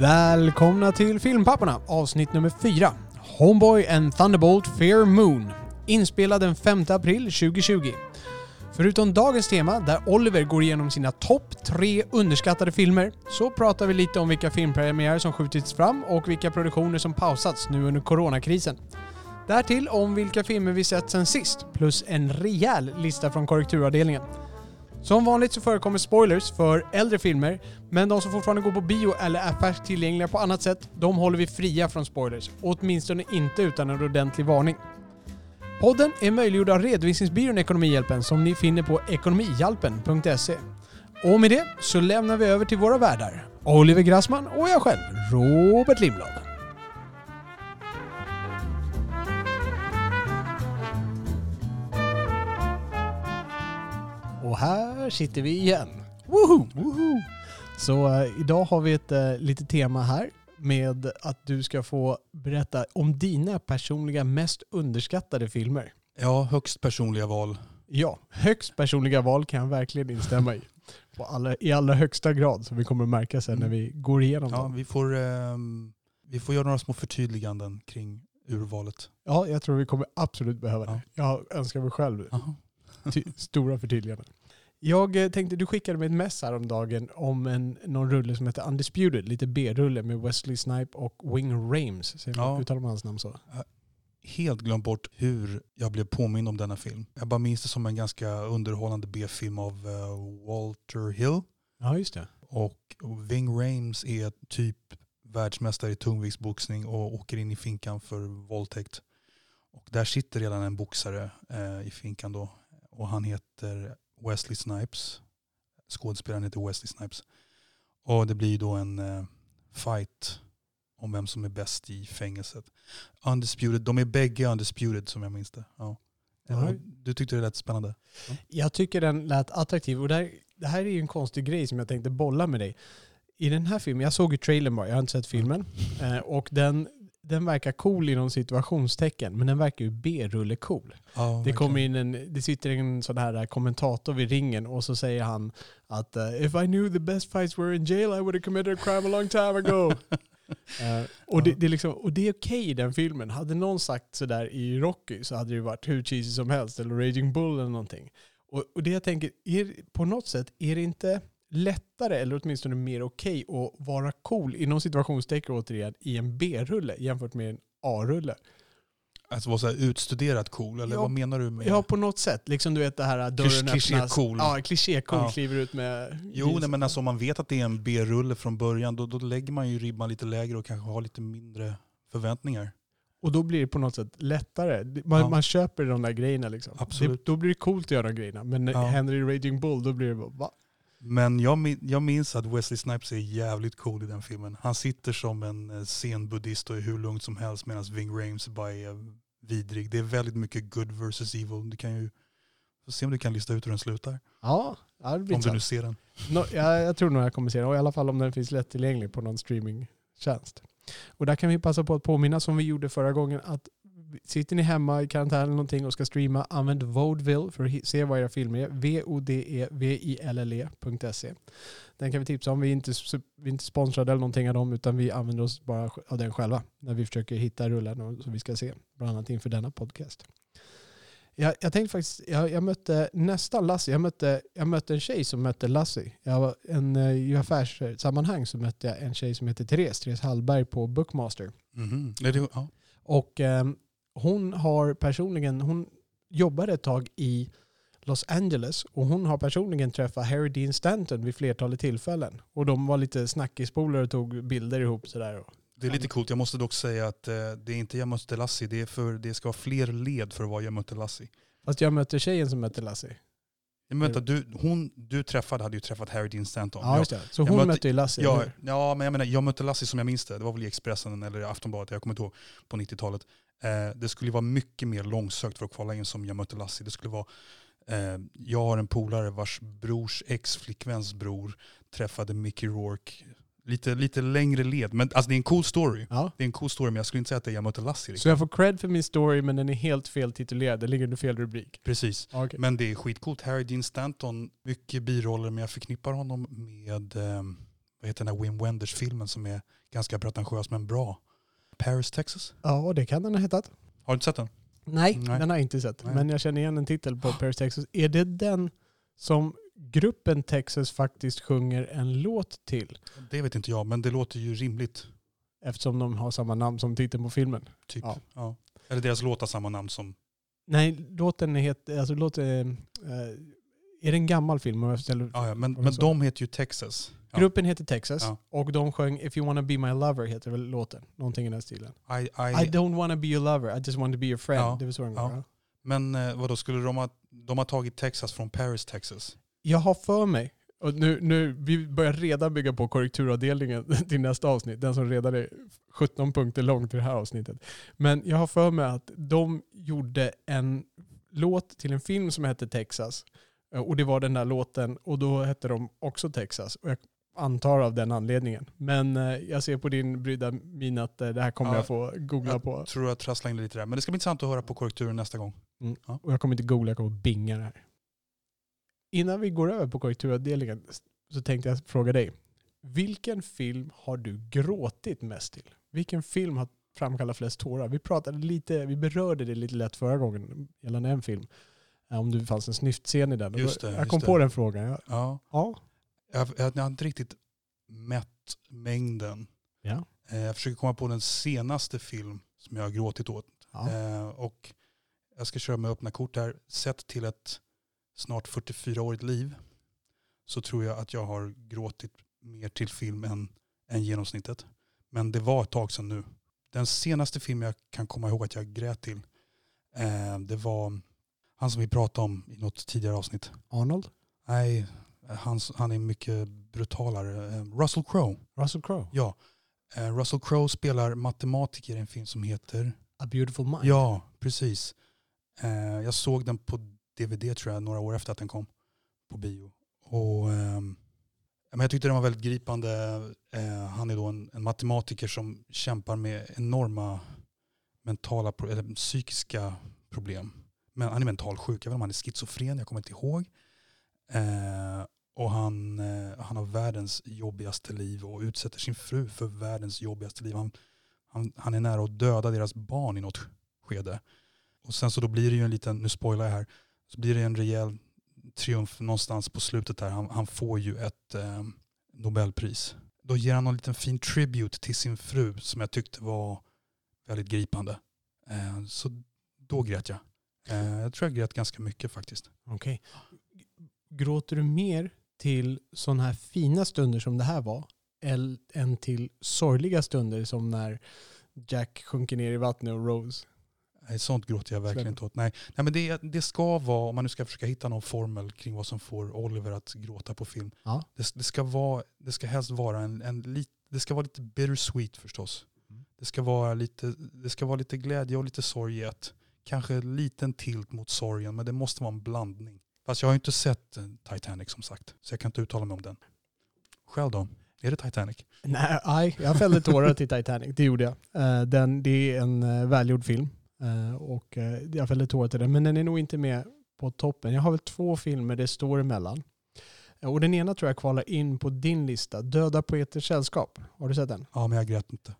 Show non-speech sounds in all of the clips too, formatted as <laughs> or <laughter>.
Välkomna till Filmpapporna avsnitt nummer 4. Homeboy and Thunderbolt Fair Moon. Inspelad den 5 april 2020. Förutom dagens tema, där Oliver går igenom sina topp tre underskattade filmer, så pratar vi lite om vilka filmpremiärer som skjutits fram och vilka produktioner som pausats nu under coronakrisen. Därtill om vilka filmer vi sett sen sist, plus en rejäl lista från korrekturavdelningen. Som vanligt så förekommer spoilers för äldre filmer, men de som fortfarande går på bio eller är färskt tillgängliga på annat sätt, de håller vi fria från spoilers. Åtminstone inte utan en ordentlig varning. Podden är möjliggjord av redovisningsbyrån Ekonomihjälpen som ni finner på ekonomihjälpen.se. Och med det så lämnar vi över till våra värdar, Oliver Grassman och jag själv, Robert Lindblad. Och här sitter vi igen. Woho! Woho! Så eh, idag har vi ett uh, litet tema här med att du ska få berätta om dina personliga mest underskattade filmer. Ja, högst personliga val. Ja, högst personliga val kan jag verkligen instämma i. På alla, I allra högsta grad, som vi kommer att märka sen när vi går igenom Ja, dem. vi får, eh, vi får göra några små förtydliganden kring urvalet. Ja, jag tror vi kommer absolut behöva det. Ja. Jag önskar mig själv Aha. <laughs> stora förtydliganden. Jag eh, tänkte, du skickade mig ett mess häromdagen om en, någon rulle som heter Undisputed, lite B-rulle med Wesley Snipe och Wing Rames. Säger man, Ja. Uttalar man hans namn så? Helt glömt bort hur jag blev påmind om denna film. Jag bara minns det som en ganska underhållande B-film av eh, Walter Hill. Ja, just det. Och Ving Rhames är typ världsmästare i tungviktsboxning och åker in i finkan för våldtäkt. Och där sitter redan en boxare eh, i finkan då. Och han heter Wesley Snipes. Skådespelaren heter Wesley Snipes. Och det blir då en eh, fight om vem som är bäst i fängelset. Undisputed, de är bägge undisputed som jag minns det. Ja. Ja. Du tyckte det lät spännande? Jag tycker den lät attraktiv och där, det här är ju en konstig grej som jag tänkte bolla med dig. I den här filmen, jag såg ju trailern bara, jag har inte sett filmen. Eh, och den, den verkar cool inom situationstecken, men den verkar ju B-rulle cool. Ja, Det kommer in en, det sitter en sån här kommentator vid ringen och så säger han att uh, if I knew the best fights were in jail I would have committed a crime a long time ago. <laughs> Eh, och, det, det är liksom, och det är okej i den filmen. Hade någon sagt sådär i Rocky så hade det varit hur cheesy som helst, eller Raging Bull eller någonting. Och, och det jag tänker, är, på något sätt, är det inte lättare, eller åtminstone mer okej, att vara cool, inom situationstecken återigen, i en B-rulle jämfört med en A-rulle? Alltså vara så här utstuderat cool, eller Ja, vad menar du med? Ja, på något sätt. Liksom du vet det här dörren kliché öppnas. cool. Ja, kliché cool Ja. kliver ut med... Jo, nej, men alltså om man vet att det är en B-rulle från början, då, då lägger man ju ribban lite lägre och kanske har lite mindre förväntningar. Och då blir det på något sätt lättare. Man, Ja. man köper de där grejerna liksom. Absolut. Det, då blir det coolt att göra de grejerna. Men Ja. händer det i Raging Bull, då blir det bara, va? Men jag, jag minns att Wesley Snipes är jävligt cool i den filmen. Han sitter som en eh, zen-buddhist och är hur lugnt som helst medan Ving Rhames bara är vidrig. Det är väldigt mycket good versus evil. Du kan ju få se om du kan lista ut hur den slutar. Ja, det blir Om du nu ser den. Nå, jag, jag tror nog jag kommer se den. Och I alla fall om den finns lättillgänglig på någon streamingtjänst. Och där kan vi passa på att påminna som vi gjorde förra gången att sitter ni hemma i karantän eller någonting och ska streama, använd Vodeville för att se vad era filmer är. E V-O-D-E-V-I-L-L-E.se. Den kan vi tipsa om. Vi är, inte, vi är inte sponsrade eller någonting av dem utan vi använder oss bara av den själva när vi försöker hitta rullen som vi ska se. Bland annat inför denna podcast. Jag, jag tänkte faktiskt, jag, jag mötte nästan Lassie. Jag mötte, jag mötte en tjej som mötte Lassie. Jag var en, eh, I affärssammanhang så mötte jag en tjej som heter Therese, Therese Hallberg på Bookmaster. Det, ja. Och eh, hon har personligen, hon jobbade ett tag i Los Angeles och hon har personligen träffat Harry Dean Stanton vid flertalet tillfällen. Och de var lite snackispolare och tog bilder ihop sådär. Det är lite coolt. Jag måste dock säga att eh, det är inte jag mötte Lassie. Det, är för, det ska vara fler led för att vara jag mötte Lassie. Fast jag mötte tjejen som mötte Lassie. Men vänta, du, hon du träffade hade ju träffat Harry Dean Stanton. Ja, just det. Så Jag hon mötte- mötte ju Lassie. Ja, ja, men jag menar, jag mötte Lassie som jag minns det. Det var väl i Expressen eller Aftonbladet, jag kommer inte ihåg, på 90-talet. Eh, det skulle vara mycket mer långsökt för att kvala in som jag mötte Lassie. Det skulle vara, eh, jag har en polare vars brors ex-flickväns bror träffade Mickey Rourke. Lite, lite längre led, men alltså det är en cool story. Ja. Det är en cool story, men jag skulle inte säga att det är jag mötte Lassie. Så Liksom. jag får cred för min story men den är helt fel titulerad. Den ligger under fel rubrik. Precis. Okej. Men det är skitcoolt. Harry Dean Stanton, mycket biroller, men jag förknippar honom med, eh, vad heter den där Wim Wenders-filmen som är ganska pretentiös men bra. Paris, Texas. Ja, det kan den ha hetat. Har du inte sett den? Nej, Nej. den har jag inte sett. Nej. Men jag känner igen en titel på Paris, Texas. Är det den som gruppen Texas faktiskt sjunger en låt till? Det vet inte jag, men det låter ju rimligt. Eftersom de har samma namn som titeln på filmen. Typ. Ja. Ja. Eller deras låt har samma namn som... Nej, låten heter... Alltså låten... Eh, är det en gammal film? Ja, ja, men, men de heter ju Texas. Gruppen heter Texas Ja. och de sjöng If you wanna be my lover heter väl låten. Någonting i den stilen. I, I, I, don't wanna be your lover, I just want to be your friend. Ja. Det var så den Ja. men eh, vadå, skulle de ha, de har tagit Texas från Paris, Texas? Jag har för mig, och nu, nu, vi börjar redan bygga på korrekturavdelningen <laughs> till nästa avsnitt, den som redan är 17 punkter lång till det här avsnittet. Men jag har för mig att de gjorde en låt till en film som hette Texas. Eh, Och det var den där låten, och då hette de också Texas. Och jag antar av den anledningen. Men eh, jag ser på din brydda min att eh, det här kommer Ja, jag få googla jag på. tror jag trasslar in lite där. Men det ska bli intressant att höra på korrekturen nästa gång. Och jag kommer inte googla, jag kommer binga det här. Innan vi går över på korrekturavdelningen så tänkte jag fråga dig. Vilken film har du gråtit mest till? Vilken film har framkallat flest tårar? Vi pratade lite, vi berörde det lite lätt förra gången gällande en film. Eh, Om det fanns en snyftscen i den. Just det, jag kom det. på den frågan. Jag, Ja. ja. Jag, jag har inte riktigt mätt mängden. Ja. Eh, Jag försöker komma på den senaste film som jag har gråtit åt. ja. Eh, och jag ska köra med öppna kort här. Sett till ett snart 44-årigt liv så tror jag att jag har gråtit mer till film än, än genomsnittet. Men det var ett tag sedan nu. Den senaste film jag kan komma ihåg att jag grät till eh, det var han som vi pratade om i något tidigare avsnitt. Arnold? Nej, han, han är mycket brutalare. Eh, Russell Crowe. Russell Crowe? Ja. Eh, Russell Crowe spelar matematiker i en film som heter A beautiful mind? Ja, precis. Eh, jag såg den på DVD tror jag några år efter att den kom på bio. Och, ehm, men jag tyckte den var väldigt gripande. Han är då en, en matematiker som kämpar med enorma mentala, eller psykiska problem. Men han är mentalsjuk, jag vet inte om han är schizofren, jag kommer inte ihåg. Eh, och han, eh, han har världens jobbigaste liv och utsätter sin fru för världens jobbigaste liv. Han, han, han är nära att döda deras barn i något skede. Och sen så då blir det ju en liten, nu spoilar jag här, så blir det en rejäl triumf någonstans på slutet där. Han, han får ju ett eh, Nobelpris. Då ger han en liten fin tribute till sin fru som jag tyckte var väldigt gripande. Eh, så då grät jag. Eh, jag tror jag grät ganska mycket faktiskt. Okej. Gråter du mer till sådana här fina stunder som det här var än till sorgliga stunder som när Jack sjunker ner i vattnet och Rose? Nej, sånt gråter jag verkligen inte åt. Nej, Nej men det, det ska vara, om man nu ska försöka hitta någon formel kring vad som får Oliver att gråta på film. Ja. Det, det, ska, vara, det ska helst vara en, en lit, det ska vara lite bittersweet förstås. Mm. Det ska, vara lite, det ska vara lite glädje och lite sorg i ett. Kanske en liten tilt mot sorgen, men det måste vara en blandning. Fast jag har ju inte sett eh, Titanic som sagt, så jag kan inte uttala mig om den. Själv då? Är det Titanic? Nej, aj, jag fällde tårar till Titanic, det gjorde jag. Eh, Den, det är en eh, välgjord film och jag fällde tårar till den. Men den är nog inte med på toppen. Jag har väl två filmer det står emellan. Och den ena tror jag kvalar in på din lista, Döda poeters sällskap. Har du sett den? Ja, men jag grät inte.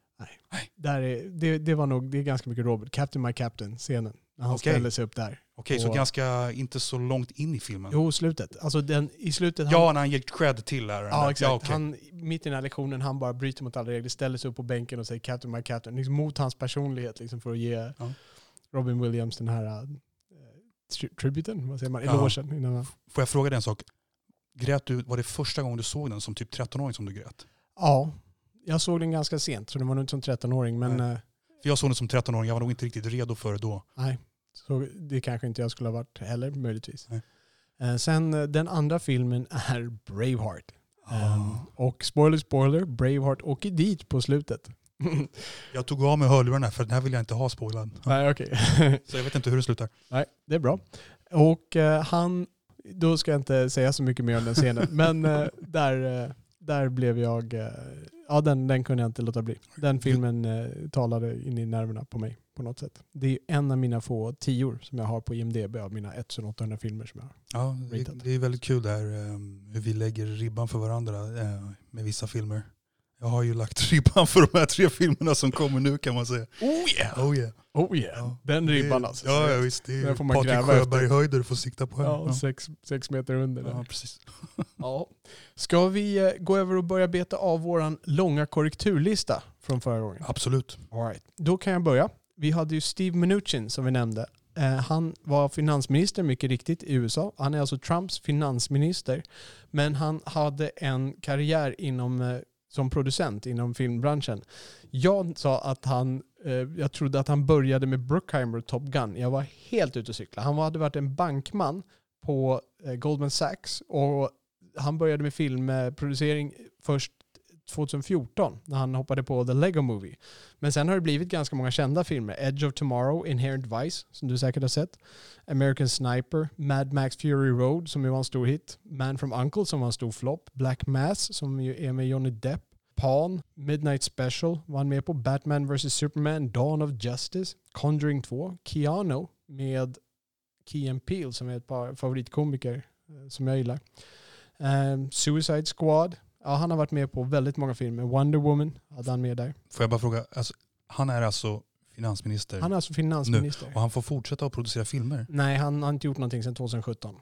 Där är, det, det var nog det är ganska mycket Robert, Captain My Captain-scenen. När han Okej. ställer sig upp där. Okej, så Och- ganska inte så långt in i filmen. Jo, slutet. Alltså den, i slutet... han- Ja, när han ger cred till läraren. Ja, där. exakt. okej. han, mitt i den här lektionen, han bara bryter mot alla regler, ställer sig upp på bänken och säger Captain My Captain. Liksom mot hans personlighet liksom, för att ge Ja. Robin Williams den här uh, tri- tributen, vad säger man, Ja. elogen. Innan han, Får jag fråga dig en sak? Grät du, var det första gången du såg den som typ 13-åring som du grät? ja, jag såg den ganska sent, så det var nog inte som 13-åring, men För jag såg den som 13-åring, jag var nog inte riktigt redo för det då. nej. Så det kanske inte jag skulle ha varit heller, möjligtvis. Eh, sen eh, den andra filmen <laughs> är Braveheart. Um, och spoiler, spoiler, Braveheart åker dit på slutet. <laughs> Jag tog av mig hörlurarna för den här vill jag inte ha spoilad. <laughs> Nej, okej. Så jag vet inte hur det slutar. Nej, det är bra. Och eh, han, då ska jag inte säga så mycket mer om den scenen, men eh, där, eh, där blev jag, ja den, den kunde jag inte låta bli. Den filmen eh, talade in i nerverna på mig på något sätt. Det är en av mina få tior som jag har på IMDB av mina 1800 filmer som jag har. Ja, det, det är väldigt kul där um, hur vi lägger ribban för varandra eh, med vissa filmer. Jag har ju lagt ribban för de här tre filmerna som kommer nu kan man säga. Oh yeah! Oh yeah. Oh yeah! Ja. Den ribban alltså. Ja, ja visst. Det är Patrik. Sjöberg-höjder du får sikta på. här. Ja, sex, sex meter under. ja. där. ja, precis. <laughs> Ja. Ska vi eh, gå över och börja beta av våran långa korrekturlista från förra gången? Absolut. All right. Då kan jag börja. Vi hade ju Steve Mnuchin som vi nämnde. Eh, han var finansminister mycket riktigt i USA. Han är alltså Trumps finansminister. Men han hade en karriär inom, eh, som producent inom filmbranschen. Jag sa att han, eh, jag trodde att han började med Bruckheimer och Top Gun. Jag var helt ute och cykla. Han hade varit en bankman på eh, Goldman Sachs och han började med filmproducering först 2014 när han hoppade på The Lego Movie. Men sen har det blivit ganska många kända filmer. Edge of Tomorrow, Inherent Vice, som du säkert har sett. American Sniper, Mad Max Fury Road, som ju var en stor hit. Man from Uncle, som var en stor flopp. Black Mass, som ju är med Johnny Depp. Pawn, Midnight Special var han med på. Batman vs. Superman, Dawn of Justice. Conjuring 2, Keanu med Key Peel, Peele, som är ett par favoritkomiker eh, som jag gillar. Um, Suicide Squad. Ja, han har varit med på väldigt många filmer. Wonder Woman hade han med där. Får jag bara fråga, alltså, han är alltså finansminister Han är alltså finansminister. och han får fortsätta att producera filmer? Nej, han har inte gjort någonting sedan 2017.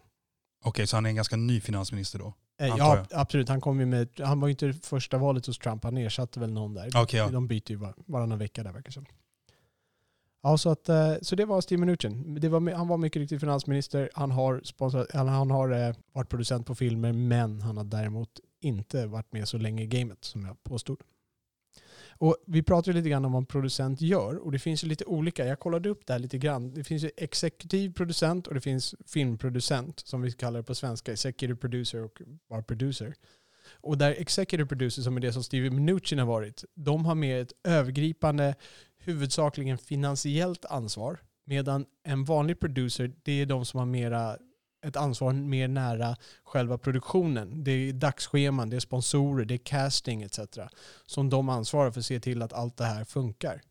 Okej, så han är en ganska ny finansminister då? Eh, ja, absolut. Han, kom ju med, han var ju inte första valet hos Trump. Han ersatte väl någon där. Okej, ja. De byter ju var, varannan vecka där verkar det som. Ja, så, att, eh, så det var Steve Mnuchin. Det var, han var mycket riktigt finansminister. Han har, sponsrat, han har eh, varit producent på filmer, men han har däremot inte varit med så länge i gamet som jag påstod. Och vi pratade lite grann om vad en producent gör och det finns ju lite olika. Jag kollade upp det här lite grann. Det finns ju exekutiv producent och det finns filmproducent som vi kallar det på svenska. Executive producer och bara producer. Och där executive producer som är det som Steve Mnuchin har varit, de har mer ett övergripande, huvudsakligen finansiellt ansvar. Medan en vanlig producer, det är de som har mera ett ansvar mer nära själva produktionen. Det är dagsscheman, det är sponsorer, det är casting etc. Som de ansvarar för att se till att allt det här funkar.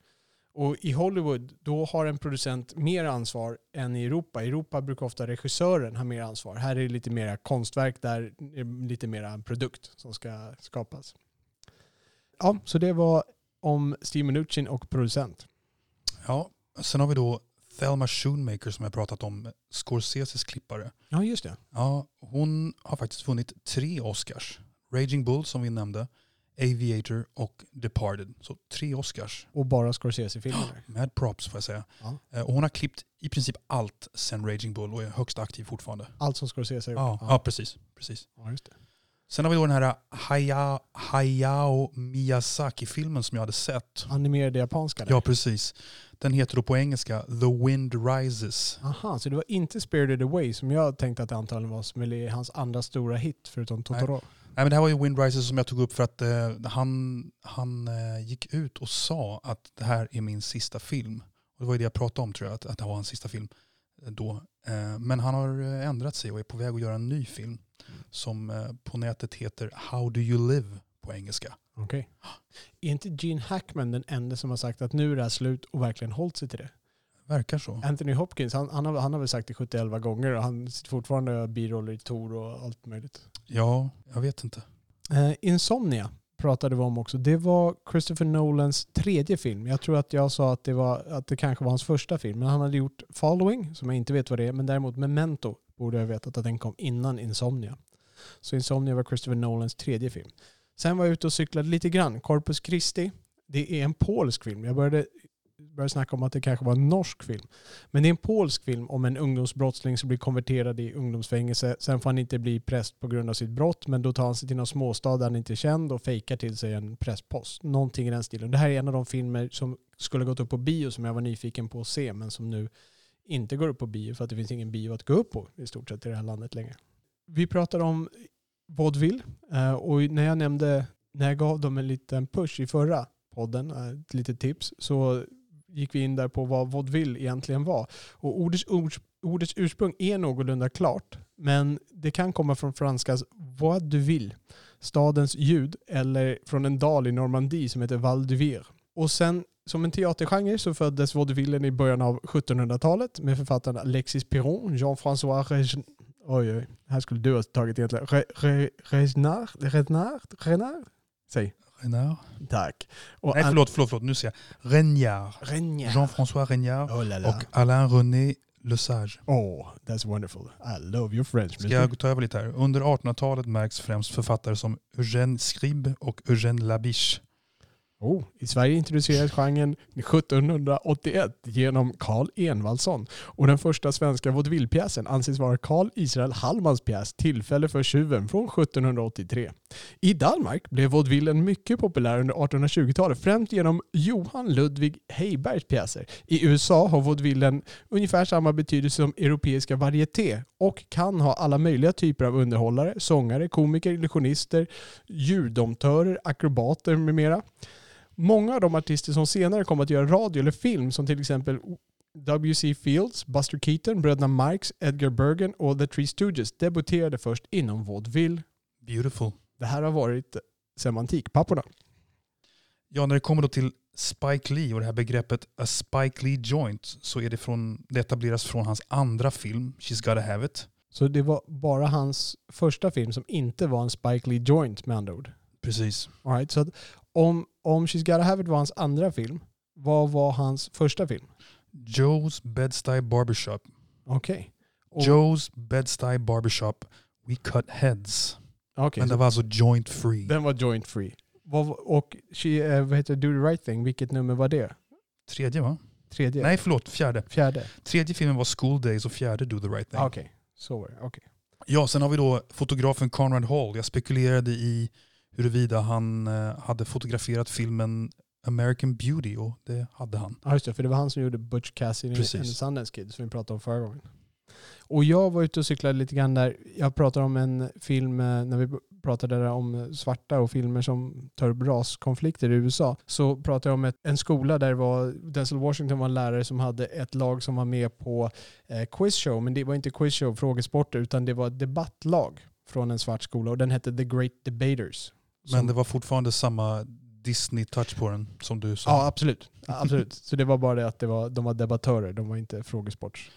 Och i Hollywood, då har en producent mer ansvar än i Europa. I Europa brukar ofta regissören ha mer ansvar. Här är det lite mer konstverk, där är det lite mer en produkt som ska skapas. Ja, så det var om Steve Mnuchin och producent. ja. Sen har vi då Thelma Schoonmaker som jag pratat om, Scorseses klippare. Ja, just det. Ja, hon har faktiskt vunnit tre Oscars. Raging Bull som vi nämnde, Aviator och Departed. Så tre Oscars. Och bara Scorsese-filmer. <gasps> Med props får jag säga. Ja. Eh, Och hon har klippt i princip allt sen Raging Bull och är högst aktiv fortfarande. Allt som Scorsese har gjort. Ja, ja precis, precis. ja, just det. Sen har vi då den här Haya, Hayao Miyazaki-filmen som jag hade sett. Animerade japanska där. Ja, precis. Den heter då på engelska The Wind Rises. Aha, så det var inte Spirited Away som jag tänkte att det antagligen var som är hans andra stora hit förutom Totoro. Nej, men det här var ju Wind Rises som jag tog upp för att eh, han, han eh, gick ut och sa att det här är min sista film. Och det var ju det jag pratade om tror jag, att, att det var hans sista film eh, då. Eh, men han har eh, ändrat sig och är på väg att göra en ny film som eh, på nätet heter How Do You Live på engelska. Okej. Är inte Gene Hackman den enda som har sagt att nu är det här slut och verkligen hållit sig till det? Verkar så. Anthony Hopkins, han, han, har, han har väl sagt det 71 gånger och han sitter fortfarande och biroller i Tor och allt möjligt. Ja, jag vet inte. Eh, Insomnia pratade vi om också. Det var Christopher Nolans tredje film. Jag tror att jag sa att det, var, att det kanske var hans första film. Men han hade gjort Following, som jag inte vet vad det är. Men däremot Memento borde jag vetat att den kom innan Insomnia. Så Insomnia var Christopher Nolans tredje film. Sen var jag ute och cyklade lite grann. Corpus Christi, det är en polsk film. Jag började, började snacka om att det kanske var en norsk film. Men det är en polsk film om en ungdomsbrottsling som blir konverterad i ungdomsfängelse. Sen får han inte bli präst på grund av sitt brott, men då tar han sig till någon småstad där han inte är känd och fejkar till sig en prästpost. Någonting i den stilen. Det här är en av de filmer som skulle gått upp på bio som jag var nyfiken på att se, men som nu inte går upp på bio för att det finns ingen bio att gå upp på i stort sett i det här landet längre. Vi pratar om vaudeville eh, och när jag nämnde, när jag gav dem en liten push i förra podden, eh, ett litet tips, så gick vi in där på vad vaudeville egentligen var. Och ordets, ords, ordets ursprung är någorlunda klart, men det kan komma från franskans voix du ville, stadens ljud, eller från en dal i Normandie som heter Val du Och sen som en teatergenre så föddes vaudevillen i början av 1700-talet med författarna Alexis Piron, Jean-François Reg... Oj, oj, här skulle du ha tagit egentligen. Re, re, Renard? Renard? Renard? Säg. Renard? Tack. Och Nej An- förlåt, förlåt, förlåt. nu ser jag. Regnard. Renard. Jean-François Regnard Oh la la. och Alain René Le Sage. Oh, that's wonderful. I love your French. Ska jag ta över lite här? Under 1800-talet märks främst författare som Eugène Scribe och Eugène Labiche. Oh, I Sverige introducerades genren 1781 genom Carl Envaldsson och den första svenska vaudevillpjäsen anses vara Carl Israel Hallmans pjäs Tillfälle för tjuven från 1783. I Danmark blev vaudevillen mycket populär under 1820-talet främst genom Johan Ludvig Heibergs pjäser. I USA har vaudevillen ungefär samma betydelse som europeiska varieté och kan ha alla möjliga typer av underhållare, sångare, komiker, illusionister, ljuddomtörer, akrobater med mera. Många av de artister som senare kom att göra radio eller film som till exempel W.C. Fields, Buster Keaton, bröderna Marx, Edgar Bergen och The Three Stooges debuterade först inom vaudeville. Beautiful. Det här har varit semantikpapporna. Ja, när det kommer då till Spike Lee och det här begreppet a Spike Lee joint så är det, från, det etableras från hans andra film, She's Gotta Have It. Så det var bara hans första film som inte var en Spike Lee joint med andra ord. Precis. All right, så om, om She's Gotta Have It var hans andra film, vad var hans första film? Joe's Bed-Stuy Barbershop. Okej. Och- Joe's Bed-Stuy Barbershop. We cut heads. Okej, Men det var alltså joint free. den var joint free. Och she, eh, vad heter Do the Right Thing, vilket nummer var det? Tredje va? Tredje? Nej förlåt, fjärde. Fjärde? Tredje filmen var School Days och fjärde Do the Right Thing. Okej, så var det. Okej. Ja, sen har vi då fotografen Conrad Hall. Jag spekulerade i huruvida han eh, hade fotograferat filmen American Beauty och det hade han. Ja just det, för det var han som gjorde Butch Cassidy and Precis. the Sundance Kid som vi pratade om förra gången. Och jag var ute och cyklade lite grann där. Jag pratade om en film eh, när vi pratade där om svarta och filmer som tar upp raskonflikter i USA. Så pratade jag om ett, en skola där var Denzel Washington var en lärare som hade ett lag som var med på eh, quizshow. Men det var inte quizshow, frågesporter, utan det var ett debattlag från en svart skola och den hette The Great Debaters. Men det var fortfarande samma Disney-touch på den som du sa. Ja, absolut. Absolut. Så det var bara det att det var, de var debattörer, de var inte frågesports.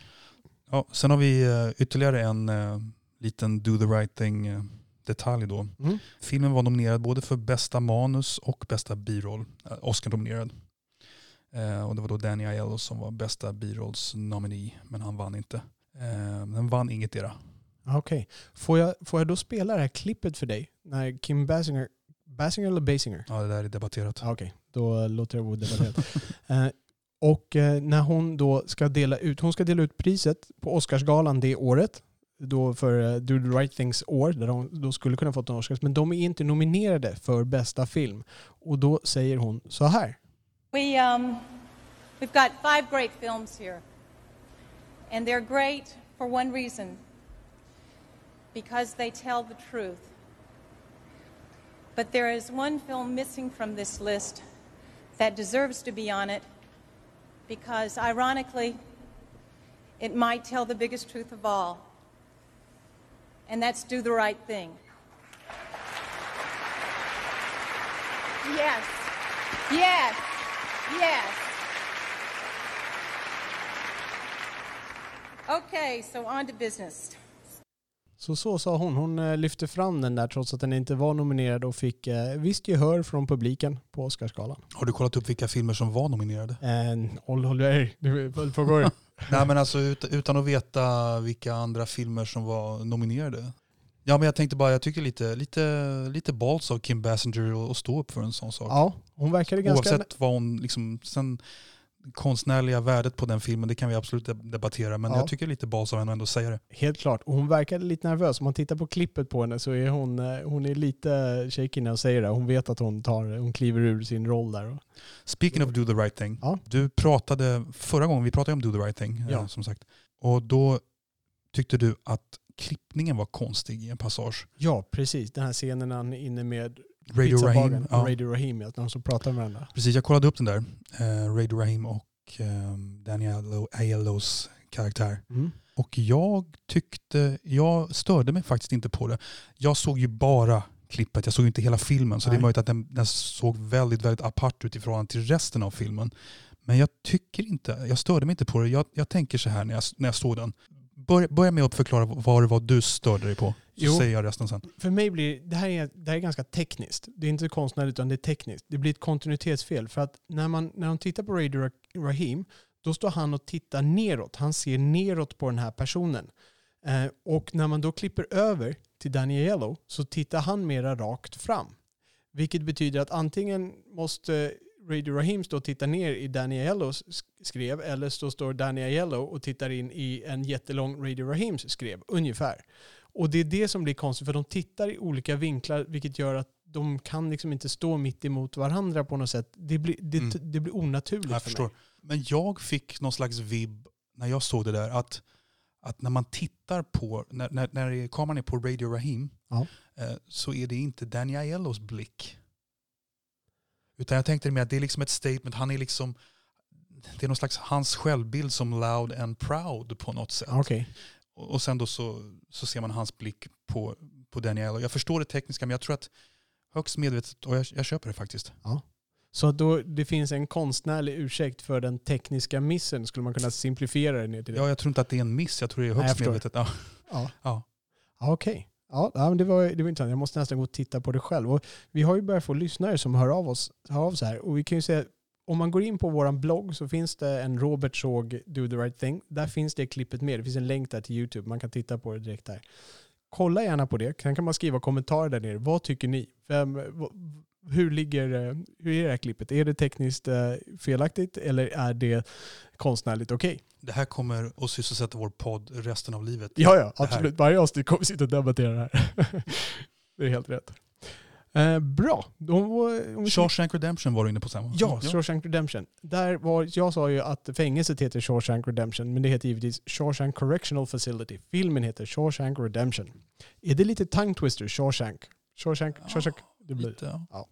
Ja, sen har vi eh, ytterligare en eh, liten Do the right thing eh, detalj då. Mm. Filmen var nominerad både för bästa manus och bästa biroll. Oscar-nominerad. Eh, och det var då Danny Aiello som var bästa birollsnominee, men han vann inte. Eh, den vann inget era. Okej. Får, jag, får jag då spela det här klippet för dig? När Kim Basinger, Basinger eller Basinger? Ja, det där är debatterat. Ah, Okej, då låter det vara debatterat. <laughs> eh, och eh, när hon då ska dela ut, hon ska dela ut priset på Oscarsgalan det året, då för eh, Do the right things år, där de då skulle kunna fått en Oscars, men de är inte nominerade för bästa film. Och då säger hon så här. We, um, we've got five great films here. And they're great for one reason because they tell the truth. But there is one film missing from this list that deserves to be on it because, ironically, it might tell the biggest truth of all. And that's Do the Right Thing. Yes. Yes. Yes. Okay, so on to business. Så så sa hon. Hon eh, lyfte fram den där trots att den inte var nominerad och fick eh, visst gehör från publiken på Oscarsgalan. Har du kollat upp vilka filmer som var nominerade? En Håll håll du följdfrågor. <laughs> Nej men alltså ut, utan att veta vilka andra filmer som var nominerade. Ja men jag tänkte bara, jag tycker lite, lite, lite balls av Kim Basinger att stå upp för en sån sak. Ja, hon verkade ganska... Oavsett vad hon, liksom, sen konstnärliga värdet på den filmen, det kan vi absolut deb- debattera. Men Ja. jag tycker lite balls av henne att ändå säga det. Helt klart. Och hon verkade lite nervös. Om man tittar på klippet på henne så är hon, eh, hon är lite shaky när hon säger det. Hon vet att hon, tar, hon kliver ur sin roll där. Speaking of do the right thing. Ja. Du pratade, förra gången vi pratade om do the right thing, Ja. eh, som sagt. Och då tyckte du att klippningen var konstig i en passage. Ja, precis. Den här scenen han är inne med Radio Rahim. Ja. Radio Rahim, att de som pratar med varandra. Precis, jag kollade upp den där. Eh, Radio Rahim och eh, Daniel Aiellos karaktär. Mm. Och jag tyckte, jag störde mig faktiskt inte på det. Jag såg ju bara klippet. Jag såg ju inte hela filmen så det Nej. är möjligt att den, den såg väldigt, väldigt apart ut i förhållande till resten av filmen. Men jag tycker inte, jag störde mig inte på det. Jag, jag tänker så här när jag, när jag såg den. Börja, börja med att förklara vad det var du störde dig på. Så Jo. säger jag resten sen. För mig blir det här, är, det här är ganska tekniskt. Det är inte konstnärligt utan det är tekniskt. Det blir ett kontinuitetsfel. För att när man, när de tittar på Radio Ra- Rahim, då står han och tittar neråt. Han ser neråt på den här personen. Eh, och när man då klipper över till Daniello så tittar han mera rakt fram. Vilket betyder att antingen måste Radio Rahim stå och titta ner i Daniellos sk- skrev eller så står Daniello och tittar in i en jättelång Radio Rahims skrev, ungefär. Och det är det som blir konstigt, för de tittar i olika vinklar, vilket gör att de kan liksom inte stå mitt emot varandra på något sätt. Det blir, det, Mm. det blir onaturligt Jag för förstår. mig. Men jag fick någon slags vibb när jag såg det där att, att när man tittar på, när, när, när kameran är på Radio Rahim Ja. eh, så är det inte Danny Aiellos blick. Utan jag tänkte mer att det är liksom ett statement, han är liksom det är någon slags hans självbild som loud and proud på något sätt. Ja, Okej. Och, och sen då så, så ser man hans blick på, på Danny Aiello. Jag förstår det tekniska men jag tror att högst medvetet, och jag, jag köper det faktiskt. Så att då det finns en konstnärlig ursäkt för den tekniska missen, skulle man kunna simplifiera det ner till det? Ja, jag tror inte att det är en miss, jag tror det är Nej, högst förstår. medvetet. Ja. Ja. Ja. Ja, Okej. Ja, ja, men det var, det var intressant. Jag måste nästan gå och titta på det själv. Och vi har ju börjat få lyssnare som hör av oss hör av sig här. Och vi kan ju säga, om man går in på vår blogg så finns det en Robert såg Do the right thing. Där finns det klippet med. Det finns en länk där till YouTube. Man kan titta på det direkt där. Kolla gärna på det. Sen kan man skriva kommentarer där nere. Vad tycker ni? Vem, hur, ligger, eh, hur är det här klippet? Är det tekniskt eh, felaktigt eller är det konstnärligt okej? Det här kommer att sysselsätta vår podd resten av livet. Ja, ja, absolut. Varje avsnitt kommer vi sitta och debattera det här. <laughs> det är helt rätt. Eh, bra. Om Shawshank Redemption var du inne på sen va? Ja, Shawshank Redemption. Där var, jag sa ju att fängelset heter Shawshank Redemption, men det heter givetvis Shawshank Correctional Facility. Filmen heter Shawshank Redemption. Är det lite tongue twister, Shawshank? Shawshank, Shawshank. Det blir. Lite, ja.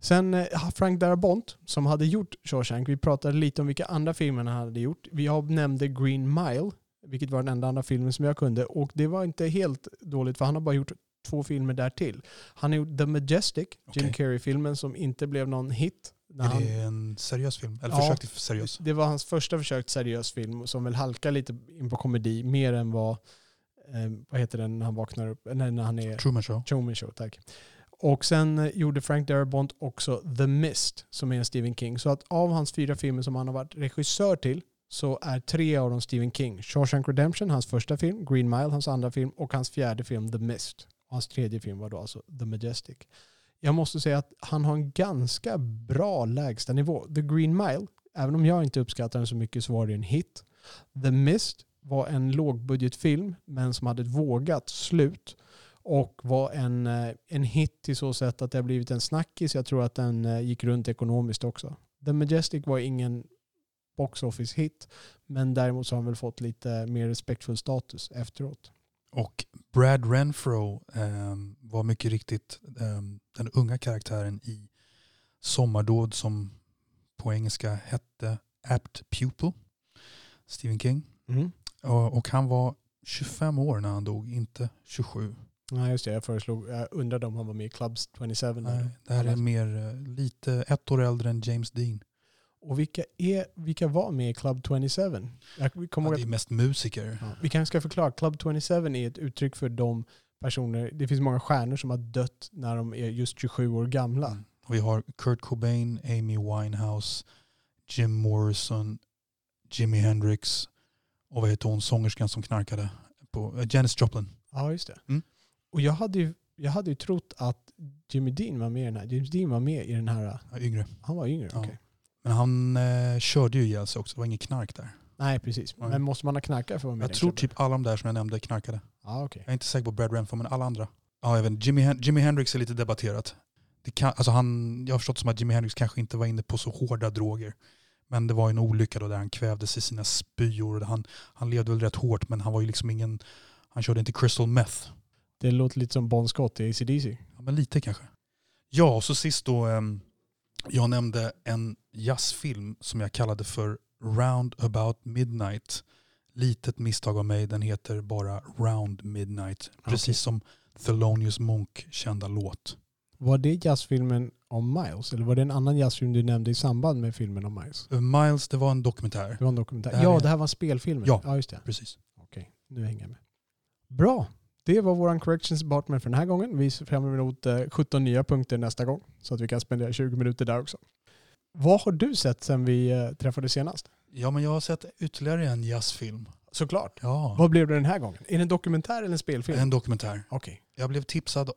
Sen eh, Frank Darabont, som hade gjort Shawshank, vi pratade lite om vilka andra filmer han hade gjort. Vi har nämnde Green Mile, vilket var den enda andra filmen som jag kunde. Och det var inte helt dåligt, för han har bara gjort två filmer där till. Han har gjort The Majestic, Jim. Carrey-filmen som inte blev någon hit. när Är han- det en seriös film? Eller Ja. försök till seriös? Det var hans första försök till seriös film som väl halkar lite in på komedi mer än vad, eh, vad heter den när han vaknar upp, nej, när han är Truman Show? Truman Show, tack. Och sen eh, gjorde Frank Darabont också The Mist som är en Stephen King. Så att av hans fyra filmer som han har varit regissör till så är tre av dem Stephen King. Shawshank Redemption, hans första film, Green Mile, hans andra film och hans fjärde film The Mist. Och hans tredje film var då alltså The Majestic. Jag måste säga att han har en ganska bra lägstanivå. The Green Mile, även om jag inte uppskattar den så mycket så var det en hit. The Mist var en lågbudgetfilm men som hade ett vågat slut och var en, eh, en hit till så sätt att det har blivit en snackis. Jag tror att den eh, gick runt ekonomiskt också. The Majestic var ingen box office hit men däremot så har han väl fått lite mer respektfull status efteråt. Och Brad Renfro ehm, var mycket riktigt ehm, den unga karaktären i Sommardåd som på engelska hette Apt Pupil, Stephen King. Och, och han var 25 år när han dog, inte 27. Nej just det, jag föreslog, jag undrade om han var med i Clubs 27. Nej, det här är mer eh, lite ett år äldre än James Dean. Och vilka, är, vilka var med i Club 27? Jag kommer Ja, det är mest musiker. Ja, vi kanske ska förklara. Club 27 är ett uttryck för de personer, det finns många stjärnor som har dött när de är just 27 år gamla. Mm. Vi har Kurt Cobain, Amy Winehouse, Jim Morrison, Jimi Hendrix och vad heter hon, sångerskan som knarkade? På, eh, Janis Joplin. Ja, just det. Mm. Och jag hade, ju, jag hade ju trott att Jimmy Dean var med i den här. James Dean var med i den här. Ja, Yngre. Han var yngre, Ja. okej. Men han eh, körde ju ihjäl sig också, det var inget knark där. Nej, precis. Men måste man ha knarkat för att vara med Jag tror klubben? typ alla de där som jag nämnde knarkade. Ja, okej. Jag är inte säker på Brad Renfro men alla andra. Ja, även Jimi, Hen- Jimi Hendrix är lite debatterat. Det kan, alltså han, jag har förstått som att Jimi Hendrix kanske inte var inne på så hårda droger. Men det var en olycka då där han kvävdes i sina spyor. Han, han levde väl rätt hårt men han var ju liksom ingen, han körde inte crystal meth. Det låter lite som Bon Scott i ACDC. Ja, men lite kanske. Ja, och så sist då, ehm, jag nämnde en jazzfilm som jag kallade för Round About Midnight. litet misstag av mig. Den heter bara Round Midnight. Precis Okej. som Thelonious Monk kända låt. Var det jazzfilmen om Miles? Eller var det en annan jazzfilm du nämnde i samband med filmen om Miles? Uh, Miles, det var en dokumentär. Det var en dokumentär. Det ja, är- det här var spelfilmen. Ja. ja just det. Precis. Okej, nu hänger jag med. Bra. Det var våran corrections department för den här gången. Vi ser fram emot eh, 17 nya punkter nästa gång. Så att vi kan spendera 20 minuter där också. Vad har du sett sen vi eh, träffades senast? Ja, men jag har sett ytterligare en jazzfilm. Såklart. Ja, Vad blev det den här gången? Är det en dokumentär eller en spelfilm? en dokumentär. Okej. Jag blev tipsad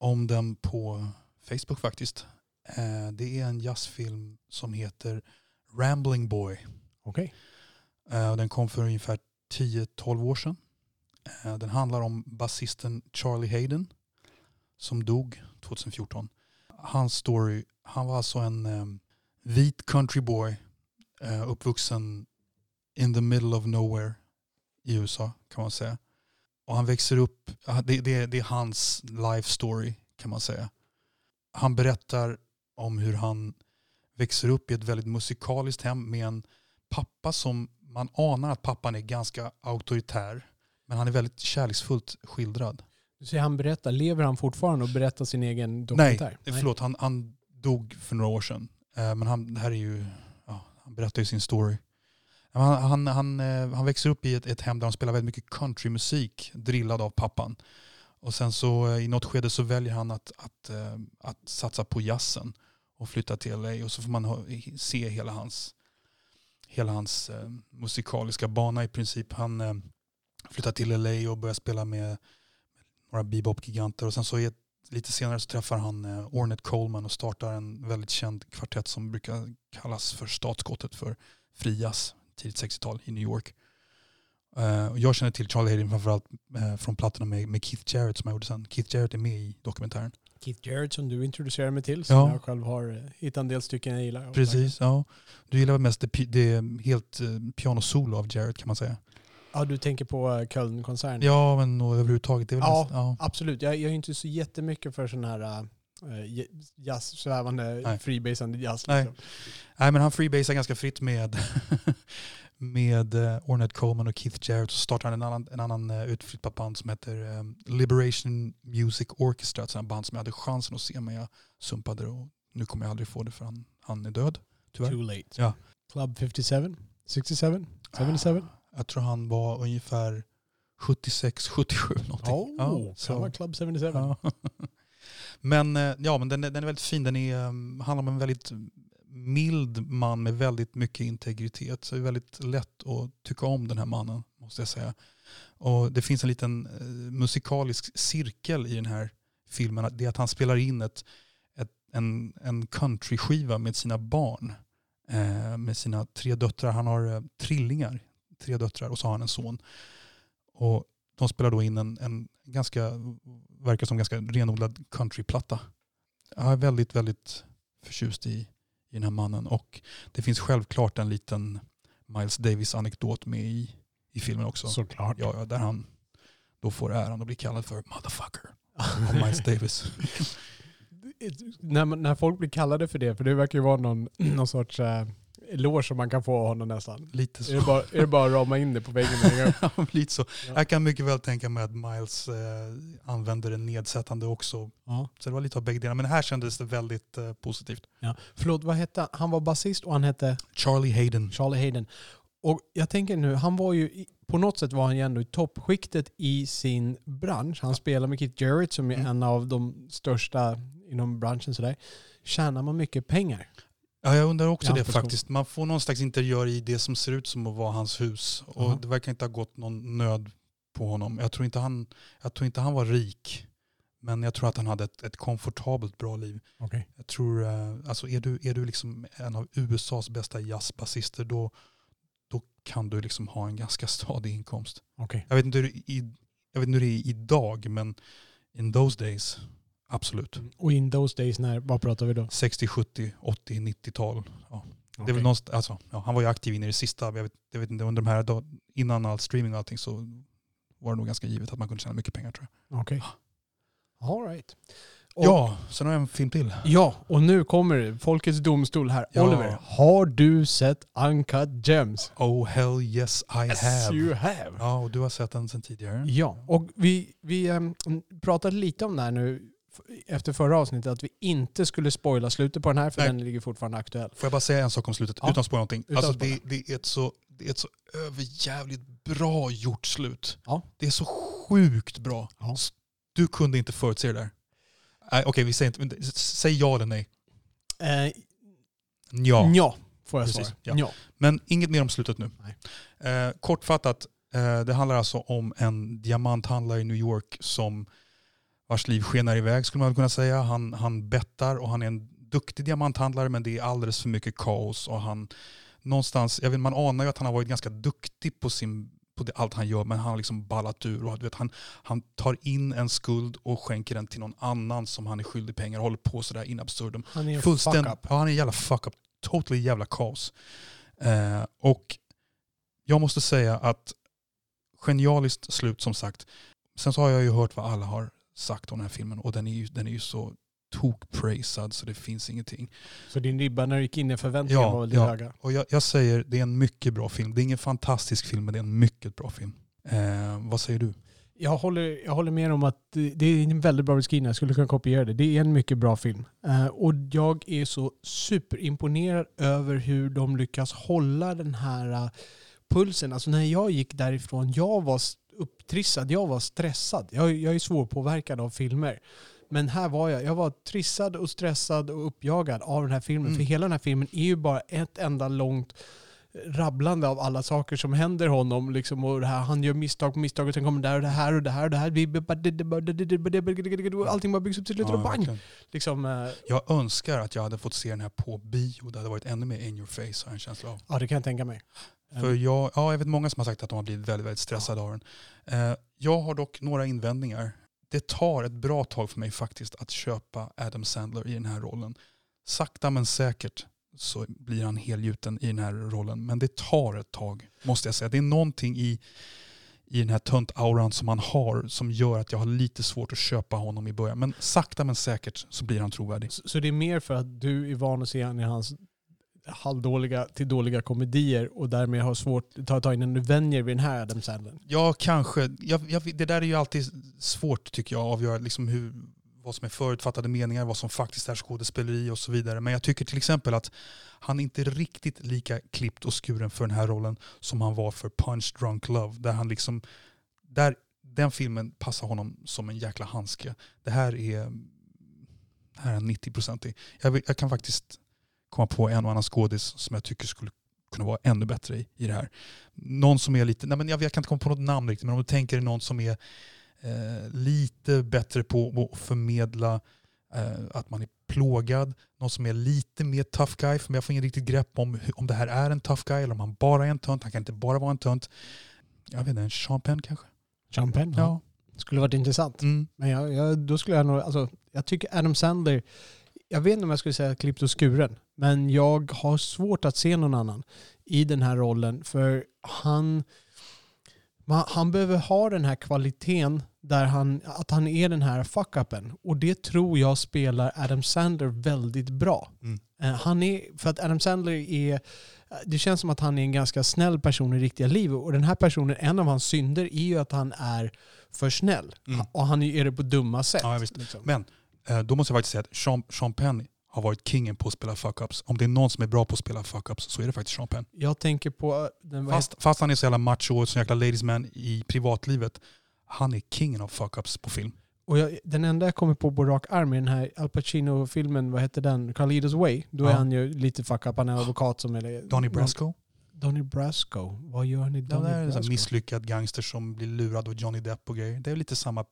om den på Facebook faktiskt. Eh, Det är en jazzfilm som heter Rambling Boy. Okej. Eh, och Den kom för ungefär 10-12 år sedan. Eh, den handlar om basisten Charlie Hayden som dog 2014. Hans story, han var alltså en eh, vit countryboy eh, uppvuxen in the middle of nowhere i USA kan man säga. Och han växer upp, ah, det, det, det är hans life story kan man säga. Han berättar om hur han växer upp i ett väldigt musikaliskt hem med en pappa som man anar att pappan är ganska auktoritär. Men han är väldigt kärleksfullt skildrad. Du säger han berättar. Lever han fortfarande och berättar sin egen dokumentär? Nej, förlåt. Han, han dog för några år sedan. Eh, men han, det här är ju, ja, han berättar ju sin story. Han, han, han, eh, han växer upp i ett, ett hem där de spelar väldigt mycket countrymusik, drillad av pappan. Och sen så eh, i något skede så väljer han att, att, eh, att satsa på jazzen och flytta till LA. Och så får man se hela hans, hela hans eh, musikaliska bana i princip. Han eh, flyttar till LA och börjar spela med några bebop-giganter. Och sen så ett, lite senare så träffar han eh, Ornette Coleman och startar en väldigt känd kvartett som brukar kallas för startskottet för fri jazz tidigt 60-tal i New York. Och jag känner till Charlie Hayden framförallt eh, från plattorna med, med Keith Jarrett som jag gjorde sen. Keith Jarrett är med i dokumentären. Keith Jarrett som du introducerade mig till. Som Ja. jag själv har eh, hittat en del stycken jag gillar. Precis, ja. Du gillar mest det, det helt eh, pianosolo av Jarrett kan man säga. Ja, du tänker på eh, Köln-konserten? Ja, men och överhuvudtaget. Det är Ja. mest, ja. Absolut. Jag, jag är inte så jättemycket för sån här äh, jazz, svävande, freebasande jazz. Nej. Liksom. Nej, men han freebasar ganska fritt med, <laughs> med uh, Ornette Coleman och Keith Jarrett. Så startar han en annan, en annan uh, utflyttat band som heter eh, Liberation Music Orchestra. Ett band som jag hade chansen att se men jag sumpade det och nu kommer jag aldrig få det för han, han är död. Tyvärr. Too late. Ja. Club 57, 67, 77. Jag tror han var ungefär 76, 77 någonting. Oh, Ja, så Club 77. Ja. <laughs> men eh, ja, men den, är- den är väldigt fin. Den är, um, handlar om en väldigt mild man med väldigt mycket integritet. Så det är väldigt lätt att tycka om den här mannen, måste jag säga. Och det finns en liten eh, musikalisk cirkel i den här filmen. Det är att han spelar in ett, ett, en, en countryskiva med sina barn. Eh, med sina tre döttrar. Han har eh, trillingar, tre döttrar och så har han en son. Och de spelar då in en, en ganska, verkar som ganska renodlad countryplatta. Jag är väldigt, väldigt förtjust i, i den här mannen. Och det finns självklart en liten Miles Davis-anekdot med i, i filmen också. Såklart. Ja, där han då får äran att bli kallad för motherfucker av Miles <laughs> Davis. när, när folk blir kallade för det, för det verkar ju vara någon, <clears throat> någon sorts äh, eloge som man kan få av honom nästan. Lite Är så. det bara, är det bara att rama in det på väggen? <laughs> Ja, Lite så. Ja. Jag kan mycket väl tänka mig att Miles eh, använder det nedsättande också. Ja. Så det var lite av bägge delar. Men här kändes det väldigt eh, positivt. Ja. Förlåt, vad hette han? Han var basist och han hette Charlie Hayden. Charlie Hayden. Och jag tänker nu, han var ju, på något sätt var han ju ändå i toppskiktet i sin bransch. Han spelar med Keith Jarrett som är Mm. en av de största inom branschen sådär. Tjänar man mycket pengar? Ja, jag undrar också det faktiskt. Man får någon slags interiör i det som ser ut som att vara hans hus. Och Ja. det verkar inte ha gått någon nöd på honom. Jag tror inte han, jag tror inte han var rik. Men jag tror att han hade ett, ett komfortabelt bra liv. Okej. Jag tror, eh, alltså är du, är du liksom en av USAs bästa jazzbasister då, då kan du liksom ha en ganska stadig inkomst. Okej. Jag vet inte hur i, jag vet inte hur det är idag men in those days, absolut. Och in those days, när, vad pratar vi då? 60, 70, 80, 90-tal. Ja. Det är väl någonstans, alltså, ja, han var ju aktiv in i det sista. Jag vet, jag vet inte, under de här dag, innan all streaming och allting så var det nog ganska givet att man kunde tjäna mycket pengar tror jag. Okej. All right. Och- Ja, sen har jag en film till. Ja, och nu kommer. Folkets domstol här. Ja. Oliver, har du sett Uncut Gems? Oh hell yes I have. you have. Ja, och du har sett den sedan tidigare. Ja, och vi, vi ehm, pratade lite om det här nu efter förra avsnittet, att vi inte skulle spoila slutet på den här för Nej. den ligger fortfarande aktuell. Får jag bara säga en sak om slutet Ja. utan att spåra någonting? Utan Alltså spoila. det, det, är ett så, det är ett så överjävligt bra gjort slut. Ja. Det är så sjukt bra. Ja. Du kunde inte förutse det där. Nej, Okej, vi säger inte, men säg ja eller nej. Eh, Ja. ja, får jag Precis, svara. ja. Ja. Men inget mer om slutet nu. Eh, kortfattat, eh, det handlar alltså om en diamanthandlare i New York som vars liv skenar iväg skulle man kunna säga. Han, han bettar och han är en duktig diamanthandlare men det är alldeles för mycket kaos. Och han, någonstans, jag vet, man anar ju att han har varit ganska duktig på, sin, på det, allt han gör men han har liksom ballat ur. Och, du vet, han, han tar in en skuld och skänker den till någon annan som han är skyldig pengar och håller på sådär in absurdum. Han är Fullständ- fuck up. Ja, han är jävla fuck up. Totally jävla kaos. Eh, och jag måste säga att genialiskt slut som sagt. Sen så har jag ju hört vad alla har sagt om den här filmen och den är ju, den är ju så tokpraisad så det finns ingenting. Så din ribba när du gick in i förväntningarna Ja, var väldigt ja. höga? Och jag, jag säger, det är en mycket bra film. Det är ingen fantastisk film men det är en mycket bra film. Eh, vad säger du? Jag håller, jag håller med om att det, är en väldigt bra beskrivning. Jag skulle kunna kopiera det. Det är en mycket bra film. Eh, och jag är så superimponerad över hur de lyckas hålla den här eh, pulsen. Alltså när jag gick därifrån, jag var upptrissad, jag var stressad. Jag, jag är svårpåverkad av filmer. Men här var jag. Jag var trissad och stressad och uppjagad av den här filmen. Mm. För hela den här filmen är ju bara ett enda långt rabblande av alla saker som händer honom. Liksom, och här, han gör misstag på misstag och sen kommer där och det här och det här och det här. Allting bara byggs upp till slut och bang! Liksom, eh, jag önskar att jag hade fått se den här på bio. Det hade varit ännu mer in your face har jag en känsla av. ja, det kan jag tänka mig. För jag, ja, jag vet många som har sagt att de har blivit väldigt, väldigt stressade av den. Eh, jag har dock några invändningar. Det tar ett bra tag för mig faktiskt att köpa Adam Sandler i den här rollen. Sakta men säkert så blir han helgjuten i den här rollen. Men det tar ett tag, måste jag säga. Det är någonting i, i den här tönt-auran som han har som gör att jag har lite svårt att köpa honom i början. Men sakta men säkert så blir han trovärdig. Så, så det är mer för att du är van att se han i hans halvdåliga till dåliga komedier och därmed har svårt att ta, ta in en vänjer vid den här Adam Sandler. Ja, kanske. Jag, jag, det där är ju alltid svårt tycker jag, att avgöra liksom hur, vad som är förutfattade meningar, vad som faktiskt är skådespeleri och så vidare. Men jag tycker till exempel att han inte är riktigt lika klippt och skuren för den här rollen som han var för Punch Drunk Love. Där han liksom, där, den filmen passar honom som en jäkla handske. Det här är, det här är 90-procentig. Jag, jag kan faktiskt komma på en och annan skådis som jag tycker skulle kunna vara ännu bättre i, i det här. Någon som är lite, nej men jag, jag kan inte komma på något namn riktigt, men om du tänker dig någon som är eh, lite bättre på att förmedla eh, att man är plågad, någon som är lite mer tough guy, för jag får ingen riktigt grepp om om det här är en tough guy eller om han bara är en tönt. Han kan inte bara vara en tönt. Jag vet inte, en Penn kanske? Sean Penn, ja. Skulle varit intressant. Mm. Men jag, jag, då skulle jag nog, alltså, jag tycker Adam Sandler, jag vet inte om jag skulle säga klippt och skuren, men jag har svårt att se någon annan i den här rollen. För han, han behöver ha den här kvaliteten där han, att han är den här fuck-upen. Och det tror jag spelar Adam Sandler väldigt bra. Mm. Eh, Han är, för att Adam Sandler är, det känns som att han är en ganska snäll person i riktiga livet. Och den här personen, en av hans synder är ju att han är för snäll. Mm. Och han är det på dumma sätt. Ja, liksom. Men då måste jag faktiskt säga att Sean, Sean Penn har varit kingen på att spela fuck-ups. Om det är någon som är bra på att spela fuck-ups så är det faktiskt Sean Penn. Jag tänker på... Den, vad Fast, fast han är så jävla macho och så jäkla ladies man i privatlivet. Han är kingen av fuck-ups på film. Och jag, den enda jag kommer på på rak arm är den här Al Pacino-filmen, vad heter den? Carlitos Way. Då är Ja. han ju lite fuck up, han är advokat som är... Donnie Brasco. Donnie Brasco. Vad gör han i Ja, Donnie det är en Brasco? misslyckad gangster som blir lurad av Johnny Depp och grejer. Det är lite samma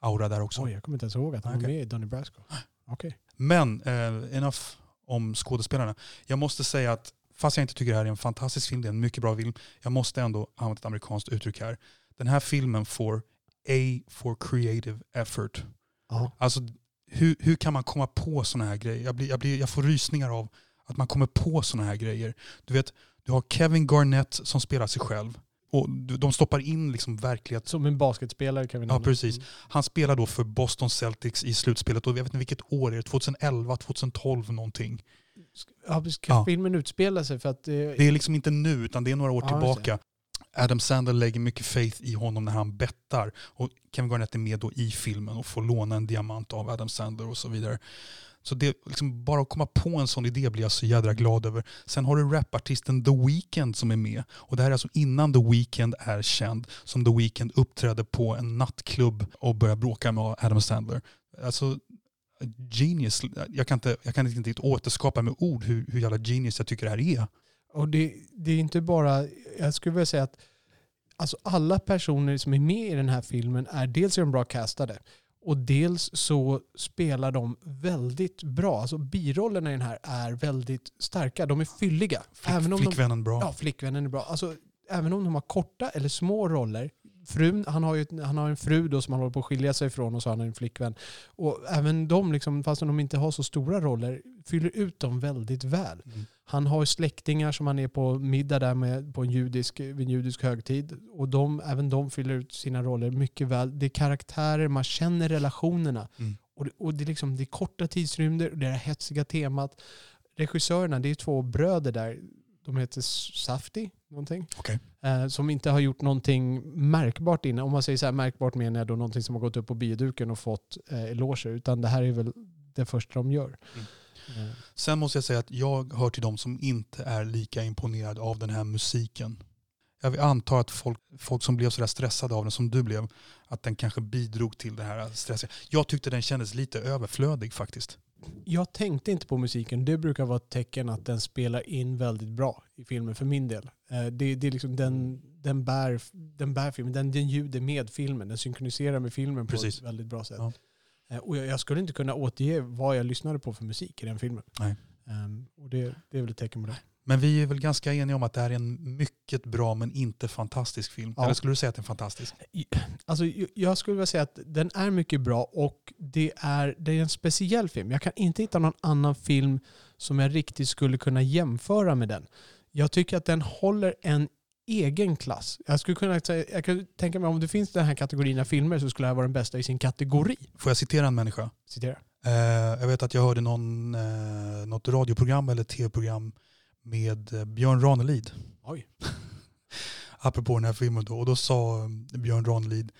aura där också. Oj, jag kommer inte ens ihåg att han var Okej. med i Donnie Brasco. <gasps> Okej. Men eh, enough om skådespelarna. Jag måste säga att fast jag inte tycker det här är en fantastisk film, det är en mycket bra film, jag måste ändå använda ett amerikanskt uttryck här. Den här filmen får A for creative effort. Ja. Alltså hur, hur kan man komma på sådana här grejer? Jag, blir, jag, blir, jag får rysningar av att man kommer på sådana här grejer. Du vet, du har Kevin Garnett som spelar sig själv. Och de stoppar in liksom verklighet. Som en basketspelare kan vi Ja, nämna. precis. Mm. Han spelar då för Boston Celtics i slutspelet och jag vet inte vilket år det är, 2011, 2012 någonting. Ja, ska Ja. filmen utspela sig för att det, Det är liksom inte nu utan det är några år Ja, tillbaka. Adam Sandler lägger mycket faith i honom när han bettar. Och Kevin Garnett är med då i filmen och får låna en diamant av Adam Sandler och så vidare. Så det, liksom bara att komma på en sån idé blir jag så jädra glad över. Sen har du rapartisten The Weeknd som är med. Och det här är alltså innan The Weeknd är känd. Som The Weeknd uppträdde på en nattklubb och började bråka med Adam Sandler. Alltså genius. Jag kan inte, jag kan inte riktigt återskapa med ord hur, hur jävla genius jag tycker det här är. Och det, det är inte bara, jag skulle vilja säga att alltså alla personer som är med i den här filmen är dels är de bra castade och dels så spelar de väldigt bra. Alltså birollerna i den här är väldigt starka. De är fylliga. Flick, även om de, flickvännen bra. ja, flickvännen är bra. Alltså, även om de har korta eller små roller. Frun, han, har ju, han har en fru då som han håller på att skilja sig ifrån och så har han en flickvän. Och även de, liksom, fast de inte har så stora roller, fyller ut dem väldigt väl. Mm. Han har släktingar som han är på middag där med på en judisk, vid en judisk högtid. Och de, även de fyller ut sina roller mycket väl. Det är karaktärer, man känner relationerna. Mm. Och, det, och det, är liksom, det är korta tidsrymder och det är det hetsiga temat. Regissörerna, det är två bröder där. De heter Safti, någonting. Okej. Eh, som inte har gjort någonting märkbart innan. Om man säger så här märkbart menar jag då någonting som har gått upp på bioduken och fått eh, eloger. Utan det här är väl det första de gör. Eh, Sen måste jag säga att jag hör till de som inte är lika imponerad av den här musiken. Jag antar att folk, folk som blev sådär stressade av den som du blev, att den kanske bidrog till det här stressiga. Jag tyckte den kändes lite överflödig faktiskt. Jag tänkte inte på musiken. Det brukar vara ett tecken att den spelar in väldigt bra i filmen för min del. Eh, Det, det är liksom den, den, bär, den bär filmen, den, den ljuder med filmen, den synkroniserar med filmen på Precis. ett väldigt bra sätt. Ja. Eh, Och jag, skulle inte kunna återge vad jag lyssnade på för musik i den filmen. Nej. Ehm, och det, det är väl ett tecken på det. Men vi är väl ganska eniga om att det här är en mycket bra men inte fantastisk film. Ja. Eller skulle du säga att den är fantastisk? Alltså, jag skulle vilja säga att den är mycket bra och det är, det är en speciell film. Jag kan inte hitta någon annan film som jag riktigt skulle kunna jämföra med den. Jag tycker att den håller en egen klass. Jag skulle kunna säga, jag kan tänka mig om det finns den här kategorin av filmer så skulle det här vara den bästa i sin kategori. Får jag citera en människa? Citera. Eh, jag vet att jag hörde någon, eh, något radioprogram eller tv-program med eh, Björn Ranelid. Oj. <laughs> Apropå den här filmen då. Och då sa eh, Björn Ranelid,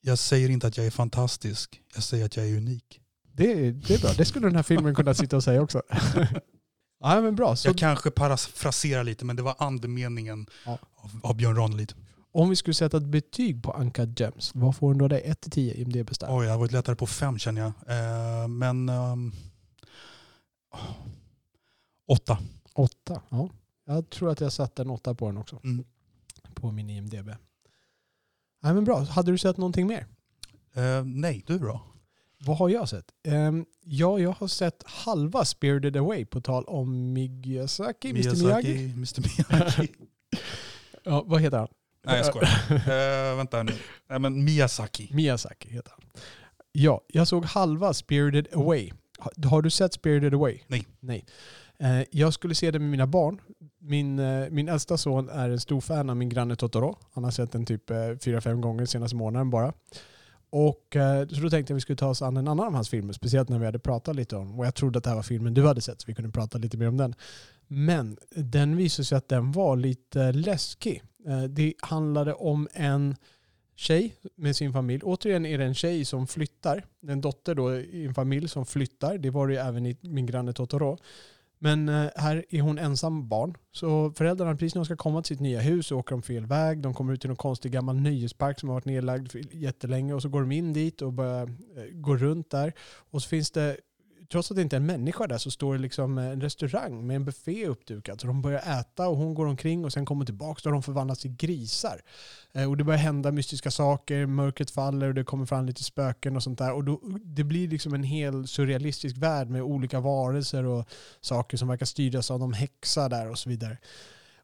jag säger inte att jag är fantastisk, jag säger att jag är unik. Det, det är bra. Det skulle den här filmen kunna sitta och säga också. <laughs> ja men bra. Så jag kanske parafraserar lite men det var andemeningen Ja. av, av Björn Ranelid. om vi skulle sätta ett betyg på Anka Gems, vad får den då det? 1-10 i IMDB stark? Oj, jag har varit lättare på fem känner jag. Eh, men ehm, åtta. Åtta. Ja. Jag tror att jag satte en åtta på den också. Mm. På min IMDB. Nej, men bra. Hade du sett någonting mer? Eh, nej, du då? Vad har jag sett? Ehm, ja, jag har sett halva Spirited Away på tal om Miyazaki. Mr Miyagi. Mr Miyagi. <laughs> Ja, vad heter han? nej, jag skojar. Eh, vänta nu. Nej, men Miyazaki. Miyazaki heter han. Ja, jag såg halva Spirited Away. Ha- Har du sett Spirited Away? Nej. Nej. Eh, Jag skulle se det med mina barn. Min, eh, min äldsta son är en stor fan av min granne Totoro. Han har sett den typ fyra, fem gånger senaste månaden bara. Och eh, så då tänkte jag att vi skulle ta oss an en annan av hans filmer, speciellt när vi hade pratat lite om, och jag trodde att det här var filmen du hade sett, så vi kunde prata lite mer om den. Men den visade sig att den var lite läskig. Eh, Det handlade om en tjej med sin familj. Återigen är det en tjej som flyttar. En dotter då i en familj som flyttar. Det var det ju även i min granne Totoro. Men eh, här är hon ensam barn. Så föräldrarna, precis när de ska komma till sitt nya hus, så åker de fel väg. De kommer ut till någon konstig gammal nöjespark som har varit nedlagd för jättelänge. Och så går de in dit och börjar eh, gå runt där. Och så finns det, trots att det inte är en människa där, så står det liksom eh, en restaurang med en buffé uppdukad. Så de börjar äta och hon går omkring och sen kommer tillbaka och de förvandlas till grisar. Eh, Och det börjar hända mystiska saker, mörkret faller och det kommer fram lite spöken och sånt där. Och då, det blir liksom en hel surrealistisk värld med olika varelser och saker som verkar styras av någon häxa där och så vidare.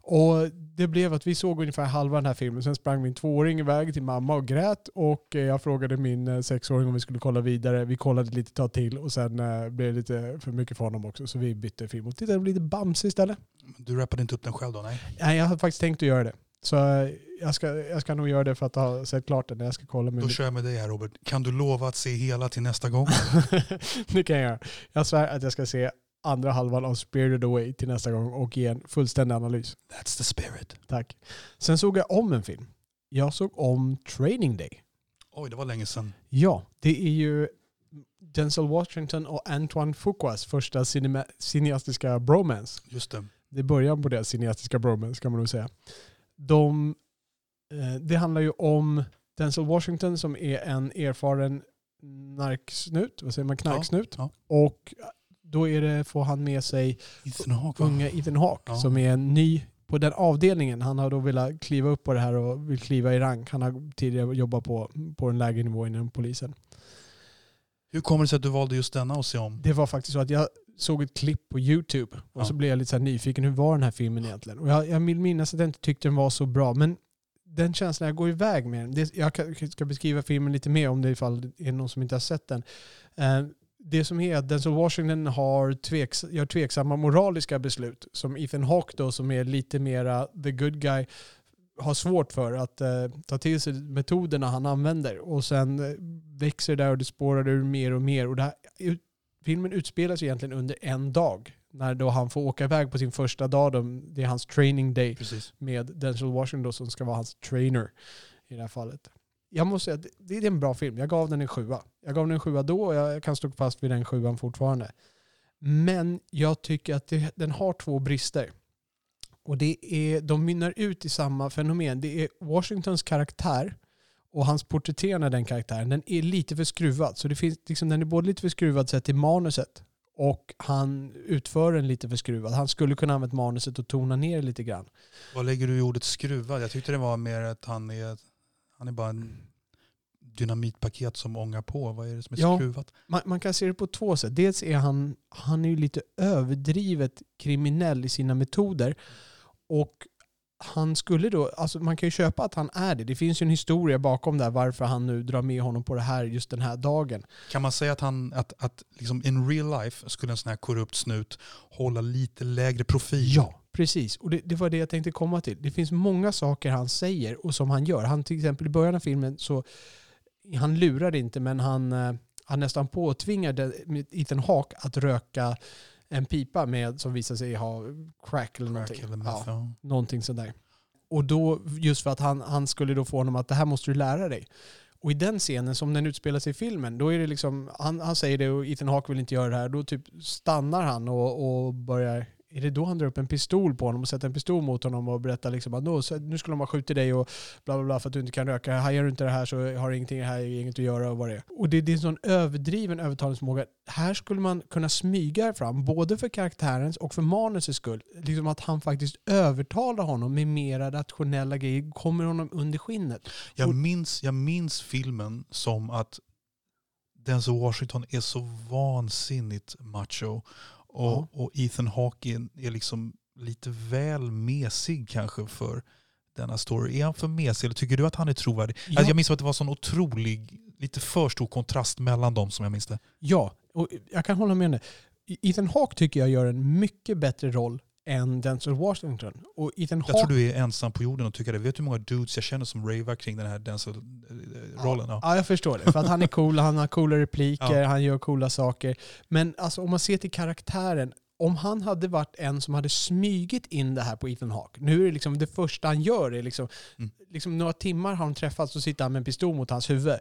Och det blev att vi såg ungefär halva den här filmen. Sen sprang min tvååring iväg till mamma och grät och eh, jag frågade min eh, sexåring om vi skulle kolla vidare. Vi kollade lite tag till och sen eh, blev det lite för mycket för honom också så vi bytte film och tittade på lite Bamse istället. Du rappade inte upp den själv då? Nej. Nej, jag hade faktiskt tänkt att göra det. Så jag ska, jag ska nog göra det för att ha sett klart den. Jag ska kolla med Då kör jag med dig här Robert. Kan du lova att se hela till nästa gång? <laughs> det kan jag göra. Jag svär att jag ska se andra halvan av Spirited Away till nästa gång och ge en fullständig analys. That's the spirit. Tack. Sen såg jag om en film. Jag såg om Training Day. Oj, det var länge sedan. Ja, det är ju Denzel Washington och Antoine Fuquas första cineastiska bromance. Just det. Det är början på deras cineastiska bromance kan man nog säga. De, eh, det handlar ju om Denzel Washington som är en erfaren narksnut, vad säger man, knarksnut. Ja, Och då är det, får han med sig Ethan Hawke va? unga Ethan Hawke Ja. som är en ny på den avdelningen. Han har då velat kliva upp på det här och vill kliva i rank. Han har tidigare jobbat på, på en lägre nivå inom polisen. Hur kommer det sig att du valde just denna att se om? Det var faktiskt så att jag såg ett klipp på YouTube och Ja. så blev jag lite så nyfiken. Hur var den här filmen egentligen? Och jag, jag vill minnas att jag inte tyckte den var så bra. Men den känslan jag går iväg med den. Jag ska beskriva filmen lite mer om det ifall det är någon som inte har sett den. Det som är att Denzel Washington har tveks, gör tveksamma moraliska beslut. Som Ethan Hawke då som är lite mera the good guy har svårt för att eh, ta till sig metoderna han använder. Och sen eh, växer det där och det spårar ur mer och mer. Och det här, ut, filmen utspelas egentligen under en dag. När då han får åka iväg på sin första dag. De, det är hans training day Precis. med Denzel Washington då, som ska vara hans trainer i det här fallet. Jag måste säga att det det är en bra film. Jag gav den en sjua. Jag gav den en sjua då och jag kan stå fast vid den sjuan fortfarande. Men jag tycker att det, den har två brister. Och det är, de mynnar ut i samma fenomen. Det är Washingtons karaktär och hans porträtterande av den karaktären, den är lite för skruvad. Så det finns, liksom, den är både lite för skruvad sett till manuset och han utför den lite för skruvad. Han skulle kunna använt manuset och tona ner lite grann. Vad lägger du i ordet skruvad? Jag tyckte det var mer att han är, han är bara en dynamitpaket som ångar på. Vad är det som är Ja. skruvat? Man, man kan se det på två sätt. Dels är han, han är ju lite överdrivet kriminell i sina metoder. Och han skulle då, alltså man kan ju köpa att han är det. Det finns ju en historia bakom där varför han nu drar med honom på det här just den här dagen. Kan man säga att han, att, att liksom in real life skulle en sån här korrupt snut hålla lite lägre profil? Ja, precis. Och det, det var det jag tänkte komma till. Det finns många saker han säger och som han gör. Han till exempel i början av filmen så, han lurar inte men han, eh, han nästan påtvingar Ethan Hawke att röka en pipa med som visar sig ha crack eller Crack någonting. eller ja. någonting sådär. Och då, just för att han, han skulle då få honom att det här måste du lära dig. Och i den scenen som den utspelar sig i filmen, då är det liksom, han, han säger det och Ethan Hawke vill inte göra det här. Då typ stannar han och, och börjar, är det då han drar upp en pistol på honom och sätter en pistol mot honom och berättar liksom att "Nå, så- nu skulle de ha skjutit dig och bla bla bla för att du inte kan röka. Hajar du inte det här så har ingenting här, inget att göra och vad det är. Och det, det är en sån överdriven övertalningsförmåga. Här skulle man kunna smyga fram, både för karaktärens och för manusets skull. Liksom att han faktiskt övertalar honom med mera rationella grejer, kommer honom under skinnet. Jag, Och- minns, jag minns filmen som att Denzel Washington är så vansinnigt macho. Och, Ja. och Ethan Hawke är, liksom lite väl mesig kanske för denna story. Är han för mesig eller tycker du att han är trovärdig? Ja. Alltså jag minns att det var sån otrolig, lite för stor kontrast mellan dem som jag minns det. Ja, och jag kan hålla med om det. Ethan Hawke tycker jag gör en mycket bättre roll än Denzel Washington. Och Ethan Jag tror Hawke... du är ensam på jorden och tycker det. Vet du hur många dudes jag känner som ravar kring den här Denzel-rollen? Ja. Ja, jag förstår det. För att han är cool, han har coola repliker, Ja. han gör coola saker. Men alltså, om man ser till karaktären, om han hade varit en som hade smygit in det här på Ethan Hawke. Nu är det liksom det första han gör, är liksom, Mm. liksom några timmar har de träffats och sitter han med en pistol mot hans huvud.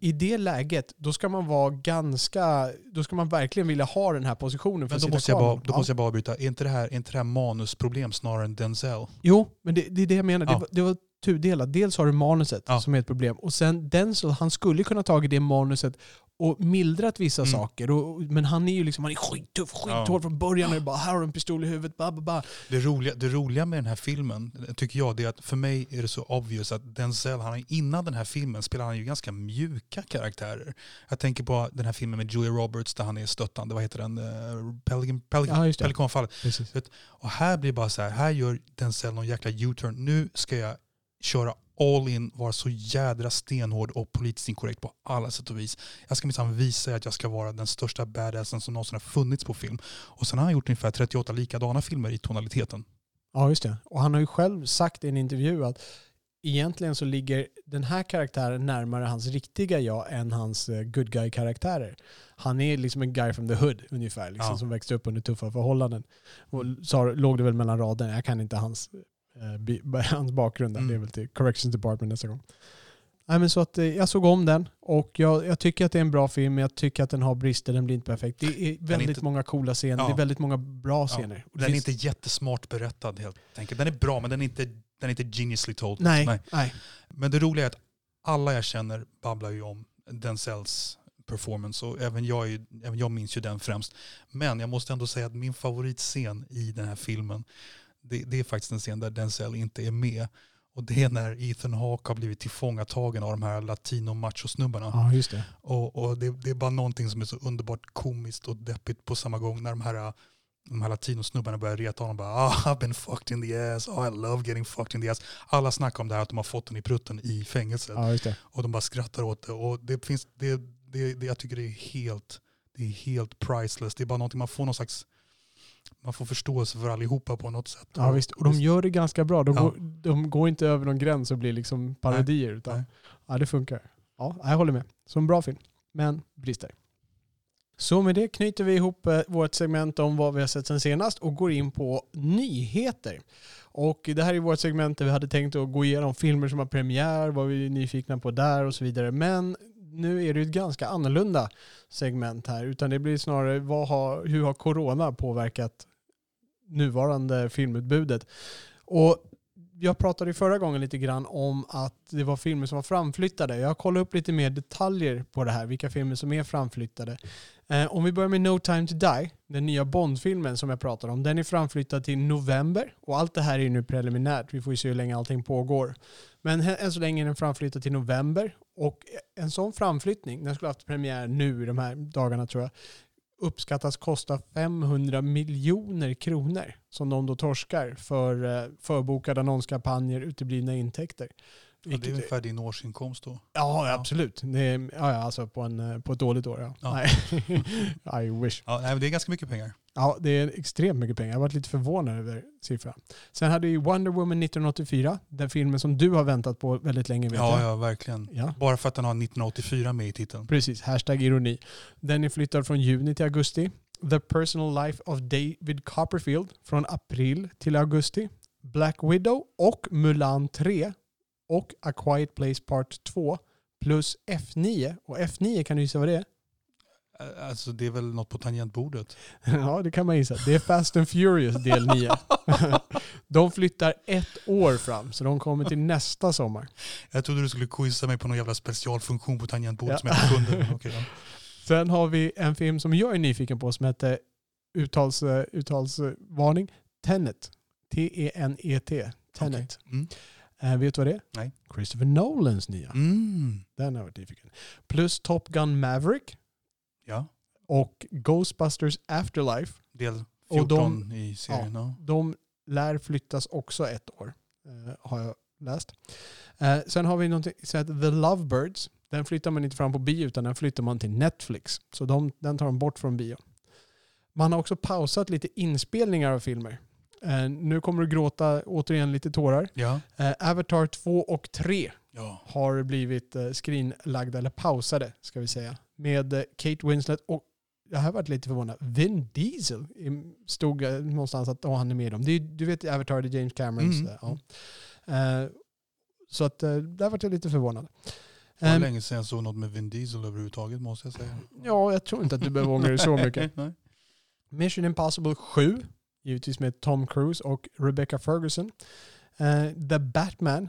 I det läget, då ska man vara ganska, då ska man verkligen vilja ha den här positionen för Men att då sitta måste, jag bara, då Ja. måste jag bara bryta. Är inte det här, är inte det här manusproblem snarare än Denzel? Jo, men det, det är det jag menar. Ja. Det, var, det var tudelat. Dels har du manuset Ja. som är ett problem. Och sen Denzel, han skulle kunna tagit det manuset och mildrat vissa Mm. saker. Och, men han är ju liksom, han är skittuff, skithård Ja. från början. Och bara, här har du en pistol i huvudet, ba, ba, ba. Det roliga, det roliga med den här filmen tycker jag det är att för mig är det så obvious att Denzel, han, innan den här filmen spelar han ju ganska mjuka karaktärer. Jag tänker på den här filmen med Julia Roberts där han är stöttande, vad heter den? Uh, Pelican, Pelican, Ja. Pelikanfallet. Och här blir det bara så här, här gör Denzel någon jäkla U-turn. Nu ska jag köra all in, vara så jädra stenhård och politiskt inkorrekt på alla sätt och vis. Jag ska minsann visa att jag ska vara den största badassen som någonsin har funnits på film. Och sen har han gjort ungefär 38 likadana filmer i tonaliteten. Ja, just det. Och han har ju själv sagt i en intervju att egentligen så ligger den här karaktären närmare hans riktiga jag än hans eh, good guy-karaktärer. Han är liksom en guy from the hood ungefär, liksom, Ja. som växte upp under tuffa förhållanden. Och sa, låg det väl mellan raderna, jag kan inte hans, <laughs> hans bakgrund där. Mm. Det är väl till Corrections Department nästa gång. Nej, men så att, eh, jag såg om den och jag, jag tycker att det är en bra film, men jag tycker att den har brister, den blir inte perfekt. Det är väldigt inte- många coola scener, Ja. det är väldigt många bra scener. Den är finns- inte jättesmart berättad helt enkelt. Den är bra men den är inte, den är inte geniusly told. Nej, nej. Men det roliga är att alla jag känner babblar ju om Denzels performance och även jag, är, även jag minns ju den främst. Men jag måste ändå säga att min favoritscen i den här filmen det, det är faktiskt en scen där Denzel inte är med. Och det är när Ethan Hawke har blivit tillfångatagen av de här latino machosnubbarna. Ja, just det. Och, och det, det är bara någonting som är så underbart komiskt och deppigt på samma gång när de här, de här latinosnubbarna börjar reta honom. Bara, ah, I've been fucked in the ass, oh, I love getting fucked in the ass. Alla snackar om det här att de har fått den i prutten i fängelset. Ja, just det. Och de bara skrattar åt det. Och det finns, det, det, det, jag tycker det är helt, det är helt priceless. Det är bara någonting man får någon slags, man får förståelse för allihopa på något sätt. Ja, visst. Och de gör det ganska bra. De, Ja. går, de går inte över någon gräns och blir liksom parodier. Utan, Nej. Ja, det funkar. Ja, jag håller med. Så en bra film. Men brister. Så med det knyter vi ihop eh, vårt segment om vad vi har sett sen senast och går in på nyheter. Och det här är vårt segment där vi hade tänkt att gå igenom filmer som har premiär, vad vi är nyfikna på där och så vidare. Men nu är det ju ett ganska annorlunda segment här. Utan det blir snarare vad har, hur har corona påverkat nuvarande filmutbudet? Och jag pratade ju förra gången lite grann om att det var filmer som var framflyttade. Jag har kollat upp lite mer detaljer på det här, vilka filmer som är framflyttade. Eh, om vi börjar med No time to die, den nya Bond-filmen som jag pratade om. Den är framflyttad till november och allt det här är ju nu preliminärt. Vi får ju se hur länge allting pågår. Men än så länge är den framflyttad till november och en sån framflyttning, den skulle haft premiär nu i de här dagarna tror jag, uppskattas kosta 500 miljoner kronor som de då torskar för eh, förbokade annonskampanjer, uteblivna intäkter. Ja, det är ungefär din årsinkomst då. Ja, absolut. Det är, ja, alltså på, en, eh, på ett dåligt år. Ja. Ja. <laughs> I wish. Ja, nej, det är ganska mycket pengar. Ja, det är extremt mycket pengar. Jag har varit lite förvånad över siffran. Sen hade vi Wonder Woman 1984, den filmen som du har väntat på väldigt länge vet Ja, jag. ja, verkligen. Ja. Bara för att den har 1984 med i titeln. Precis, hashtag ironi. Den är flyttad från juni till augusti. The Personal Life of David Copperfield från april till augusti. Black Widow och Mulan 3 och A Quiet Place Part 2 plus F9. Och F9 kan du gissa vad det är? Alltså det är väl något på tangentbordet. <laughs> Ja, det kan man gissa. Det är Fast and Furious del 9. <laughs> de flyttar ett år fram, så de kommer till nästa sommar. Jag trodde du skulle quizza mig på någon jävla specialfunktion på tangentbordet Ja. som jag inte kunde. <laughs> Okej, ja. Sen har vi en film som jag är nyfiken på som heter uttals, uttalsvarning Tenet. T-E-N-E-T. Tenet. Okej. Mm. Eh, vet du vad det är? Nej. Christopher Nolans nya. Mm. Den har jag varit nyfiken. Plus Top Gun Maverick Ja, och Ghostbusters Afterlife. del Och 14 de- i serien. Ja. De lär flyttas också ett år, eh, har jag läst. Eh, sen har vi någonting som heter The Lovebirds. Den flyttar man inte fram på bio utan den flyttar man till Netflix. Så de, den tar de bort från bio. Man har också pausat lite inspelningar av filmer. Eh, nu kommer du gråta återigen lite tårar. Ja. Eh, Avatar 2 och 3 ja. har blivit eh, skrinlagda, eller pausade ska vi säga. Med eh, Kate Winslet och jag har varit lite förvånad. Vin Diesel stod eh, någonstans att oh, han är med i dem. Är, du vet Avatar, det är James Camerons. Mm. eh, Ja. Eh, så att där vart jag lite förvånad. Det var Ehm, länge sedan jag såg något med Vin Diesel överhuvudtaget måste jag säga. ja, jag tror inte att du behöver ångra dig så mycket. <laughs> Mission Impossible 7, givetvis med Tom Cruise och Rebecca Ferguson. The Batman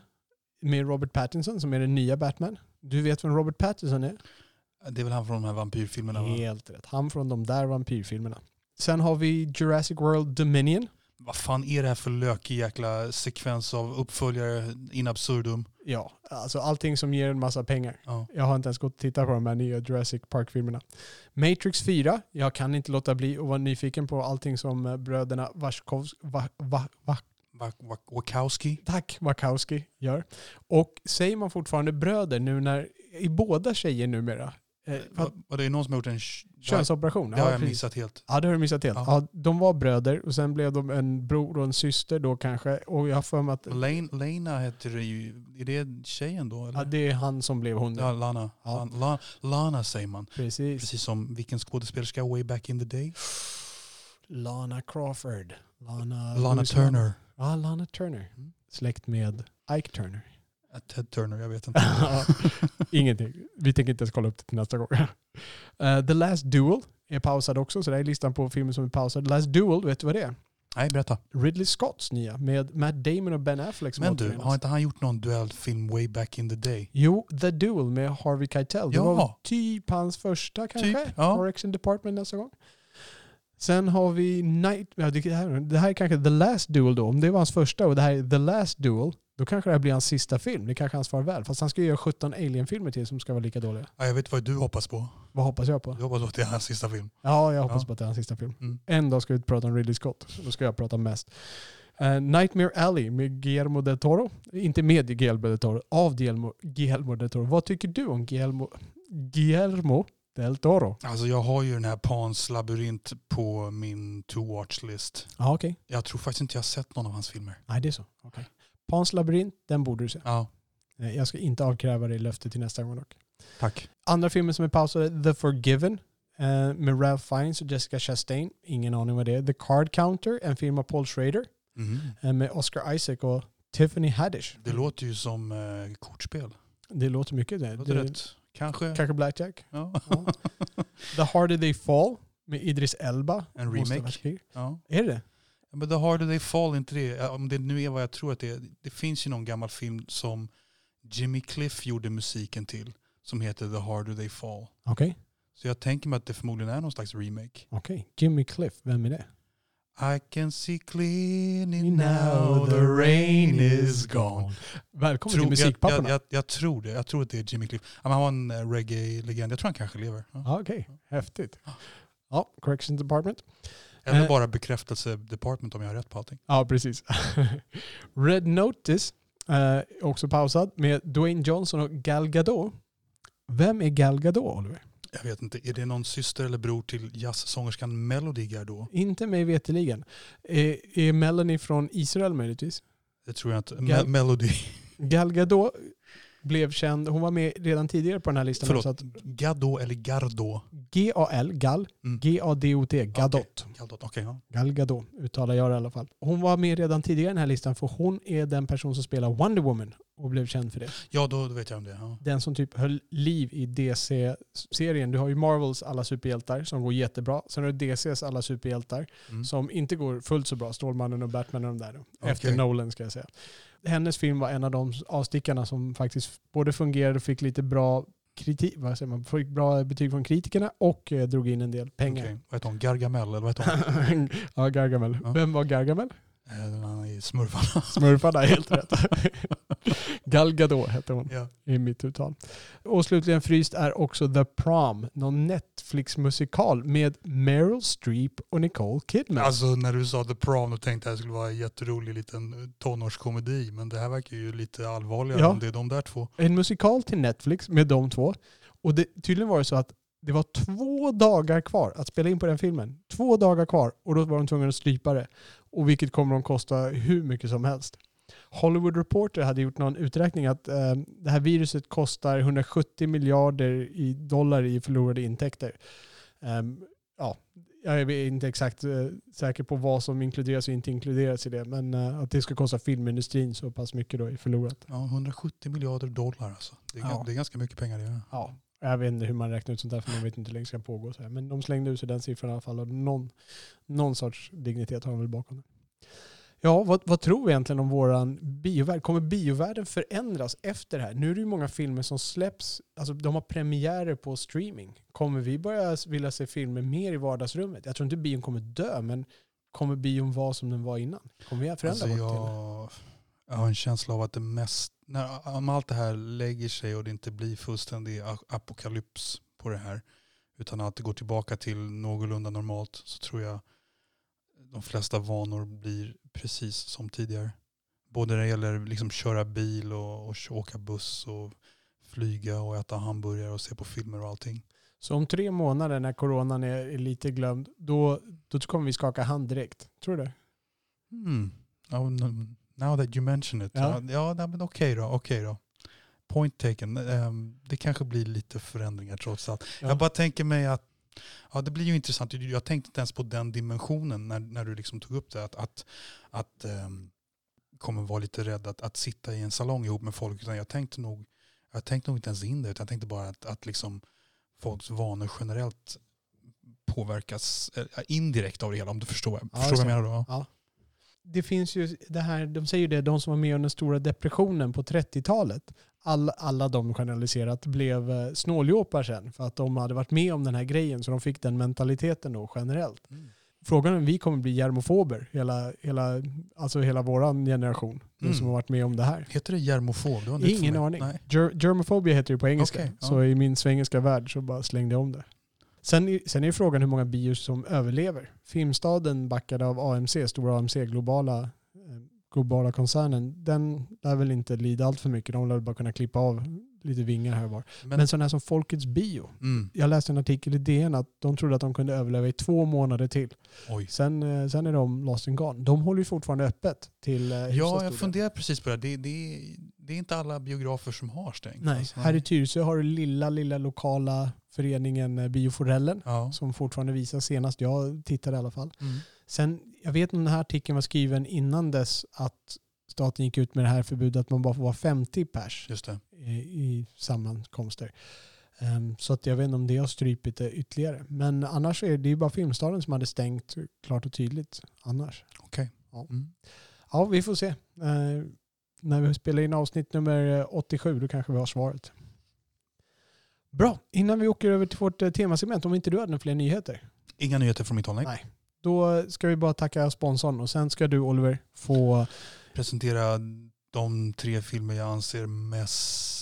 med Robert Pattinson som är den nya Batman. Du vet vem Robert Pattinson är? Det är väl han från de här vampyrfilmerna va? Helt rätt. Han från de där vampyrfilmerna. Sen har vi Jurassic World Dominion. Vad fan är det här för lökig jäkla sekvens av uppföljare in absurdum? Ja, alltså allting som ger en massa pengar. Ja. Jag har inte ens gått och tittat på de här nya Jurassic Park-filmerna. Matrix 4. Jag kan inte låta bli att vara nyfiken på allting som eh, bröderna Wachowski, va, va, va, Wachowski? tack, Wachowski gör. Och säger man fortfarande bröder nu när i båda tjejer numera att- Och det är någon som har gjort en... Könsoperation? Det har ja, jag missat helt. Ja, det har du missat helt. Ja. Ja. de var bröder och sen blev de en bror och en syster då kanske. Och jag har för mig att Lane, Lena heter det ju. Är det tjejen då? Eller? ja, det är han som blev hon. Ja, Lana. Ja. Lan- La, Lana säger man. Precis. Precis som vilken skådespelerska way back in the day? Lana Crawford. Lana, Lana Turner. Ja, Lana Turner. Mm. Släkt med Ike Turner. Ted Turner, jag vet inte. <laughs> Ingenting. Vi tänker inte ens kolla upp det till nästa gång. <laughs> Eh, The Last Duel är pausad också, så det är listan på filmer som är pausad. The Last Duel, vet du vad det är? Nej, berätta. Ridley Scotts nya med Matt Damon och Ben Affleck som Men du, har inte han gjort någon duellfilm way back in the day? Jo, The Duel med Harvey Keitel. Det Ja. var typ hans första kanske? Typ, ja. Correction Department nästa gång. Sen har vi Night... Ja, det, här, det här är kanske The Last Duel då. Om det var hans första och det här är The Last Duel, då kanske det här blir hans sista film. Det är kanske hans farväl. Fast han ska ju göra 17 Alien-filmer till som ska vara lika dåliga. Ja, jag vet vad du hoppas på. Vad hoppas jag på? Du hoppas på att det är hans sista film. Ja, jag hoppas Ja. på att det är hans sista film. Mm. En dag ska vi prata om Ridley Scott. Då ska jag prata mest. Eh, Nightmare Alley med Guillermo del Toro. Inte med Guillermo del Toro, av Guillermo, Guillermo del Toro. Vad tycker du om Guillermo, Guillermo del Toro? Alltså jag har ju den här Pans labyrint på min to-watch-list. Ja, okej. Jag tror faktiskt inte jag har sett någon av hans filmer. Nej, det är så. Okay. Pans labyrint, den borde du se. Ja, Eh, Jag ska inte avkräva dig löfte till nästa gång dock. tack. Andra filmer som är pausade, The Forgiven eh, med Ralph Fiennes och Jessica Chastain. Ingen aning vad det är. The Card Counter, en film av Paul Schrader Mhm. eh, med Oscar Isaac och Tiffany Haddish. Det låter ju som eh, kortspel. Det låter mycket. Det, låter det, rätt. Kanske. Kanske Blackjack. Ja. Ja. <laughs> The Harder They Fall med Idris Elba. En remake. ja. Är det det? Men The Harder They Fall, inte det? Om det nu är vad jag tror att det är. Det finns ju någon gammal film som Jimmy Cliff gjorde musiken till. Som heter The Harder They Fall. Okej. Så jag tänker mig att det förmodligen är någon slags remake. Okej. Jimmy Cliff, vem är det? I can see clearly now the rain is gone. Välkommen Tror- till Musikpapporna. jag, jag, jag tror det. Jag tror att det är Jimmy Cliff. Han var en eh, reggae-legend. Jag tror han kanske lever. Ja. Okej, häftigt. Ja, Correction Department. Eller Eh. bara bekräftelse department om jag har rätt på allting. Ja, precis. <laughs> Red Notice, eh, också pausad, med Dwayne Johnson och Gal Gadot. Vem är Gal Gadot, Oliver? Jag vet inte, är det någon syster eller bror till jazzsångerskan Melody Gardot? Inte mig veteligen. Är, är Melanie från Israel möjligtvis? Det tror jag inte. Gal- Me- Melody. Gal Gadot blev känd, hon var med redan tidigare på den här listan. Förlåt, Så att Gadot eller Gardo? G-A-L, Gal, Mm. G-A-D-O-T, Gadot. Gadot, okej. ja. Gal Gadot uttalar jag det i alla fall. Hon var med redan tidigare i den här listan för hon är den person som spelar Wonder Woman och blev känd för det. Ja, då då vet jag om det. Ja. Den som typ höll liv i DC-serien. Du har ju Marvels alla superhjältar som går jättebra. Sen har du DCs alla superhjältar Mm. som inte går fullt så bra. Stålmannen och Batman och de där. då. Efter. Nolan ska jag säga. Hennes film var en av de avstickarna som faktiskt både fungerade och fick lite bra kritik, vad säger man, fick bra betyg från kritikerna och eh, drog in en del pengar. Okej. Vad heter hon? Gargamel eller vad heter hon? <laughs> ja, Gargamel. Ja. Vem var Gargamel? Eh, andra är Smurfarna. <laughs> Smurfarna, helt rätt. <laughs> Gal Gadot hette hon ja. i mitt uttal. Och slutligen fryst är också The Prom, någon Netflix-musikal med Meryl Streep och Nicole Kidman. Alltså när du sa The Prom då tänkte jag att det skulle vara en jätterolig liten eh, tonårskomedi. Men det här verkar ju lite allvarligare Ja. om det är de där två. En musikal till Netflix med de två. Och det, tydligen var det så att det var två dagar kvar att spela in på den filmen. Två dagar kvar och då var de tvungna att strypa det. Och vilket kommer att kosta hur mycket som helst. Hollywood Reporter hade gjort någon uträkning att eh, det här viruset kostar 170 miljarder i dollar i förlorade intäkter. Ehm, ja, jag är inte exakt eh, säker på vad som inkluderas och inte inkluderas i det, men eh, att det ska kosta filmindustrin så pass mycket då i förlorat. Ja, 170 miljarder dollar alltså. Det är, Ja. det är ganska mycket pengar det. Ja, jag vet inte hur man räknar ut sånt där för man vet inte hur länge det ska pågå. Så här. Men de slängde ut sig den siffran i alla fall och någon, någon sorts dignitet har de väl bakom det. Ja, vad, vad tror vi egentligen om våran biovärld? Kommer biovärlden förändras efter det här? Nu är det ju många filmer som släpps, alltså de har premiärer på streaming. Kommer vi börja vilja se filmer mer i vardagsrummet? Jag tror inte bion kommer dö, men kommer bion vara som den var innan? Kommer vi förändra Alltså vårt jag, jag har en känsla av att det mest, när, om allt det här lägger sig och det inte blir fullständig apokalyps på det här, utan att det går tillbaka till någorlunda normalt, så tror jag de flesta vanor blir precis som tidigare. Både när det gäller liksom köra bil och, och åka buss och flyga och äta hamburgare och se på filmer och allting. Så om tre månader när coronan är, lite glömd, då, då kommer vi skaka hand direkt. Tror du det? Oh, no, now that you mention it. Ja. Ja, ja men okej då. okej då. Point taken. Ehm, det kanske blir lite förändringar trots allt. Ja. Jag bara tänker mig att ja, det blir ju intressant. Jag tänkte inte ens på den dimensionen när, när du liksom tog upp det. Att, att, att um, kommer vara lite rädd att, att sitta i en salong ihop med folk. Utan jag tänkte nog, jag tänkte nog inte ens in det. Utan jag tänkte bara att, att liksom folks vanor generellt påverkas eh, indirekt av det hela. Om du förstår, Ja, förstår vad jag menar då? Det finns ju det här, de säger ju det, de som var med under den stora depressionen på 30-talet, all, alla de generaliserat blev eh, snåljåpar sen för att de hade varit med om den här grejen så de fick den mentaliteten då generellt. Mm. Frågan är om vi kommer bli germofober, hela, hela, alltså hela våran generation, Mm. som har varit med om det här. Heter det germofob? Ingen aning. Ger, germophobia heter det på engelska. Ja. Så i min svengelska värld så bara slängde jag om det. Sen, är- sen är frågan hur många bios som överlever. Filmstaden backade av AMC, stora AMC, globala, eh, globala koncernen. Den lär väl inte lida allt för mycket. De lär bara kunna klippa av lite vingar här och var. Men, Men sådana här som Folkets Bio. mm, Jag läste en artikel i DN att de trodde att de kunde överleva i två månader till. oj. Sen, eh, sen är de lost and gone. De håller ju fortfarande öppet till eh, Ja, jag del. funderar precis på det. Det, det, det är inte alla biografer som har stängt. Nej, Alltså, här i Tyresö har du lilla, lilla lokala föreningen eh, Bioforellen Ja. som fortfarande visas senast. Jag tittade i alla fall. Mm. Sen, jag vet om den här artikeln var skriven innan dess att staten gick ut med det här förbudet att man bara får vara 50 pers i, i sammankomster. Ehm, så att jag vet inte om det har strypit det ytterligare. Men annars är det ju bara Filmstaden som hade stängt klart och tydligt annars. Okej. Ja. Mm. Ja, vi får se. Eh, när vi spelar in avsnitt nummer 87 då kanske vi har svaret. Bra, innan vi åker över till vårt eh, temasegment, om inte du hade några fler nyheter. Inga nyheter från mitt håll. Nej. Nej. Då ska vi bara tacka sponsorn och sen ska du Oliver få Presentera de tre filmer jag anser mest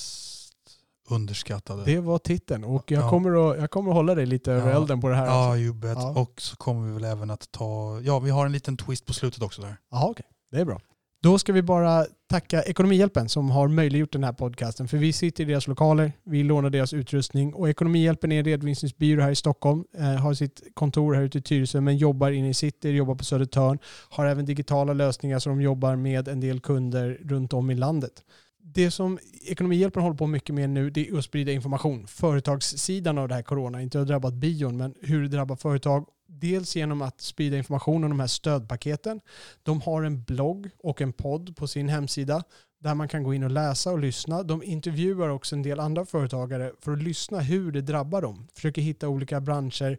underskattade. Det var titeln och jag, Ja. kommer, att, jag kommer att hålla dig lite över Ja. elden på det här. Ja, också. you bet. Ja. Och så kommer vi väl även att ta... Ja, vi har en liten twist på slutet också där. Jaha, okej. Det är bra. Då ska vi bara tacka Ekonomihjälpen som har möjliggjort den här podcasten. För vi sitter i deras lokaler, vi lånar deras utrustning och Ekonomihjälpen är en redovisningsbyrå här i Stockholm. Eh, har sitt kontor här ute i Tyresö men jobbar inne i city, jobbar på Södertörn. Har även digitala lösningar så de jobbar med en del kunder runt om i landet. Det som Ekonomihjälpen håller på mycket med nu det är att sprida information. Företagssidan av det här corona, inte har drabbat bion men hur det drabbar företag. Dels genom att sprida information om de här stödpaketen. De har en blogg och en podd på sin hemsida där man kan gå in och läsa och lyssna. De intervjuar också en del andra företagare för att lyssna hur det drabbar dem. Försöker hitta olika branscher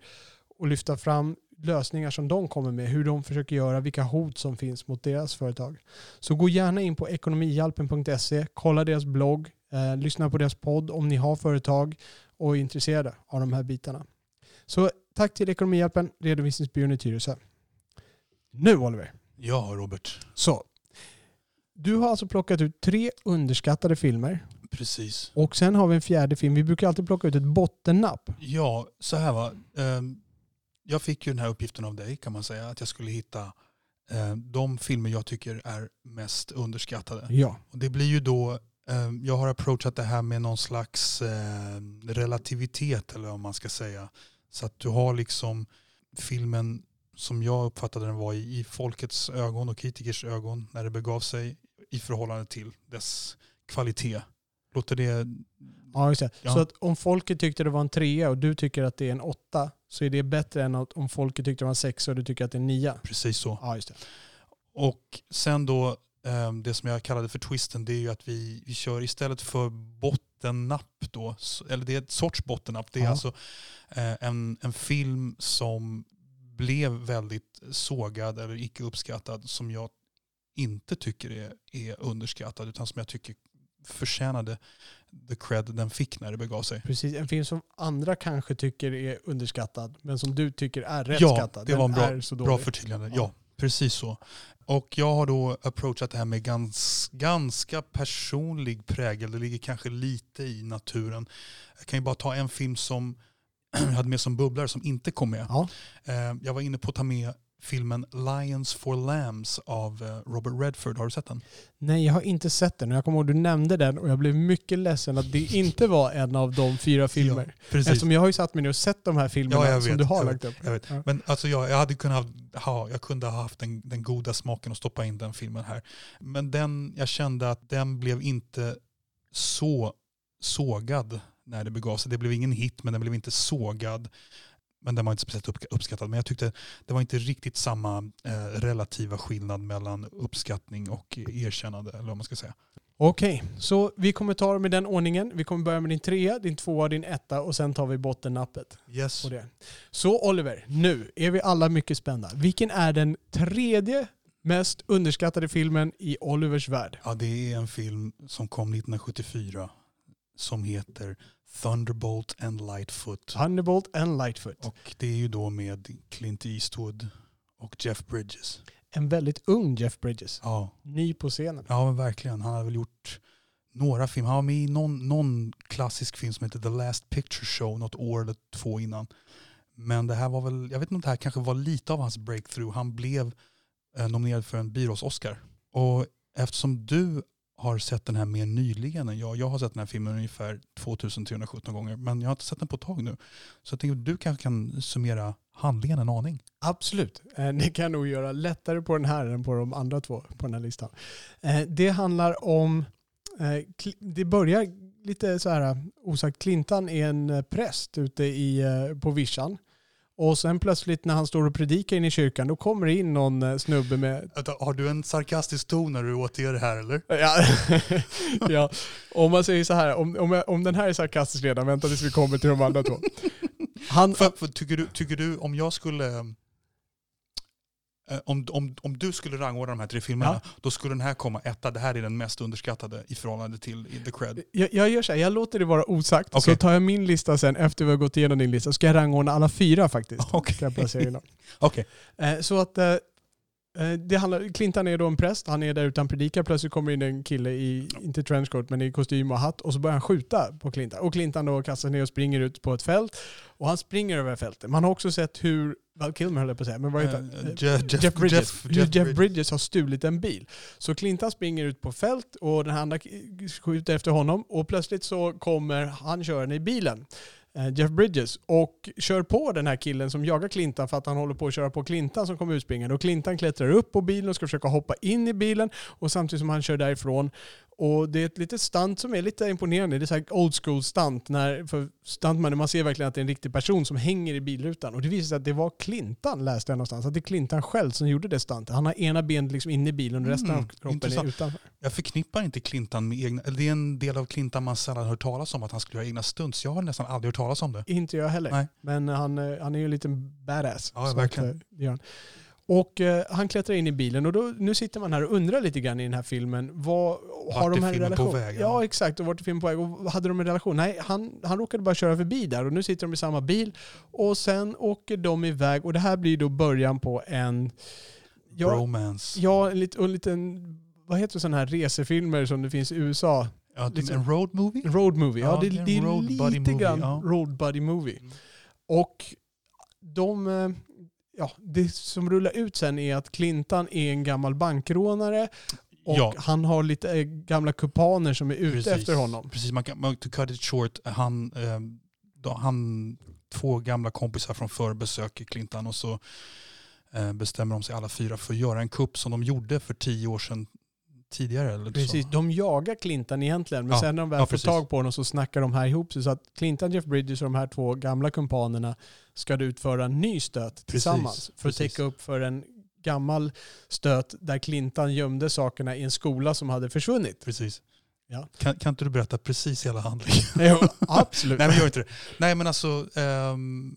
och lyfta fram lösningar som de kommer med, hur de försöker göra, vilka hot som finns mot deras företag. Så gå gärna in på ekonomihjälpen.se, kolla deras blogg, eh, lyssna på deras podd om ni har företag och är intresserade av de här bitarna. Så tack till Ekonomihjälpen, redovisningsbyrån i Tyresö. Nu Oliver, Ja, Robert. så. Du har alltså plockat ut tre underskattade filmer Precis. och sen har vi en fjärde film. Vi brukar alltid plocka ut ett bottennapp. Ja, så här va. Ehm, Jag fick ju den här uppgiften av dig kan man säga. Att jag skulle hitta eh, de filmer jag tycker är mest underskattade. Ja. Och det blir ju då, eh, jag har approachat det här med någon slags relativitet eller vad man ska säga. Så att du har liksom filmen som jag uppfattade den var i, i folkets ögon och kritikers ögon när det begav sig i förhållande till dess kvalitet. Låter det... Ja, just det. Ja. Så att om folket tyckte det var en trea och du tycker att det är en åtta så är det bättre än att om folket tyckte det var en sexa och du tycker att det är en nia. Precis så. Ja, just det. Och sen då, eh, det som jag kallade för twisten, det är ju att vi, vi kör istället för bottennapp då, eller det är ett sorts bottennapp, det är Ja. alltså eh, en, en film som blev väldigt sågad eller icke uppskattad som jag inte tycker är, är underskattad utan som jag tycker förtjänade the cred den fick när det begav sig. Precis, en film som andra kanske tycker är underskattad men som du tycker är rätt Ja, skattad. det Den var en bra- Bra förtydligande. Ja. Ja. Precis så. Och jag har då approachat det här med gans, ganska personlig prägel. Det ligger kanske lite i naturen. Jag kan ju bara ta en film som <clears throat> jag hade med som bubblare som inte kom med. Ja. Eh, Jag var inne på att ta med filmen Lions for Lambs av eh, Robert Redford. Har du sett den? Nej, jag har inte sett den. Jag kommer ihåg att du nämnde den och jag blev mycket ledsen att det inte var en av de fyra filmer. precis. Eftersom jag har ju satt mig ner och sett de här filmerna Ja, som vet, du har lagt upp. jag vet. Ja. Men alltså jag, jag hade kunnat ha, jag kunde ha haft den, den goda smaken att stoppa in den filmen här. Men den, jag kände att den blev inte så sågad när det begav sig. Det blev ingen hit men den blev inte sågad. Men den var inte speciellt upp, uppskattad. Men jag tyckte det var inte riktigt samma eh, relativa skillnad mellan uppskattning och erkännande. Eller vad man ska säga. Okej, så vi kommer ta dem i den ordningen. Vi kommer börja med din trea, din tvåa, din etta och sen tar vi bottennappet Yes. på det. Så Oliver, nu är vi alla mycket spända. Vilken är den tredje mest underskattade filmen i Olivers värld? Ja, det är en film som kom 1974 som heter Thunderbolt and Lightfoot. Thunderbolt and Lightfoot. Och det är ju då med Clint Eastwood och Jeff Bridges. En väldigt ung Jeff Bridges. Ja, Ny på scenen. ja verkligen. Han har väl gjort några filmer. Han var med i någon, någon klassisk film som heter The Last Picture Show något år eller två innan. Men det här var väl, jag vet inte om det här kanske var lite av hans breakthrough. Han blev eh, nominerad för en byrås-Oscar. Och eftersom du har sett den här mer nyligen än jag. Jag har sett den här filmen ungefär 2317 gånger men jag har inte sett den på ett tag nu. Så jag tänker att du kanske kan summera handlingen en aning. Absolut. Eh, Det kan nog göra lättare på den här än på de andra två på den här listan. Eh, Det handlar om, eh, det börjar lite så här eh, osagt, Clintan är en eh, präst ute i, eh, på vischan. Och sen plötsligt när han står och predikar in i kyrkan, då kommer det in någon eh, snubbe med Har du en sarkastisk ton när du återger det här eller? <laughs> Ja, <laughs> ja. om man säger så här, om, om, om den här är sarkastisk redan, vänta tills vi kommer till de andra två. Han, För, för, tycker, du, tycker du om jag skulle... eh, Om, om, om du skulle rangordna de här tre filmerna, då skulle den här komma etta. Det här är den mest underskattade i förhållande till The Cred. jag, jag gör så här, jag låter det vara osagt, så Okej. tar jag min lista sen efter vi har gått igenom din lista, ska jag rangordna alla fyra faktiskt. Okej. Dem. <laughs> Okej. Eh, Så att eh, det handlar, Clintan är då en präst, han är där utan predikar, plötsligt kommer in en kille i, inte trenchcoat, men i kostym och hatt och så börjar han skjuta på Clintan. Och Clintan då kastar ner och springer ut på ett fält och han springer över fältet. Man har också sett hur, Val Kilmer höll jag på att säga, men vad heter? Eh, Je- Jeff, Jeff, Bridges. Jeff, hur Jeff Jeff, Bridges har stulit en bil. Så Clintan springer ut på fält och den andra skjuter efter honom och plötsligt så kommer han körande i bilen. Eh, Jeff Bridges och kör på den här killen som jagar Clintan för att han håller på att köra på Clintan som kommer utspringande. Och Clintan klättrar upp på bilen och ska försöka hoppa in i bilen och samtidigt som han kör därifrån. Och det är ett litet stunt som är lite imponerande. Det är så här old school stunt. När, för stuntmannen, man ser verkligen att det är en riktig person som hänger i bilrutan. Och det visar sig att det var Clintan, läste jag någonstans. Att det är Clintan själv som gjorde det stuntet. Han har ena benet liksom inne i bilen och resten Mm, av kroppen är intressant. utanför. Jag förknippar inte Clintan med egna... Eller det är en del av Clintan man sällan hört talas om, att han skulle göra egna stunts. Jag har nästan aldrig hört talas om det. Inte jag heller. Nej. Men han, eh, han är ju en liten badass. Ja, verkligen. Att, Och eh, han klättrar in i bilen och då, nu sitter man här och undrar lite grann i den här filmen. Vad har är de här en filmen på relation? väg, ja. Exakt. Och vart är filmen på väg? Och hade de en relation? Nej, han, han råkade bara köra förbi där och nu sitter de i samma bil. Och sen åker de iväg och det här blir då början på en... Ja, Bromance. ja en, lit, en liten... Vad heter sådana här resefilmer som det finns i USA? Ja, liksom- en road movie? En road movie. Ja, Ja, det, det är är lite movie, grann ja. road buddy movie. Mm. Och de, eh, ja, det som rullar ut sen är att Clintan är en gammal bankrånare och Ja. han har lite eh, gamla kupaner som är ute Precis. efter honom. Precis, man kan, man, to cut it short, han, eh, då, han, två gamla kompisar från förr besöker Clintan och så eh, bestämmer de sig alla fyra för att göra en kupp som de gjorde för tio år sedan tidigare. Eller Precis, Så. de jagar Clintan egentligen men Ja, sen när de väl ja, får precis. tag på honom så snackar de här ihop sig så att Clintan, Jeff Bridges och de här två gamla kumpanerna ska utföra en ny stöt tillsammans för att precis. täcka upp för en gammal stöt där Clintan gömde sakerna i en skola som hade försvunnit. Precis. Ja. Kan, kan inte du berätta precis hela handlingen? <laughs> Jo, absolut. Nej men gör inte det. Nej men alltså, ehm,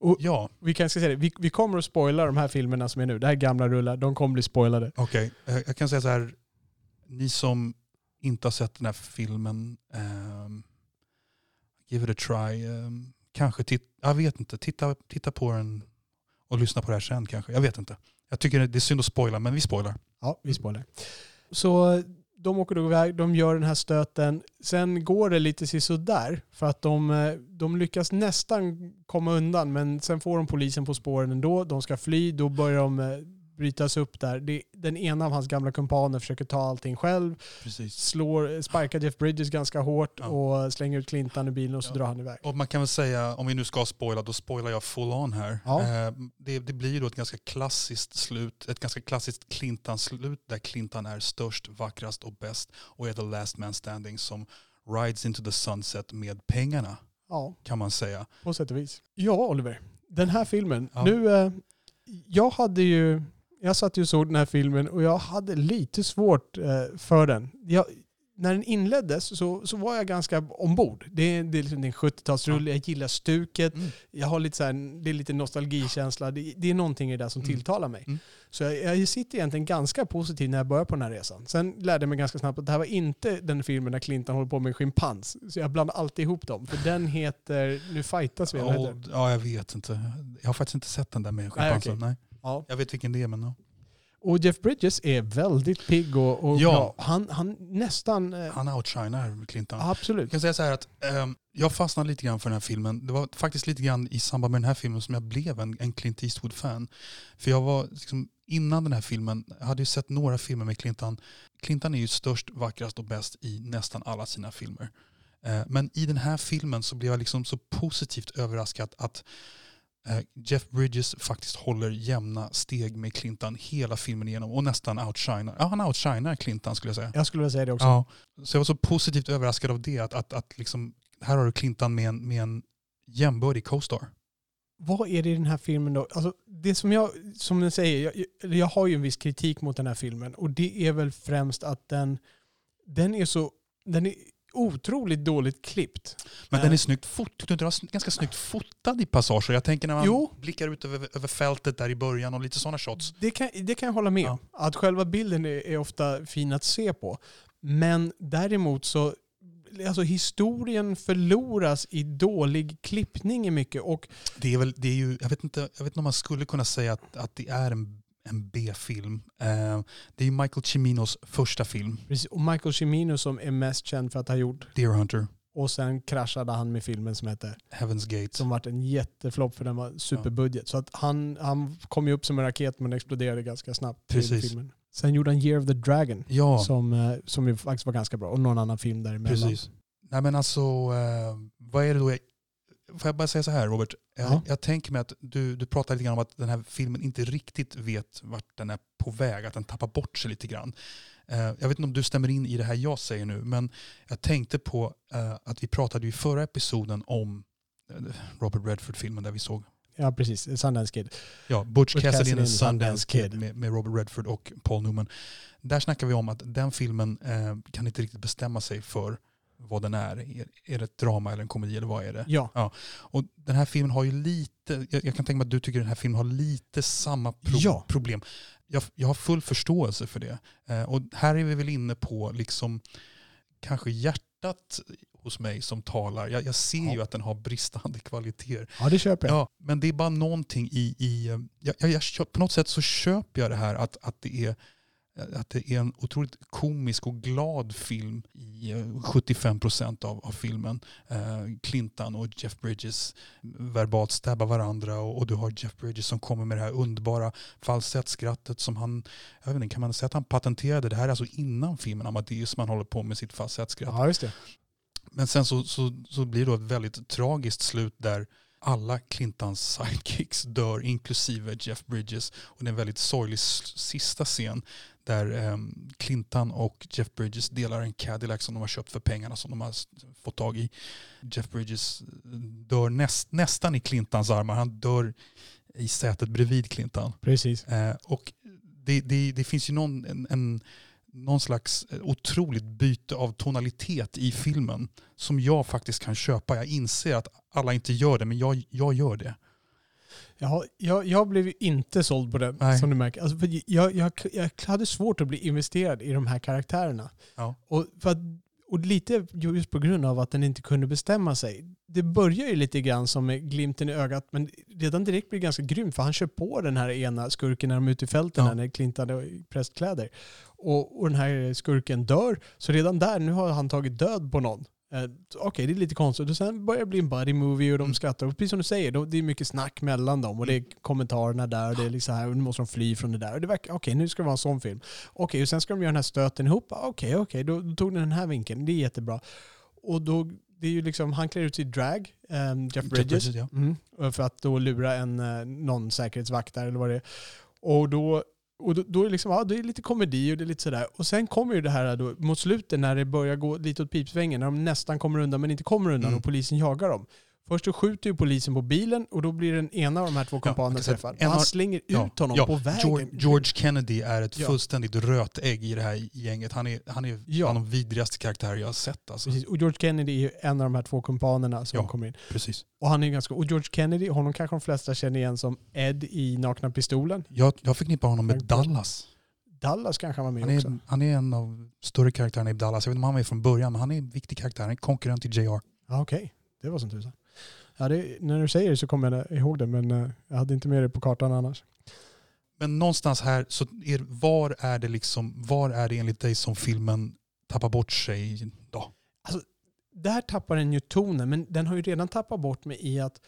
Och- ja Vi kanske säga det, vi, vi kommer att spoila de här filmerna som är nu. Det här är gamla rullar, de kommer bli spoilade. okej. Eh, Jag kan säga så här, ni som inte har sett den här filmen, ehm, give it a try. ehm, kanske titta, jag vet inte, titta, titta på den och lyssna på det här sen kanske. Jag vet inte. Jag tycker det är synd att spoila, men vi spoilar. Ja, vi spoilar. Så de åker då iväg, de gör den här stöten. Sen går det lite sådär för att de, eh, de lyckas nästan komma undan men sen får de polisen på spåren ändå. De ska fly, då börjar de eh, brytas upp där. Det, den ena av hans gamla kumpaner försöker ta allting själv, Precis. slår, sparkar Jeff Bridges ganska hårt Ja. och slänger ut Clintan ur bilen och så Ja. drar han iväg. Och man kan väl säga, om vi nu ska spoila, då spoilar jag full on här. Ja. Eh, det, det blir ju då ett ganska klassiskt slut, ett ganska klassiskt Clintan-slut där Clintan är störst, vackrast och bäst och är the last man standing som rides into the sunset med pengarna Ja, kan man säga. på sätt och vis. Ja, Oliver. Den här filmen. Nu, eh, jag hade ju, jag satt ju och såg den här filmen och jag hade lite svårt eh, för den. Jag, när den inleddes så, så var jag ganska ombord. Det, är- det är liksom en 70-talsrulle, jag gillar stuket, Mm. jag har lite så här, det är lite nostalgikänsla. Det, det är någonting i det där som Mm. tilltalar mig. Mm. Så jag, jag sitter egentligen ganska positiv när jag börjar på den här resan. Sen lärde jag mig ganska snabbt att det här var inte den filmen där Clinton håller på med en schimpans. Så jag blandar alltid ihop dem. För den heter, nu fightas vi, eller den? ja, jag vet inte. Jag har faktiskt inte sett den där med schimpansen. okej. Nej, Ja. Jag vet vilken det är men ja. Och Jeff Bridges är väldigt pigg och, och Ja. bra. Han, han nästan... Eh, Han outshinar Clinton. Jag absolut. kan säga så här att ehm, jag fastnade lite grann för den här filmen. Det var faktiskt lite grann i samband med den här filmen som jag blev en, en Clint Eastwood-fan. För jag var liksom, innan den här filmen, jag hade ju sett några filmer med Clinton. Clinton är ju störst, vackrast och bäst i nästan alla sina filmer. Eh, men i den här filmen så blev jag liksom så positivt överraskad att eh, Jeff Bridges faktiskt håller jämna steg med Clinton hela filmen igenom och nästan outshinar. Ja, han outshinar Clinton skulle jag säga. Jag skulle vilja säga det också. Ja, så jag var så positivt överraskad av det. Att, att, att liksom, här har du Clinton med en, med en jämbördig co-star. Vad är det i den här filmen då? Alltså, det som jag, som jag säger, jag- jag har ju en viss kritik mot den här filmen och det är väl främst att den, den är så, den är otroligt dåligt klippt. Men Eh. den är snyggt fot, tyckte du inte den var ganska snyggt fotad i passager. Jag tänker när man Jo. blickar ut över, över fältet där i början och lite sådana shots. Det kan, det kan jag hålla med Ja. Att själva bilden är, är ofta fin att se på. Men däremot så, alltså historien förloras i dålig klippning i mycket. Och Det är väl, det är ju, jag vet inte, jag vet inte om man skulle kunna säga att, att det är en, en B-film. Eh, det är Michael Ciminos första film, Precis, Och Michael Cimino som är mest känd för att ha gjort Deer Hunter, och sen kraschade han med filmen som hette Heaven's Gate. som vart en jätteflopp för den var superbudget. Så att han, han kom ju upp som en raket men exploderade ganska snabbt. Precis. Filmen. Sen gjorde han Year of the Dragon Ja, som, eh, som faktiskt var ganska bra och någon annan film däremellan. Precis. Nej men alltså, eh, vad är det då jag... Får jag bara säga så här Robert? Jag, Ja. jag tänker mig att du, du pratar lite grann om att den här filmen inte riktigt vet vart den är på väg, att den tappar bort sig lite grann. Eh, jag vet inte om du stämmer in i det här jag säger nu, men jag tänkte på eh, att vi pratade i förra episoden om eh, Robert Redford-filmen där vi såg Ja, precis. Sundance Kid. Ja, Butch, Butch Cassidy and Sundance Sundance Kid Kid. med, med Robert Redford och Paul Newman. Där snackar vi om att den filmen eh, kan inte riktigt bestämma sig för vad den är. Är, är det ett drama eller en komedi eller vad är det? Ja. Och den här filmen har ju lite, jag, jag kan tänka mig att du tycker den här filmen har lite samma pro- Ja. problem. Jag, jag har full förståelse för det. Eh, och här är vi väl inne på liksom kanske hjärtat hos mig som talar. Jag, jag ser Ja. ju att den har bristande <laughs> kvaliteter. ja, det köper jag. Ja, men det är bara någonting i... i eh, jag, jag, på något sätt så köper jag det här att, att, det är, att det är en otroligt komisk och glad film i eh, 75% av, av filmen. Eh, Clinton och Jeff Bridges verbalt stabbar varandra och, och du har Jeff Bridges som kommer med det här underbara falsettskrattet som han, jag vet inte, kan man säga att han patenterade? Det här är alltså innan filmen Amadeus som han håller på med sitt falsettskratt. Ja, just det. Men sen så, så, så blir det ett väldigt tragiskt slut där alla Clintons sidekicks dör, inklusive Jeff Bridges. Och det är en väldigt sorglig sista scen där um, Clinton och Jeff Bridges delar en Cadillac som de har köpt för pengarna som de har fått tag i. Jeff Bridges eh, dör näst, nästan i Clintons armar. Han dör i sätet bredvid Clinton. Precis. Eh, och det, det, det finns ju någon, en, en, någon slags eh, otroligt byte av tonalitet i filmen som jag faktiskt kan köpa. Jag inser att alla inte gör det, men jag, jag gör det. Jag, jag, jag blev ju inte såld på den, Nej. som du märker. Alltså, jag, jag, jag hade svårt att bli investerad i de här karaktärerna. Ja. Och, för Och lite just på grund av att den inte kunde bestämma sig. Det börjar ju lite grann som med glimten i ögat, men redan direkt blir det ganska grymt för han kör på den här ena skurken när de är ute i fälten, Ja. när Clint hade prästkläder. Och, och den här skurken dör, så redan där, nu har han tagit död på någon. Eh, Okej, det är lite konstigt. Och sen börjar det bli en buddy movie och de Mm. skrattar. Och precis som du säger, de, det är mycket snack mellan dem och det är kommentarerna där och det är liksom här, och nu måste de fly från det där. Och det verkar, okej, nu ska det vara en sån film. Okej, och sen ska de göra den här stöten ihop. Ah, Okej, okej, då, då tog den den här vinkeln. Det är jättebra. Och då, det är ju liksom, han klär ut sig i drag, ehm, Jeff Bridges. Bridges, ja. Mm, för att då lura en, eh, någon säkerhetsvakt där eller vad det är. Och då, och då, då är det liksom, ja, det är lite komedi och det är lite sådär. Och sen kommer ju det här då, mot slutet när det börjar gå lite åt pipsvängen, när de nästan kommer undan men inte kommer undan Mm. och polisen jagar dem. Först så skjuter ju polisen på bilen och då blir den ena av de här två kompanerna säga träffad. en han har- slänger Ja, ut honom ja, på vägen. George, George Kennedy är ett Ja. fullständigt rötägg i det här gänget. Han är, han är Ja. bland de vidrigaste karaktärer jag har sett. Alltså. Precis. Och George Kennedy är ju en av de här två kompanerna som Ja. kommer in. Precis. Och han är ganska, och George Kennedy, honom kanske de flesta känner igen som Ed i Nakna Pistolen. Jag, jag förknippar honom med. Dallas. Dallas kanske han var med Han också. är, han är en av större karaktärerna i Dallas. Jag vet inte om han var med från början, men han är en viktig karaktär. Han är konkurrent till JR. Ja, Okej, det var som tusan. Ja, det, när du säger det så kommer jag ihåg det, men eh, jag hade inte med det på kartan annars. Men någonstans här, så är, var, är det liksom, var är det enligt dig som filmen tappar bort sig? Då? Där tappar den ju tonen, men den har ju redan tappat bort mig i att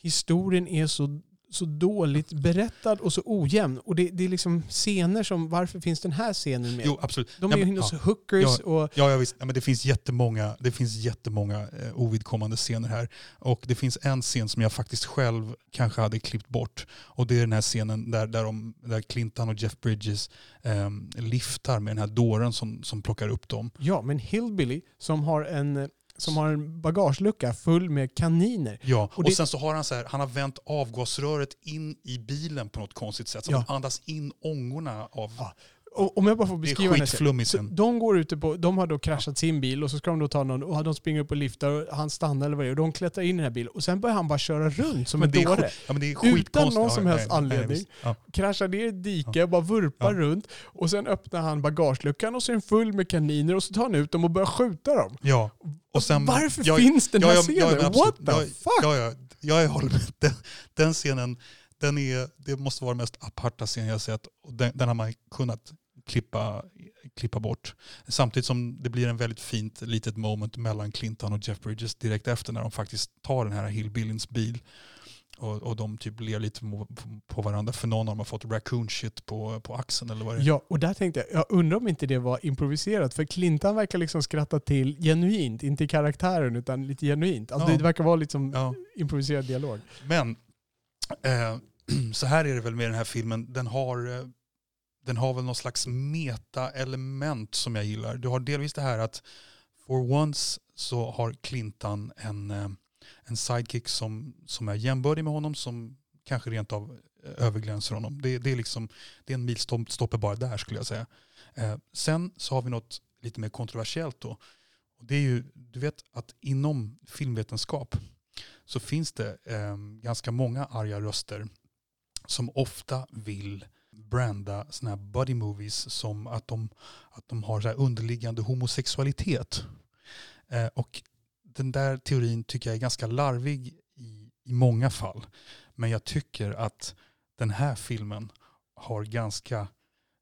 historien är så, så dåligt berättad och så ojämn. Och det, det är liksom scener som, varför finns den här scenen med? Jo, absolut. De Ja, är ju hos ja. hookers och... Ja, ja visst. Ja, men det finns jättemånga, det finns jättemånga eh, ovidkommande scener här. Och det finns en scen som jag faktiskt själv kanske hade klippt bort. Och det är den här scenen där, där, de, där Clinton och Jeff Bridges eh, liftar med den här dåren som, som plockar upp dem. Ja, men Hillbilly som har en, som har en bagagelucka full med kaniner. Ja, Och och, det- sen så har han så här, han har vänt avgasröret in i bilen på något konstigt sätt. Så Ja. han andas in ångorna av... Ja, Och om jag bara får det är beskriva scenen. skitflummigt Så de går ute på, de har då kraschat sin bil och så ska de då ta någon och de springer upp och liftar och han stannar eller vad det är och de klättrar in i den här bilen och sen börjar han bara köra runt som en det är, dåre. ja, det är Utan någon som helst anledning. Ja. Kraschar ner i ett dike och bara vurpar Ja. runt och sen öppnar han bagageluckan och så är den full med kaniner och så tar han ut dem och börjar skjuta dem. ja. Och sen, Varför jag- finns den här scenen? What the fuck? Ja, ja, ja, jag håller med. Den, den scenen, den är, det måste vara den mest aparta scen jag sett. Den, den har man kunnat klippa, klippa bort. Samtidigt som det blir en väldigt fint litet moment mellan Clinton och Jeff Bridges direkt efter när de faktiskt tar den här hillbillyns bil. Och, och de typ ler lite på, på varandra för någon av dem har fått raccoon shit på, på axeln eller vad det är. Ja, och där tänkte jag, jag undrar om inte det var improviserat. För Clintan verkar liksom skratta till genuint, inte i karaktären utan lite genuint. Alltså Ja. det verkar vara liksom Ja. improviserad dialog. Men eh, <clears throat> så här är det väl med den här filmen. Den har, eh, den har väl någon slags meta-element som jag gillar. Du har delvis det här att for once så har Clintan en, eh, en sidekick som, som är jämbördig med honom som kanske rent av eh, överglänser honom. Det, det, är, liksom, det är en milstolpe bara där skulle jag säga. Eh, sen så har vi något lite mer kontroversiellt då. Och det är ju, du vet att inom filmvetenskap så finns det eh, ganska många arga röster som ofta vill branda såna här buddy movies som att de, att de har så här underliggande homosexualitet. Eh, och den där teorin tycker jag är ganska larvig i, i många fall. Men jag tycker att den här filmen har ganska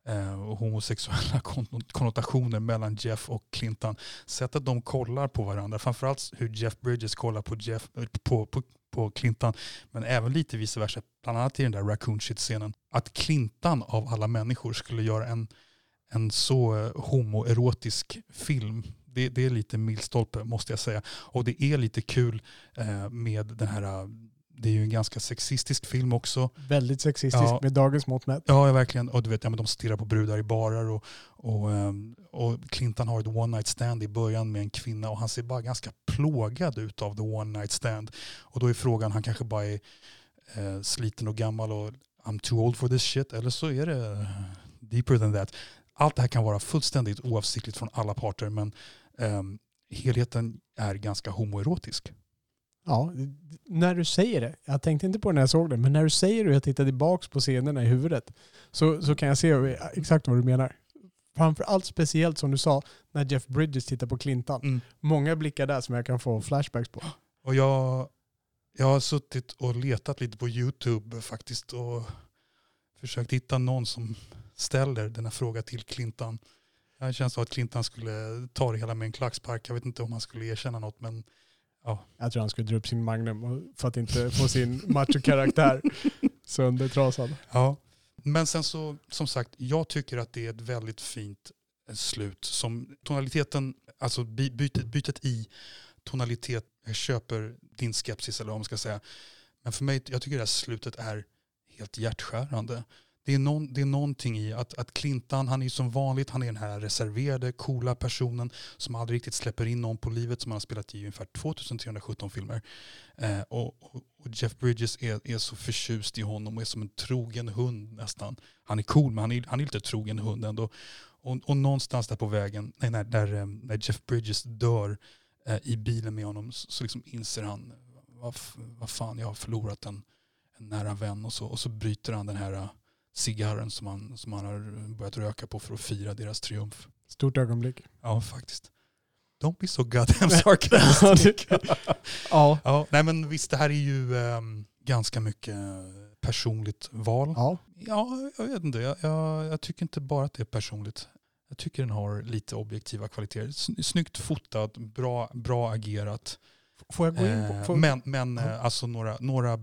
eh, homosexuella <laughs> konnotationer mellan Jeff och Clinton. Sättet de kollar på varandra, framförallt hur Jeff Bridges kollar på, Jeff, eh, på, på, på Clinton, men även lite vice versa, bland annat i den där raccoon shit-scenen. Att Clinton av alla människor skulle göra en, en så eh, homoerotisk film, det, det är lite milstolpe måste jag säga. Och det är lite kul eh, med den här, eh, det är ju en ganska sexistisk film också. Väldigt sexistiskt Ja. med dagens mått mätt. Ja, verkligen. Och du vet, ja, men de stirrar på brudar i barar och, och, ehm, och Clinton har ett one night stand i början med en kvinna och han ser bara ganska plågad utav the one night stand. Och då är frågan, han kanske bara är eh, sliten och gammal och I'm too old for this shit eller så är det deeper than that. Allt det här kan vara fullständigt oavsiktligt från alla parter men eh, helheten är ganska homoerotisk. Ja, när du säger det, jag tänkte inte på det när jag såg det, men när du säger det och jag tittar tillbaka på scenerna i huvudet så, så kan jag se exakt vad du menar framförallt speciellt som du sa, när Jeff Bridges tittar på Clintan. Mm. Många blickar där som jag kan få flashbacks på. Och jag, jag har suttit och letat lite på YouTube faktiskt och försökt hitta någon som ställer denna fråga till Clintan. Det känns som att Clintan skulle ta det hela med en klackspark. Jag vet inte om han skulle erkänna något men Jag tror han skulle dra upp sin Magnum för att inte få sin macho-karaktär <laughs> söndertrasad. Ja. Men sen så, som sagt, jag tycker att det är ett väldigt fint eh, slut. Som tonaliteten, alltså bytet, bytet i tonalitet, jag köper din skepsis eller vad man ska säga. Men för mig, jag tycker det här slutet är helt hjärtskärande. Det är, någon, det är någonting i att, att Clintan, han är ju som vanligt, han är den här reserverade, coola personen som aldrig riktigt släpper in någon på livet som han har spelat i ungefär 2317 filmer. Eh, och, och, och Jeff Bridges är, är så förtjust i honom och är som en trogen hund nästan. Han är cool men han är, han är lite trogen hund ändå. Och, och någonstans där på vägen, nej, när, där, eh, när Jeff Bridges dör eh, i bilen med honom så, så liksom inser han vad, vad fan jag har förlorat en, en nära vän och så, och så bryter han den här eh, cigarren som han, som han har börjat röka på för att fira deras triumf. Stort ögonblick. Ja faktiskt. Don't be so goddamn <laughs> sarcastic. <laughs> Ja. Ja, nej men visst det här är ju ehm, ganska mycket personligt val. ja. Ja, jag vet inte. Jag, jag, jag tycker inte bara att det är personligt. Jag tycker den har lite objektiva kvaliteter. Sn- Snyggt fotat, bra, bra agerat. Får jag gå in på... Eh, Får, men men Ja. eh, alltså några, några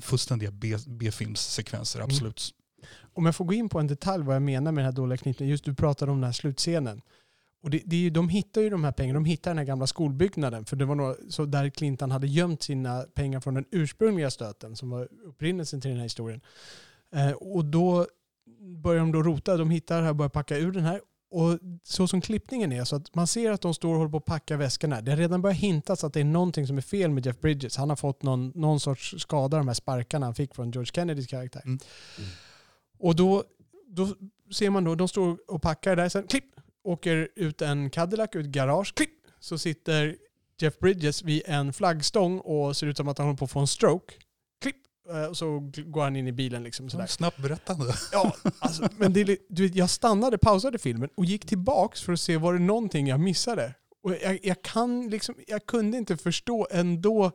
fullständiga B-filmssekvenser, Mm. absolut. Om jag får gå in på en detalj vad jag menar med den här dåliga knytningen. Just du pratade om den här slutscenen. Och det, det är ju, de hittar ju de här pengarna. De hittar den här gamla skolbyggnaden. För det var några, så där Clintan hade gömt sina pengar från den ursprungliga stöten som var upprinnelsen till den här historien. Eh, och då börjar de då rota. De hittar det här och börjar packa ur den här. Och så som klippningen är, så att man ser att de står och håller på att packa väskorna. Det har redan börjat hintas att det är någonting som är fel med Jeff Bridges. Han har fått någon, någon sorts skada, de här sparkarna han fick från George Kennedys karaktär. Mm. Och då, då ser man då, de står och packar där, sen klipp, åker ut en Cadillac ut garage, klipp, så sitter Jeff Bridges vid en flaggstång och ser ut som att han håller på att få en stroke. Klipp, eh, och så går han in i bilen liksom sådär. Snabbt berättande. Ja, alltså, men det, du vet, jag stannade, pausade filmen och gick tillbaks för att se var det någonting jag missade. Och jag, jag, kan liksom, jag kunde inte förstå ändå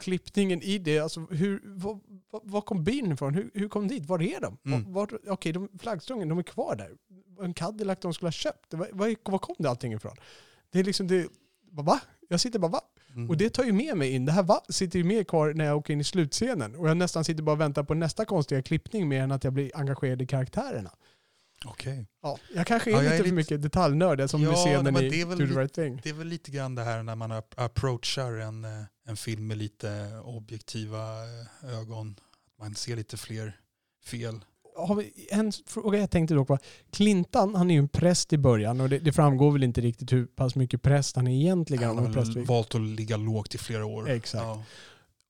klippningen i det. Alltså, hur, var, var, kom bilen ifrån? Hur, hur kom de dit? Var är de? Mm. Okej, de, flaggstången, de är kvar där. En Cadillac de skulle ha köpt. Var, var, var kom det allting ifrån? Det är liksom det... Va? Jag sitter bara va? Mm. Och det tar ju med mig in. Det här va sitter ju med kvar när jag åker in i slutscenen. Och jag nästan sitter bara och väntar på nästa konstiga klippning mer än att jag blir engagerad i karaktärerna. Okej. Ja, jag kanske är Ja, jag lite är för lite- mycket detaljnörd som Ja, scenen men i det är väl Do the right thing. Det är väl lite grann det här när man ap- approachar en, eh, en film med lite objektiva eh, ögon. Man ser lite fler fel. Har vi, en fråga jag tänkte dock var, Clintan han är ju en präst i början och det, det framgår väl inte riktigt hur pass mycket präst han är egentligen. Han har valt att ligga lågt i flera år. Exakt. Ja.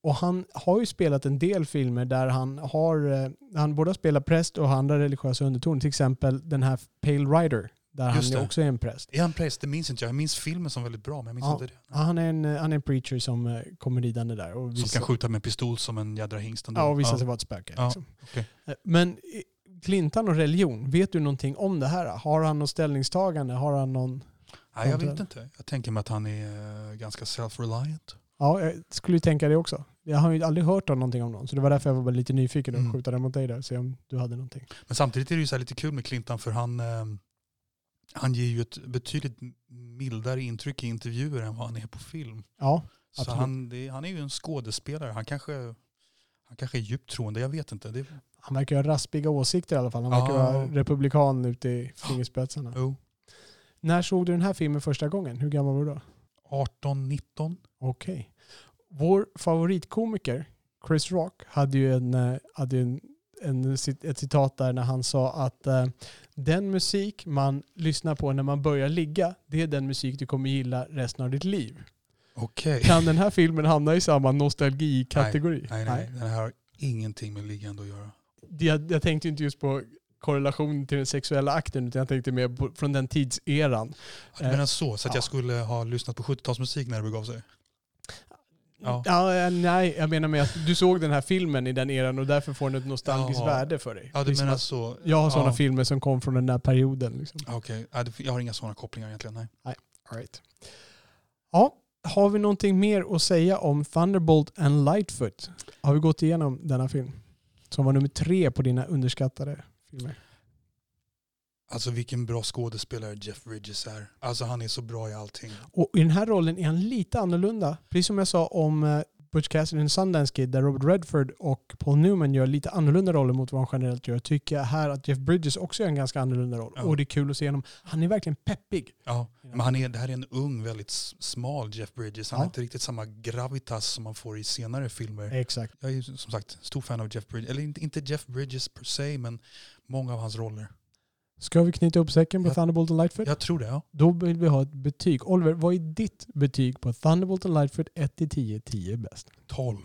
Och han har ju spelat en del filmer där han har, eh, han både har spelat präst och andra religiösa undertoner. Till exempel den här Pale Rider, där Just han det. också är en präst. Är han präst? Det minns inte jag. Jag minns filmen som väldigt bra men jag minns Ja. inte det. Ja, han, är en, han är en preacher som eh, kommer ridande där. Och Som kan skjuta med pistol som en jädra hingst ändå. ja, och visar Ja. sig vara ett spöke. Liksom. okej. Eh, Men eh, Clintan och religion, vet du någonting om det här? Har han något ställningstagande? Har han någon... Nej, jag vet inte. Jag tänker mig att han är ganska self-reliant. Ja, jag skulle tänka det också. Jag har ju aldrig hört om någonting om någon, så det var därför jag var lite nyfiken och Mm. skjuta den mot dig där, se om du hade någonting. Men samtidigt är det ju så lite kul med Clinton för han, han ger ju ett betydligt mildare intryck i intervjuer än vad han är på film. Ja, Så Absolut. han, det, han är ju en skådespelare. Han kanske, han kanske är djupt troende, jag vet inte. Det, han verkar ha raspiga åsikter i alla fall. Han verkar Ja. vara republikan ute i fingerspetsarna. oh, När såg du den här filmen första gången? Hur gammal var du då? 18, 19. Okej. Vår favoritkomiker, Chris Rock, hade ju en, eh, hade en, en, ett citat där när han sa att eh, den musik man lyssnar på när man börjar ligga, det är den musik du kommer gilla resten av ditt liv. Okej. Kan den här filmen hamna i samma nostalgikategori? Nej, nej, den här har ingenting med liggande att göra. Jag, jag tänkte inte just på korrelation till den sexuella akten, utan jag tänkte mer på, från den tidseran. Du menar så, så att ja. jag skulle ha lyssnat på 70-talsmusik när det begav sig? Ja. Ja, eh, nej, jag menar med att du såg den här filmen i den eran och därför får den ett nostalgiskt Jaha. värde för dig. Ja, du Liksom menar så. jag har sådana ja. filmer som kom från den där perioden. Liksom. Ja, Okej, Ja, det- jag har inga sådana kopplingar egentligen. Nej. All right. Ja, har vi någonting mer att säga om Thunderbolt and Lightfoot? Har vi gått igenom denna film? Som var nummer tre på dina underskattade filmer. Alltså vilken bra skådespelare Jeff Bridges är. Alltså han är så bra i allting. Och i den här rollen är han lite annorlunda. Precis som jag sa om eh, Butch Cassidy and Sundance Kid där Robert Redford och Paul Newman gör lite annorlunda roller mot vad han generellt gör. Tycker jag här att Jeff Bridges också gör en ganska annorlunda roll. Ja. Och det är kul att se honom. Han är verkligen peppig. Ja, men han är, det här är en ung, väldigt smal Jeff Bridges. Han Ja. har inte riktigt samma gravitas som man får i senare filmer. Exakt. Jag är som sagt stor fan av Jeff Bridges. Eller inte Jeff Bridges per se, men många av hans roller. Ska vi knyta upp säcken på Ja. Thunderbolt and Lightfoot? Jag tror det, ja. Då vill vi ha ett betyg. Oliver, vad är ditt betyg på Thunderbolt and Lightfoot 1 till 10? 10 är bäst. 12.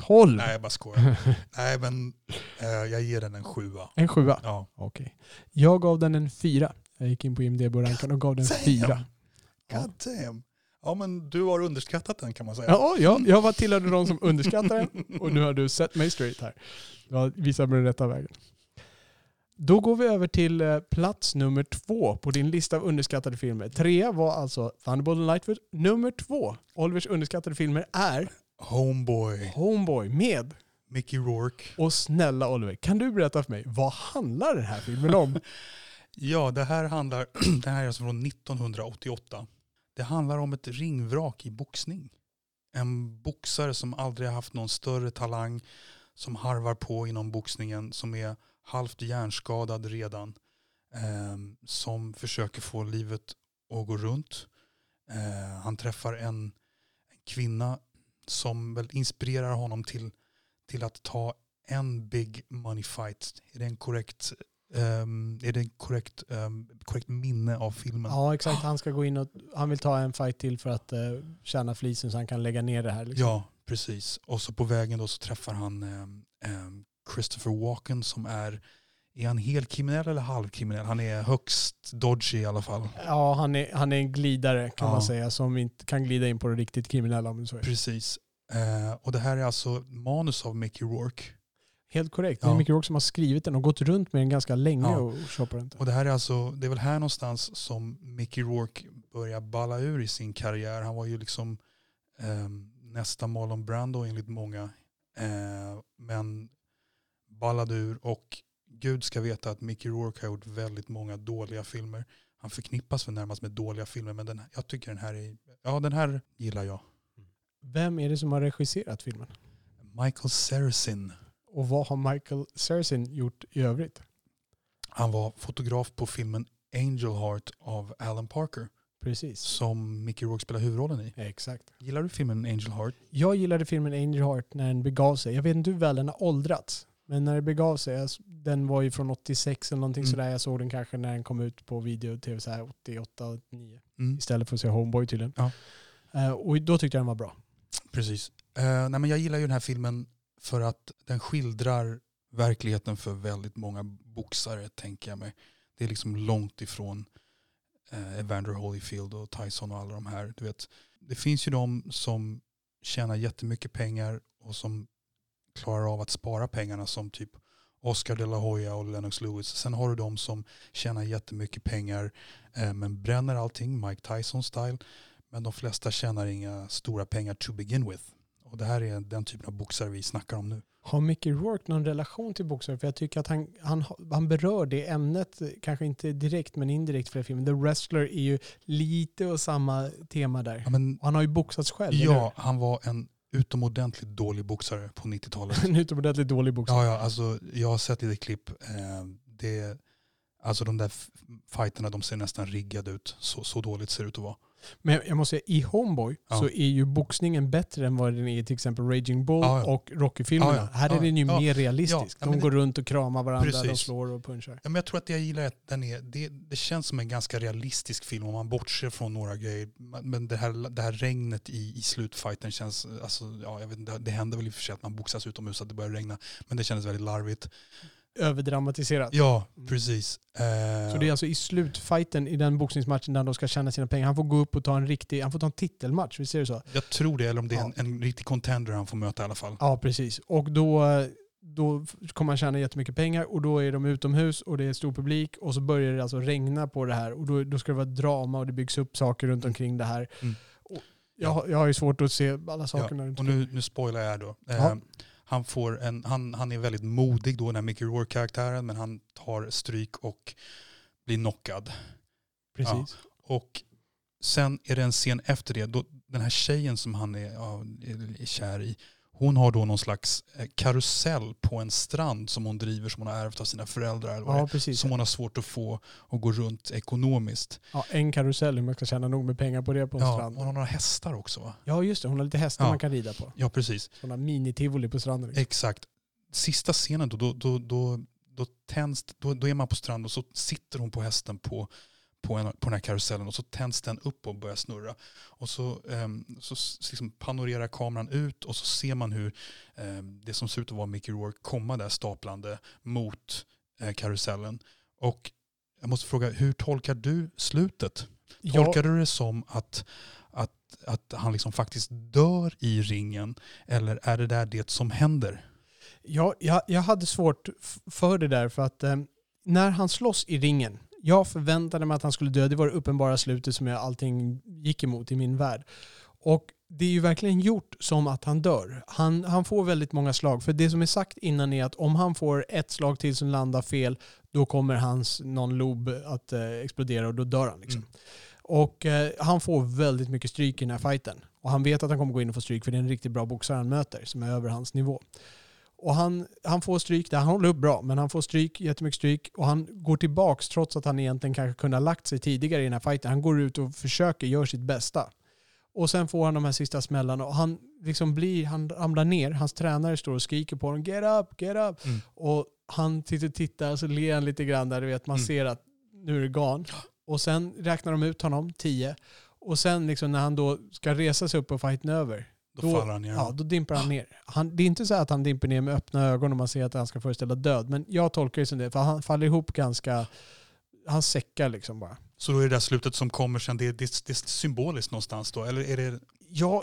12! Nej, jag bara skojar. <laughs> Nej, men eh, jag ger den en sjua. En sjua? Ja. Okej. Jag gav den en fyra. Jag gick in på IMDB och rankade och gav den fyra. God damn. Ja, men du har underskattat den kan man säga. Ja, ja, jag var tillhörde de som underskattade den och nu har du sett mig straight här. Du har visat mig den rätta vägen. Då går vi över till eh, plats nummer två på din lista av underskattade filmer. Trea var alltså Thunderbolt and Lightfoot. Nummer två, Olivers underskattade filmer, är Homeboy, Homeboy med Mickey Rourke. Och snälla Oliver, kan du berätta för mig, vad handlar den här filmen om? <laughs> Ja, det här handlar, <clears throat> det här är alltså från 1988. Det handlar om ett ringvrak i boxning. En boxare som aldrig har haft någon större talang, som harvar på inom boxningen, som är halvt hjärnskadad redan, ehm, som försöker få livet att gå runt. Eh, han träffar en, en kvinna som väl inspirerar honom till, till att ta en big money fight. Är det en korrekt Ehm, är det en korrekt, ehm, korrekt minne av filmen? Ja exakt, han ska gå in och han vill ta en fight till för att uh, tjäna flisen så han kan lägga ner det här. Liksom. Ja, precis. Och så på vägen då så träffar han ehm, Christopher Walken som är, är han helkriminell eller halvkriminell? Han är högst dodgy i alla fall. Ja, han är, han är en glidare kan Ja. man säga som inte kan glida in på det riktigt kriminella om så är. Precis. Eh, och det här är alltså manus av Mickey Rourke. Helt korrekt. Det är. Mickey Rourke som har skrivit den och gått runt med den ganska länge Ja. och shoppat den. Och det här är alltså, det är väl här någonstans som Mickey Rourke börjar balla ur i sin karriär. Han var ju liksom ehm, nästa Marlon Brando enligt många. Eh, men ballade ur och Gud ska veta att Mickey Rourke har gjort väldigt många dåliga filmer. Han förknippas väl närmast med dåliga filmer men den, jag tycker den här är, ja den här gillar jag. Vem är det som har regisserat filmen? Michael Saracen. Och vad har Michael Saracen gjort i övrigt? Han var fotograf på filmen Angel Heart av Alan Parker Precis. som Mickey Rourke spelar huvudrollen i. Exakt. Gillar du filmen Angel Heart? Jag gillade filmen Angel Heart när den begav sig. Jag vet inte hur väl den har åldrats. Men när det begav sig, jag s- den var ju från 86 eller någonting Mm. sådär. Jag såg den kanske när den kom ut på video tv så här 88, 89. Mm. Istället för att se Homeboy tydligen. Ja. Eh, och då tyckte jag den var bra. Precis. Eh, nej, men jag gillar ju den här filmen för att den skildrar verkligheten för väldigt många boxare, tänker jag mig. Det är liksom långt ifrån eh, Evander Holyfield och Tyson och alla de här. Du vet, det finns ju de som tjänar jättemycket pengar och som klarar av att spara pengarna som typ Oscar de la Hoya och Lennox Lewis. Sen har du de som tjänar jättemycket pengar eh, men bränner allting, Mike Tyson style. Men de flesta tjänar inga stora pengar to begin with. Och det här är den typen av boxare vi snackar om nu. Har Mickey Rourke någon relation till boxare? För jag tycker att han, han, han berör det ämnet, kanske inte direkt men indirekt för filmen. The Wrestler är ju lite och samma tema där. Ja, men, han har ju boxats själv, ja, han var en utomordentligt dålig boxare på 90-talet. hur? <laughs> En utomordentligt dålig boxare. Ja, ja, alltså, jag har sett lite klipp. Eh, det, alltså de där fighterna de ser nästan riggade ut. Så, så dåligt ser det ut att vara. Men jag måste säga, i Homeboy Ja. så är ju boxningen bättre än vad den är i till exempel Raging Bull Ja, ja. och Rocky-filmerna. Här är den ju mer realistisk. De går det- runt och kramar varandra, de Precis. slår och punchar. Ja, men jag tror att det jag gillar att den är, det, det känns som en ganska realistisk film om man bortser från några grejer. Men det här, det här regnet i, i slutfighten känns, alltså, ja, jag vet inte, det händer väl i och för sig att man boxas utomhus att det börjar regna. Men det kändes väldigt larvigt. Överdramatiserat. Ja, Mm. precis. Eh, Så det är alltså i slutfighten i den boxningsmatchen där de ska tjäna sina pengar. Han får gå upp och ta en riktig, han får ta en titelmatch, visst är det så? Jag tror det, eller om det är Ja. en, en riktig contender han får möta i alla fall. Ja, precis. Och då, då kommer han tjäna jättemycket pengar och då är de utomhus och det är stor publik och så börjar det alltså regna på det här och då, då ska det vara drama och det byggs upp saker runt omkring det här. Mm. Jag, jag har ju svårt att se alla sakerna runt Och nu, nu spoilar jag då. Eh, Ja. Han, får en, han, han är väldigt modig då, den här Mickey Rourke-karaktären, men han tar stryk och blir knockad. Precis. Och sen är det en scen efter det, då den här tjejen som han är, ja, är kär i, hon har då någon slags eh, karusell på en strand som hon driver som hon har ärvt av sina föräldrar. Ja, precis. som hon har svårt att få att gå runt ekonomiskt. Ja, en karusell, hur man ska tjäna nog med pengar på det på en Ja, strand. hon har några hästar också va? Ja, just det. Hon har lite hästar Ja. man kan rida på. Ja, precis. Sådana mini-tivoli på stranden. liksom. Exakt. Sista scenen då, då, då, då, då, tänds, då, då är man på stranden och så sitter hon på hästen på, på, en, på den här karusellen och så tänds den upp och börjar snurra. Och så, ehm, så liksom panorerar kameran ut och så ser man hur ehm, det som ser ut att vara Mickey Rourke komma där staplande mot eh, karusellen. Och jag måste fråga, hur tolkar du slutet? Ja, Tolkar du det som att, att, att han liksom faktiskt dör i ringen eller är det där det som händer? Ja, jag, jag hade svårt för det där för att eh, när han slåss i ringen, jag förväntade mig att han skulle dö. Det var det uppenbara slutet som jag allting gick emot i min värld. Och det är ju verkligen gjort som att han dör. Han, han får väldigt många slag. För det som är sagt innan är att om han får ett slag till som landar fel, då kommer hans någon lob att eh, explodera och då dör han. Liksom. Mm. Och eh, han får väldigt mycket stryk i den här fighten. Och han vet att han kommer gå in och få stryk för det är en riktigt bra boxare han möter som är över hans nivå. Och han, han får stryk där, han håller upp bra, men han får stryk, jättemycket stryk och han går tillbaks trots att han egentligen kanske kunde ha lagt sig tidigare i den här fighten. Han går ut och försöker, gör sitt bästa. Och sen får han de här sista smällarna och han liksom blir, han ramlar ner, hans tränare står och skriker på honom get up, get up. Mm. Och han tittar tittar så ler han lite grann där, du vet man Mm. ser att nu är det gone. Och sen räknar de ut honom, 10. Och sen liksom när han då ska resa sig upp och fighten över, Då, Då- faller han ner. Ja, då dimper han ner. Han, det är inte så att han dimper ner med öppna ögon och man ser att han ska föreställa död. Men jag tolkar det som det, för han faller ihop ganska... Han säckar liksom bara. Så då är det där slutet som kommer sen, det, det, det är symboliskt någonstans då? Eller är det... Jag,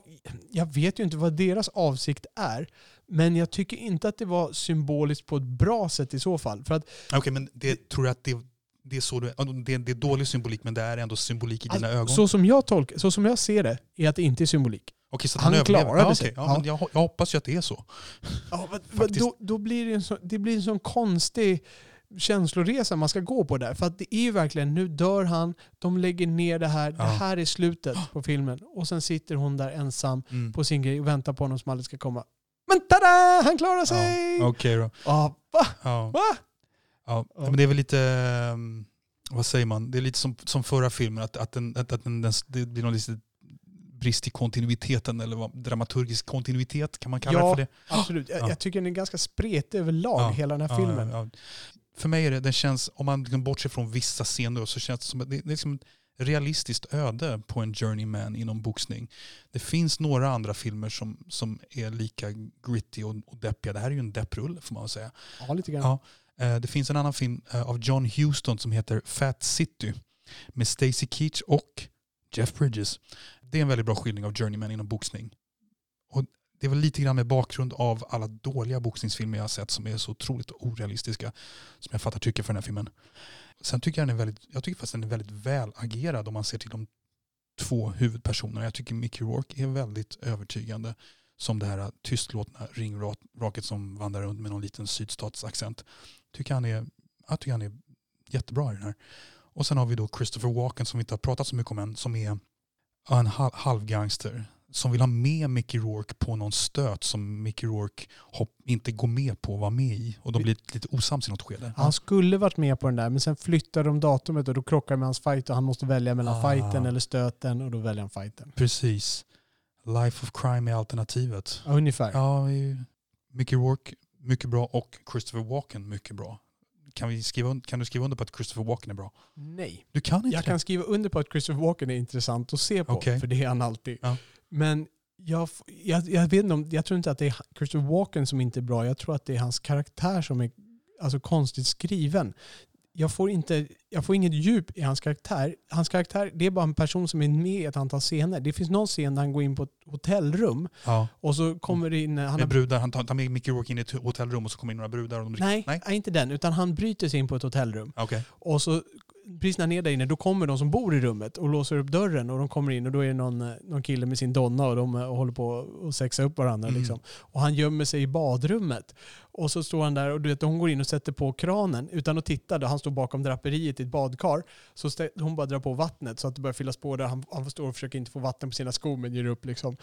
jag vet ju inte vad deras avsikt är, men jag tycker inte att det var symboliskt på ett bra sätt i så fall. För att Okej, men det, tror jag att det, det är så du, ja, det, det är dålig symbolik men det är ändå symbolik i dina ögon? så, som jag tolkar, så som jag ser det är att det inte är symbolik. Okej, så han överlever. klarade ja, sig. okej. Ja, Ja. Men jag, jag hoppas ju att det är så. Ja, men, då, då blir det, en så, det blir en sån konstig känsloresa man ska gå på där. För att det är ju verkligen, nu dör han, de lägger ner det här, det Ja. här är slutet på filmen. Och sen sitter hon där ensam Mm. på sin grej och väntar på honom som aldrig ska komma. Men tada! Han klarar sig! Ja, Okej då. Ja, va? Ja. Va? Ja. Men det är väl lite, ehm, vad säger man, det är lite som, som förra filmen, att, att, den, att, att den, den, det blir någon lite brist i kontinuiteten, eller vad, dramaturgisk kontinuitet, kan man kalla Ja, det för det? Absolut. Jag, Ja. jag tycker den är ganska spretig överlag, Ja, hela den här filmen. För mig är det, den känns, om man liksom bortser från vissa scener, så känns det som det, det är liksom ett realistiskt öde på en journeyman inom boxning. Det finns några andra filmer som, som är lika gritty och, och deppiga. Det här är ju en depprulle får man väl säga. Ja, lite grann. Eh, Det finns en annan film eh, av John Huston som heter Fat City med Stacy Keach och Jeff Bridges. Det är en väldigt bra skildring av journeyman inom boxning. Och det är väl lite grann med bakgrund av alla dåliga boxningsfilmer jag har sett som är så otroligt orealistiska som jag fattar tycker för den här filmen. Sen tycker jag den är väldigt, jag tycker faktiskt den är väldigt väl agerad om man ser till de två huvudpersonerna. Jag tycker Mickey Rourke är väldigt övertygande som det här tystlåtna ringraket som vandrar runt med någon liten sydstatsaccent. Tycker han är, jag tycker han är jättebra i den här. Och sen har vi då Christopher Walken som vi inte har pratat så mycket om än, som är en hal- halvgangster som vill ha med Mickey Rourke på någon stöt som Mickey Rourke inte går med på att vara med i. Och de blir lite osams i något skede. Han skulle varit med på den där, men sen flyttade de datumet och då krockar med hans fight och han måste välja mellan Ah. fighten eller stöten och då väljer han fighten. Precis. Life of Crime är alternativet. Ja, ungefär. Ja, Mickey Rourke, mycket bra och Christopher Walken, mycket bra. Kan, vi skriva, kan du skriva under på att Christopher Walken är bra? Nej. Du kan inte Jag det? kan skriva under på att Christopher Walken är intressant att se på, Okej. för det är han alltid. Ja. Men jag, jag, jag vet inte om, jag tror inte att det är Christopher Walken som inte är bra, jag tror att det är hans karaktär som är alltså konstigt skriven. Jag får, inte, jag får inget djup i hans karaktär. Hans karaktär det är bara en person som är med i ett antal scener. Det finns någon scen där han går in på ett hotellrum Ja. och så kommer det in... Han Med har, brudar, han tar, med Mickey Rourke in i ett hotellrum och så kommer in några brudar och de dricker. nej, Nej? inte den. Utan han bryter sig in på ett hotellrum. Okej. Och så precis när han är där inne, då kommer de som bor i rummet och låser upp dörren och de kommer in och då är det någon, någon kille med sin donna och de håller på att sexa upp varandra. Mm. Liksom. Och han gömmer sig i badrummet. Och så står han där och du vet, hon går in och sätter på kranen utan att titta. Då han står bakom draperiet i ett badkar. Så hon bara drar på vattnet så att det börjar fyllas på där. Han, han står och försöker inte få vatten på sina skor men ger upp liksom.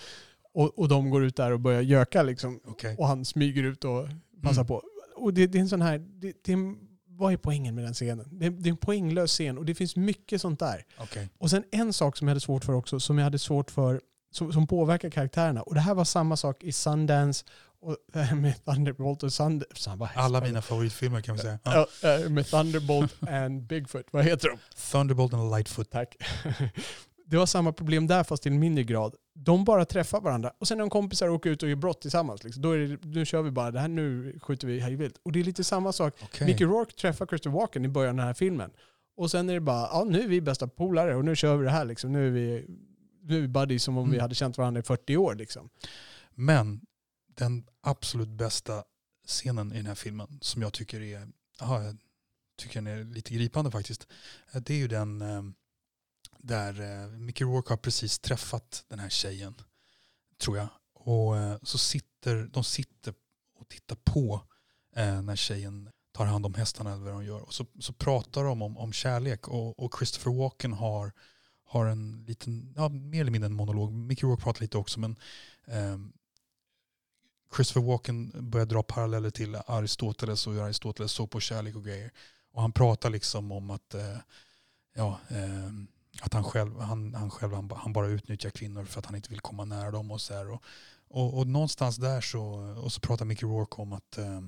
Och, och de går ut där och börjar göka liksom. Okej. Och han smyger ut och passar Mm. på. Och det, det är en sån här... Det, det är, en- vad är poängen med den scenen? Det, det är en poänglös scen och det finns mycket sånt där. Okej. Och sen en sak som jag hade svårt för också, som jag hade svårt för, som, som påverkar karaktärerna. Och det här var samma sak i Sundance och <laughs> med Thunderbolt och Sundance. Alla mina favoritfilmer kan vi säga. Ja. Ja, eh, med Thunderbolt <laughs> and Bigfoot. Vad heter de? Thunderbolt and Lightfoot. Tack. <laughs> Det var samma problem där fast i en mindre grad. De bara träffar varandra och sen när de kompisar åker ut och gör brott tillsammans. Liksom, då är det, nu kör vi bara, det här nu skjuter vi hej vilt. Och det är lite samma sak. Okej. Mickey Rourke träffar Christopher Walken i början av den här filmen. Och sen är det bara, ja nu är vi bästa polare och nu kör vi det här liksom. Nu är vi, nu är vi buddies som om vi Mm. hade känt varandra i 40 år liksom. Men den absolut bästa scenen i den här filmen som jag tycker är, aha, jag tycker den är lite gripande faktiskt. eh, Det är ju den eh, där eh, Mickey Rourke har precis träffat den här tjejen, tror jag. Och eh, så sitter, de sitter och tittar på eh, när tjejen tar hand om hästarna eller vad de gör. Och så, så pratar de om, om kärlek och, och Christopher Walken har, har en liten, ja, mer eller mindre en monolog. Mickey Rourke pratar lite också men eh, Christopher Walken börjar dra paralleller till Aristoteles och hur Aristoteles såg på kärlek och grejer. Och han pratar liksom om att, eh, ja, eh, att han själv, han, han, själv han, han bara utnyttjar kvinnor för att han inte vill komma nära dem och så här. Och, och, och någonstans där så, och så pratar Mickey Rourke om att eh,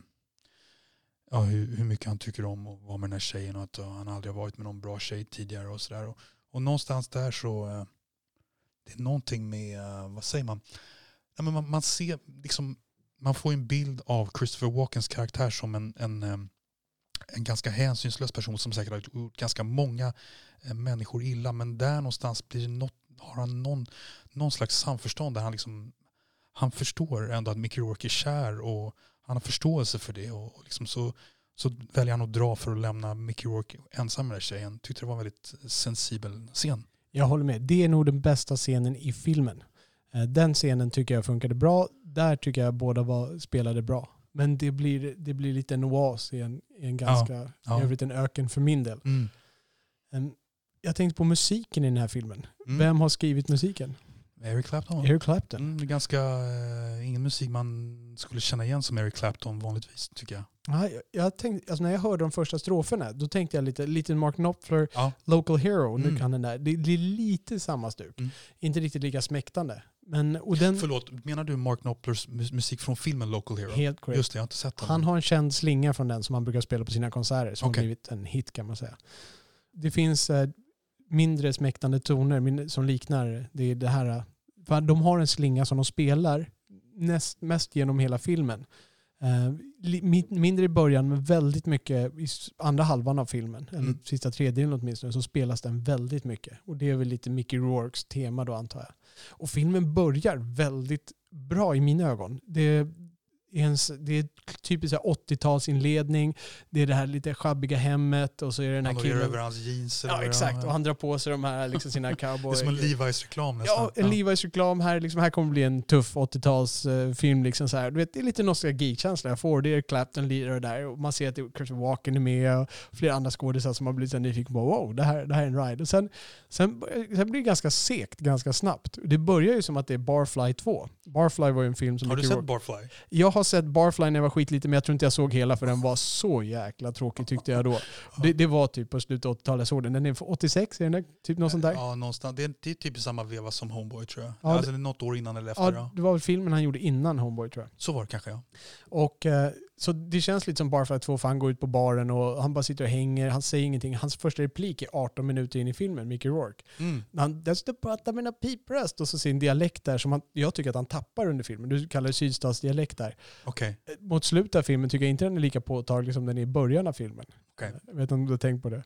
ja, hur, hur mycket han tycker om att vara med den här tjejen och att eh, han aldrig har varit med någon bra tjej tidigare och sådär. Och, och någonstans där så, eh, det är någonting med, eh, vad säger man, ja, men man, man ser liksom man får en bild av Christopher Walkens karaktär som en, en, eh, en ganska hänsynslös person som säkert har gjort ganska många eh, människor illa. Men där någonstans blir något, har han någon, någon slags samförstånd där han, liksom, han förstår ändå att Mickey Rourke är kär och han har förståelse för det. Och, och liksom så, så väljer han att dra för att lämna Mickey Rourke ensam med den här tjejen. Tyckte det var en väldigt sensibel scen. Jag håller med. Det är nog den bästa scenen i filmen. Eh, den scenen tycker jag funkade bra. Där tycker jag båda var, spelade bra. Men det blir, det blir lite en oas i en, i en ganska, ja. i övrigt en öken för min del. Mm. Jag tänkte på musiken i den här filmen. Mm. Vem har skrivit musiken? Eric Clapton. Eric Clapton. Mm, det är ganska, eh, ingen musik man skulle känna igen som Eric Clapton vanligtvis tycker jag. Ja, jag, jag tänkte, alltså när jag hörde de första stroferna, då tänkte jag lite, lite Mark Knopfler, Ja. Local Hero, nu Mm. kan den där. Det blir lite samma stuk. Mm. Inte riktigt lika smäktande. Men, och den, Förlåt, menar du Mark Knopplers mus- musik från filmen Local Hero? helt korrekt. Just det, jag har inte sett den. Han har en känd slinga från den som han brukar spela på sina konserter som Okej. har blivit en hit kan man säga. Det finns eh, mindre smäktande toner som liknar det, det här. eh, de har en slinga som de spelar näst, mest genom hela filmen. Eh, mindre i början men väldigt mycket i andra halvan av filmen, eller Mm. sista tredjedelen åtminstone, så spelas den väldigt mycket. Och det är väl lite Mickey Rourkes tema då antar jag. Och filmen börjar väldigt bra i mina ögon. Det det är typiskt så här 80-talsinledning, det är det här lite schabbiga hemmet och så är det den här han har över killen. hans jeans. Ja det exakt, och han drar på sig de här liksom sina <laughs> Det cowboy... är som en Levi's-reklam nästan. Ja, en Levi's-reklam här. Liksom, här kommer bli en tuff 80-talsfilm. Liksom så här. Du vet, det är lite nostalgikänsla jag får. Det är Clapton lirar och där. Och man ser att det Walken är med och flera andra skådisar som har blivit så nyfikna på wow, det här, det här är en ride. Och sen, sen, sen blir det ganska segt ganska snabbt. Det börjar ju som att det är Barfly 2. Barfly var ju en film som Har du sett Barfly? Jag har sett Barfly när jag var skitliten men jag tror inte jag såg hela för den var så jäkla tråkig tyckte jag då. Det, det var typ på slutet av 80-talet jag såg den. Den är från 86, är den där? Typ något sånt där? Ja, någonstans. Det är, typ i samma veva som Homeboy tror jag. Ja, alltså, det är något år innan eller efter. Ja, Ja. det var väl filmen han gjorde innan Homeboy tror jag. Så var det kanske ja. Och eh, så det känns lite som bara för att två, för han går ut på baren och han bara sitter och hänger, han säger ingenting. Hans första replik är 18 minuter in i filmen, Mickey Rourke. Mm. Han dessutom pratar med en pipröst och så sin dialekt där som han, jag tycker att han tappar under filmen. Du kallar det sydstatsdialekt där. Okej. Eh, Mot slutet av filmen tycker jag inte den är lika påtaglig som den är i början av filmen. Okej. Jag vet inte om du har tänkt på det.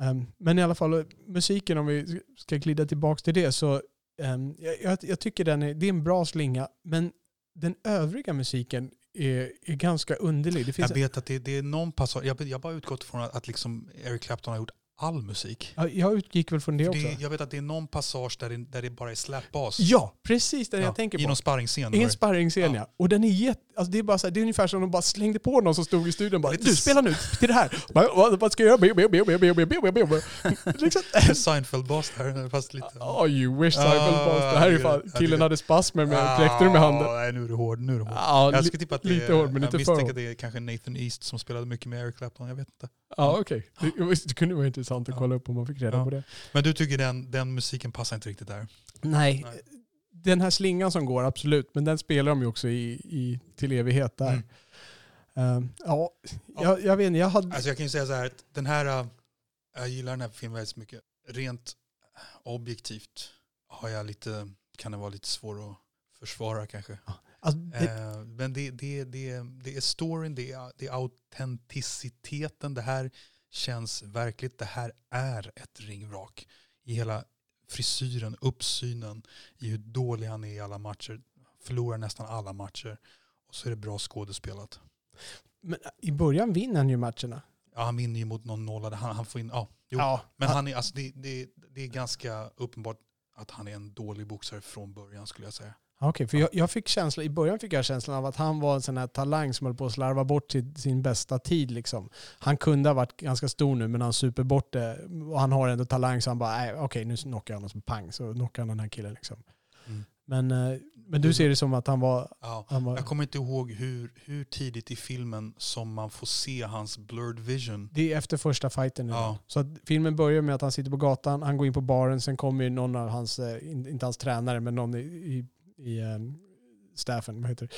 Ehm, men i alla fall, eh, musiken om vi ska glida tillbaka till det så ehm, jag, jag, jag tycker den är, det är en bra slinga men den övriga musiken är, är ganska underlig. Det Jag vet att det, det är någon passage, jag, jag bara utgått från att, att liksom Eric Clapton har gjort all musik. Ja, jag utgick väl från det För också. Det, jag vet att det är någon passage där det, där det bara är slapbas. Ja, precis den Ja, jag tänker I på. någon sparringsscen. I en var det. sparringsscen ja. Och den är jätte, alltså det är bara så här, det är ungefär som de bara slängde på någon som stod i studion och bara du s- spela nu till det här. Vad, vad ska jag göra? Seinfeld-bas där, <laughs> fast lite... Oh you wish Ah, Seinfeld boss. Det här är det- fan, ja, killen hade spasmer med fläkter med handen. Ah, Nej, nu är du hård. Nu är du hård. Ja, jag skulle tippa att det lite är, hård, men jag misstänker att det är kanske Nathan East som spelade mycket med Eric Clapton. Jag vet inte. Ja, okej. Det, kunde vara intressant att Ja. kolla upp om man fick reda Ja. på det. Men du tycker den, den musiken passar inte riktigt där? Nej. Nej. Den här slingan som går, absolut. Men den spelar de ju också i, i, till evighet där. Mm. Ehm, ja, jag, jag vet inte. Jag hade... Alltså jag kan ju säga så här att den här, äh, jag gillar den här filmen väldigt mycket. Rent objektivt har jag lite, kan det vara lite svår att försvara kanske. alltså, det, Eh, men det, det, det, det är storyn, det är, det är autenticiteten. Det här känns verkligt. Det här är ett ringvrak. I hela frisyren, uppsynen, i hur dålig han är i alla matcher. Förlorar nästan alla matcher. Och så är det bra skådespelat. men I början vinner han ju matcherna. Ja, han vinner ju mot någon nollade. Han, han får in, ja, jo. Ja, Men han, han är, alltså det, det, det är ganska uppenbart att han är en dålig boxare från början skulle jag säga. Okej, för jag, jag fick känsla, i början fick jag känslan av att han var en sån här talang som höll på att slarva bort sin, sin bästa tid. Liksom. Han kunde ha varit ganska stor nu, men han super bort det. Och han har ändå talang, så han bara, okej, nu knockar jag honom som pang. Så knockar han den här killen. Liksom. Mm. Men, eh, men du ser det som att han var... Ja. Han var Jag kommer inte ihåg hur, hur tidigt i filmen som man får se hans blurred vision. det är efter första fighten nu. Ja. Så filmen börjar med att han sitter på gatan, han går in på baren, sen kommer någon av hans, eh, in- inte hans tränare, men någon i, i, i ehm, staffen, vad heter.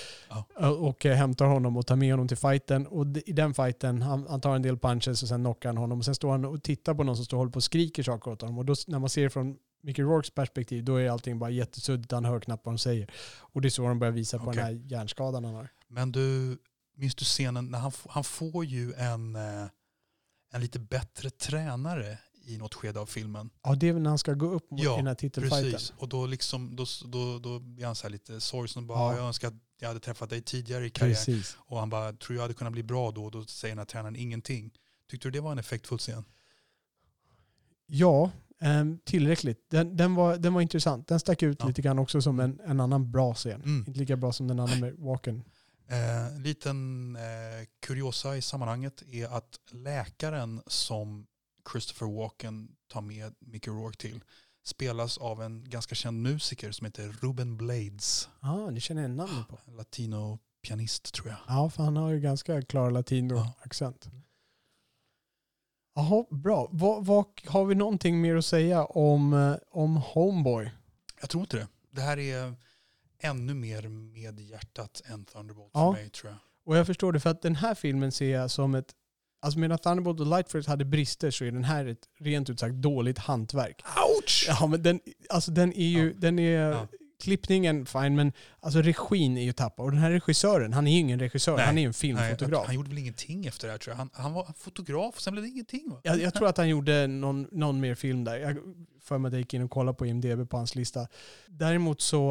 Eh, Och eh, hämtar honom och tar med honom till fighten. Och i den fighten, han, han tar en del punches och sen knockar han honom. Och sen står han och tittar på någon som står och håller på och skriker saker åt honom. Och då, när man ser från Mickey Rourkes perspektiv, då är allting bara jättesuddigt, han hör knappt vad de säger. Och det är så de börjar visa på Okej. den här hjärnskadan han har. Men du, minns du scenen när han, han får ju en, eh, en lite bättre tränare i något skede av filmen. Ja, det är när han ska gå upp mot Ja, den här titelfighten. Precis, och då, liksom, då, då, då blir han så här lite sorgsen och bara Ja. jag önskar att jag hade träffat dig tidigare i karriären. Och han bara, tror jag hade kunnat bli bra då? Och då säger den här tränaren ingenting. Tyckte du det var en effektfull scen? Ja, ehm, tillräckligt. Den, den, var, den var intressant. Den stack ut Ja. lite grann också som en, en annan bra scen. Mm. Inte lika bra som den andra med Walken. Eh, liten eh, kuriosa i sammanhanget är att läkaren som Christopher Walken tar med Mickey Rourke till spelas av en ganska känd musiker som heter Ruben Blades. Ja, ah, det känner jag namnet på. <gasps> En latino-pianist tror jag. Ja, för han har ju ganska klar latino-accent. Jaha, bra. Vad, vad, har vi någonting mer att säga om, eh, om Homeboy? Jag tror inte det. Det här är ännu mer med hjärtat än Thunderbolt Ja. för mig tror jag. Och jag förstår det, för att den här filmen ser jag som ett... Alltså medan Thunderbolt och Lightfoot hade brister så är den här ett rent ut sagt dåligt hantverk. Ouch! Ja, men den, alltså den är ju... Ja. Den är, Ja. Klippningen, fine, men alltså regin är ju tappad. Och den här regissören, han är ju ingen regissör, Nej. han är ju en Nej, filmfotograf. han gjorde väl ingenting efter det här tror jag. Han, han var fotograf och sen blev det ingenting va? Jag, jag tror att han gjorde någon, någon mer film där. Jag för mig att jag gick in och kollade på IMDB på hans lista. Däremot så,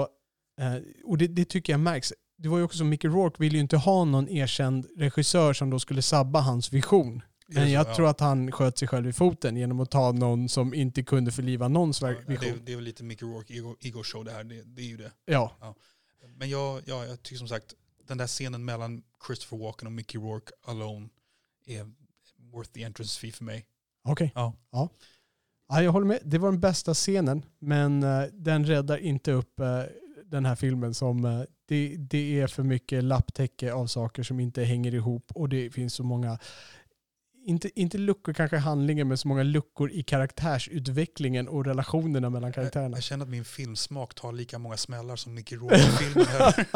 eh, och det, det tycker jag märks, det var ju också som Mickey Rourke ville ju inte ha någon erkänd regissör som då skulle sabba hans vision. Men så? jag Ja. tror att han sköt sig själv i foten genom att ta någon som inte kunde förliva någons Ja, ver- det, är, vision. det är väl lite Mickey Rourke ego, ego show det här. Det, det är ju det. Ja, Men jag, ja, jag tycker som sagt, den där scenen mellan Christopher Walken och Mickey Rourke alone är worth the entrance fee för mig. okej. Ja. Ja, jag håller med. Det var den bästa scenen, men eh, den räddar inte upp eh, den här filmen som eh, det, det är för mycket lapptäcke av saker som inte hänger ihop och det finns så många inte, inte luckor kanske i handlingen, men så många luckor i karaktärsutvecklingen och relationerna mellan Jag, karaktärerna. jag känner att min filmsmak tar lika många smällar som Nicky Rourke-filmer. <laughs>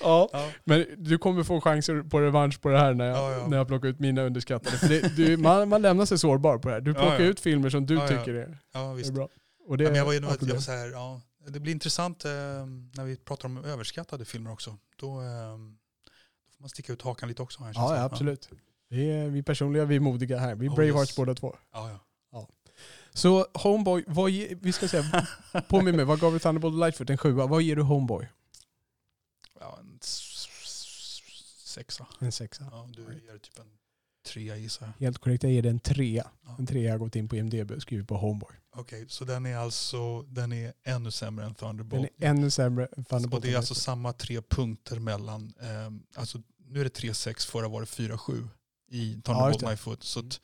Ja, ja. men du kommer få chanser på revansch på det här när jag, Ja, ja. När jag plockar ut mina underskattade. Det, du, man, man lämnar sig sårbar på det här. Du plockar ut filmer som du tycker är, ja, är visst. bra. Och det, men jag var ju jag var så här, ja, det blir intressant eh, när vi pratar om överskattade filmer också. Då, eh, då får man sticka ut hakan lite också. Här, ja, det. ja, absolut. Vi är, vi personliga, vi är modiga här. Vi är Oh, Bravehearts yes. båda två. Ja, ja. Så Homeboy, vad ge, vi ska säga, <laughs> påminn mig, vad gav du Thunderbolt och Lightfoot? En sjua. Vad ger du Homeboy? ja en sexa. En sexa. Ja, du ger typ en trea gissar jag. Helt korrekt, jag ger det en trea. Ja. En trea har gått in på IMDB och skrivit på Homeboy. Okej, så den är alltså den är ännu sämre än Den Thunderbolt. är ännu sämre än och Thunderbolt det och är alltså samma tre punkter mellan, eh, alltså nu är det 3-6, förra var det 4-7 i Ja, Thunderbolt just det. Lightfoot. Så att,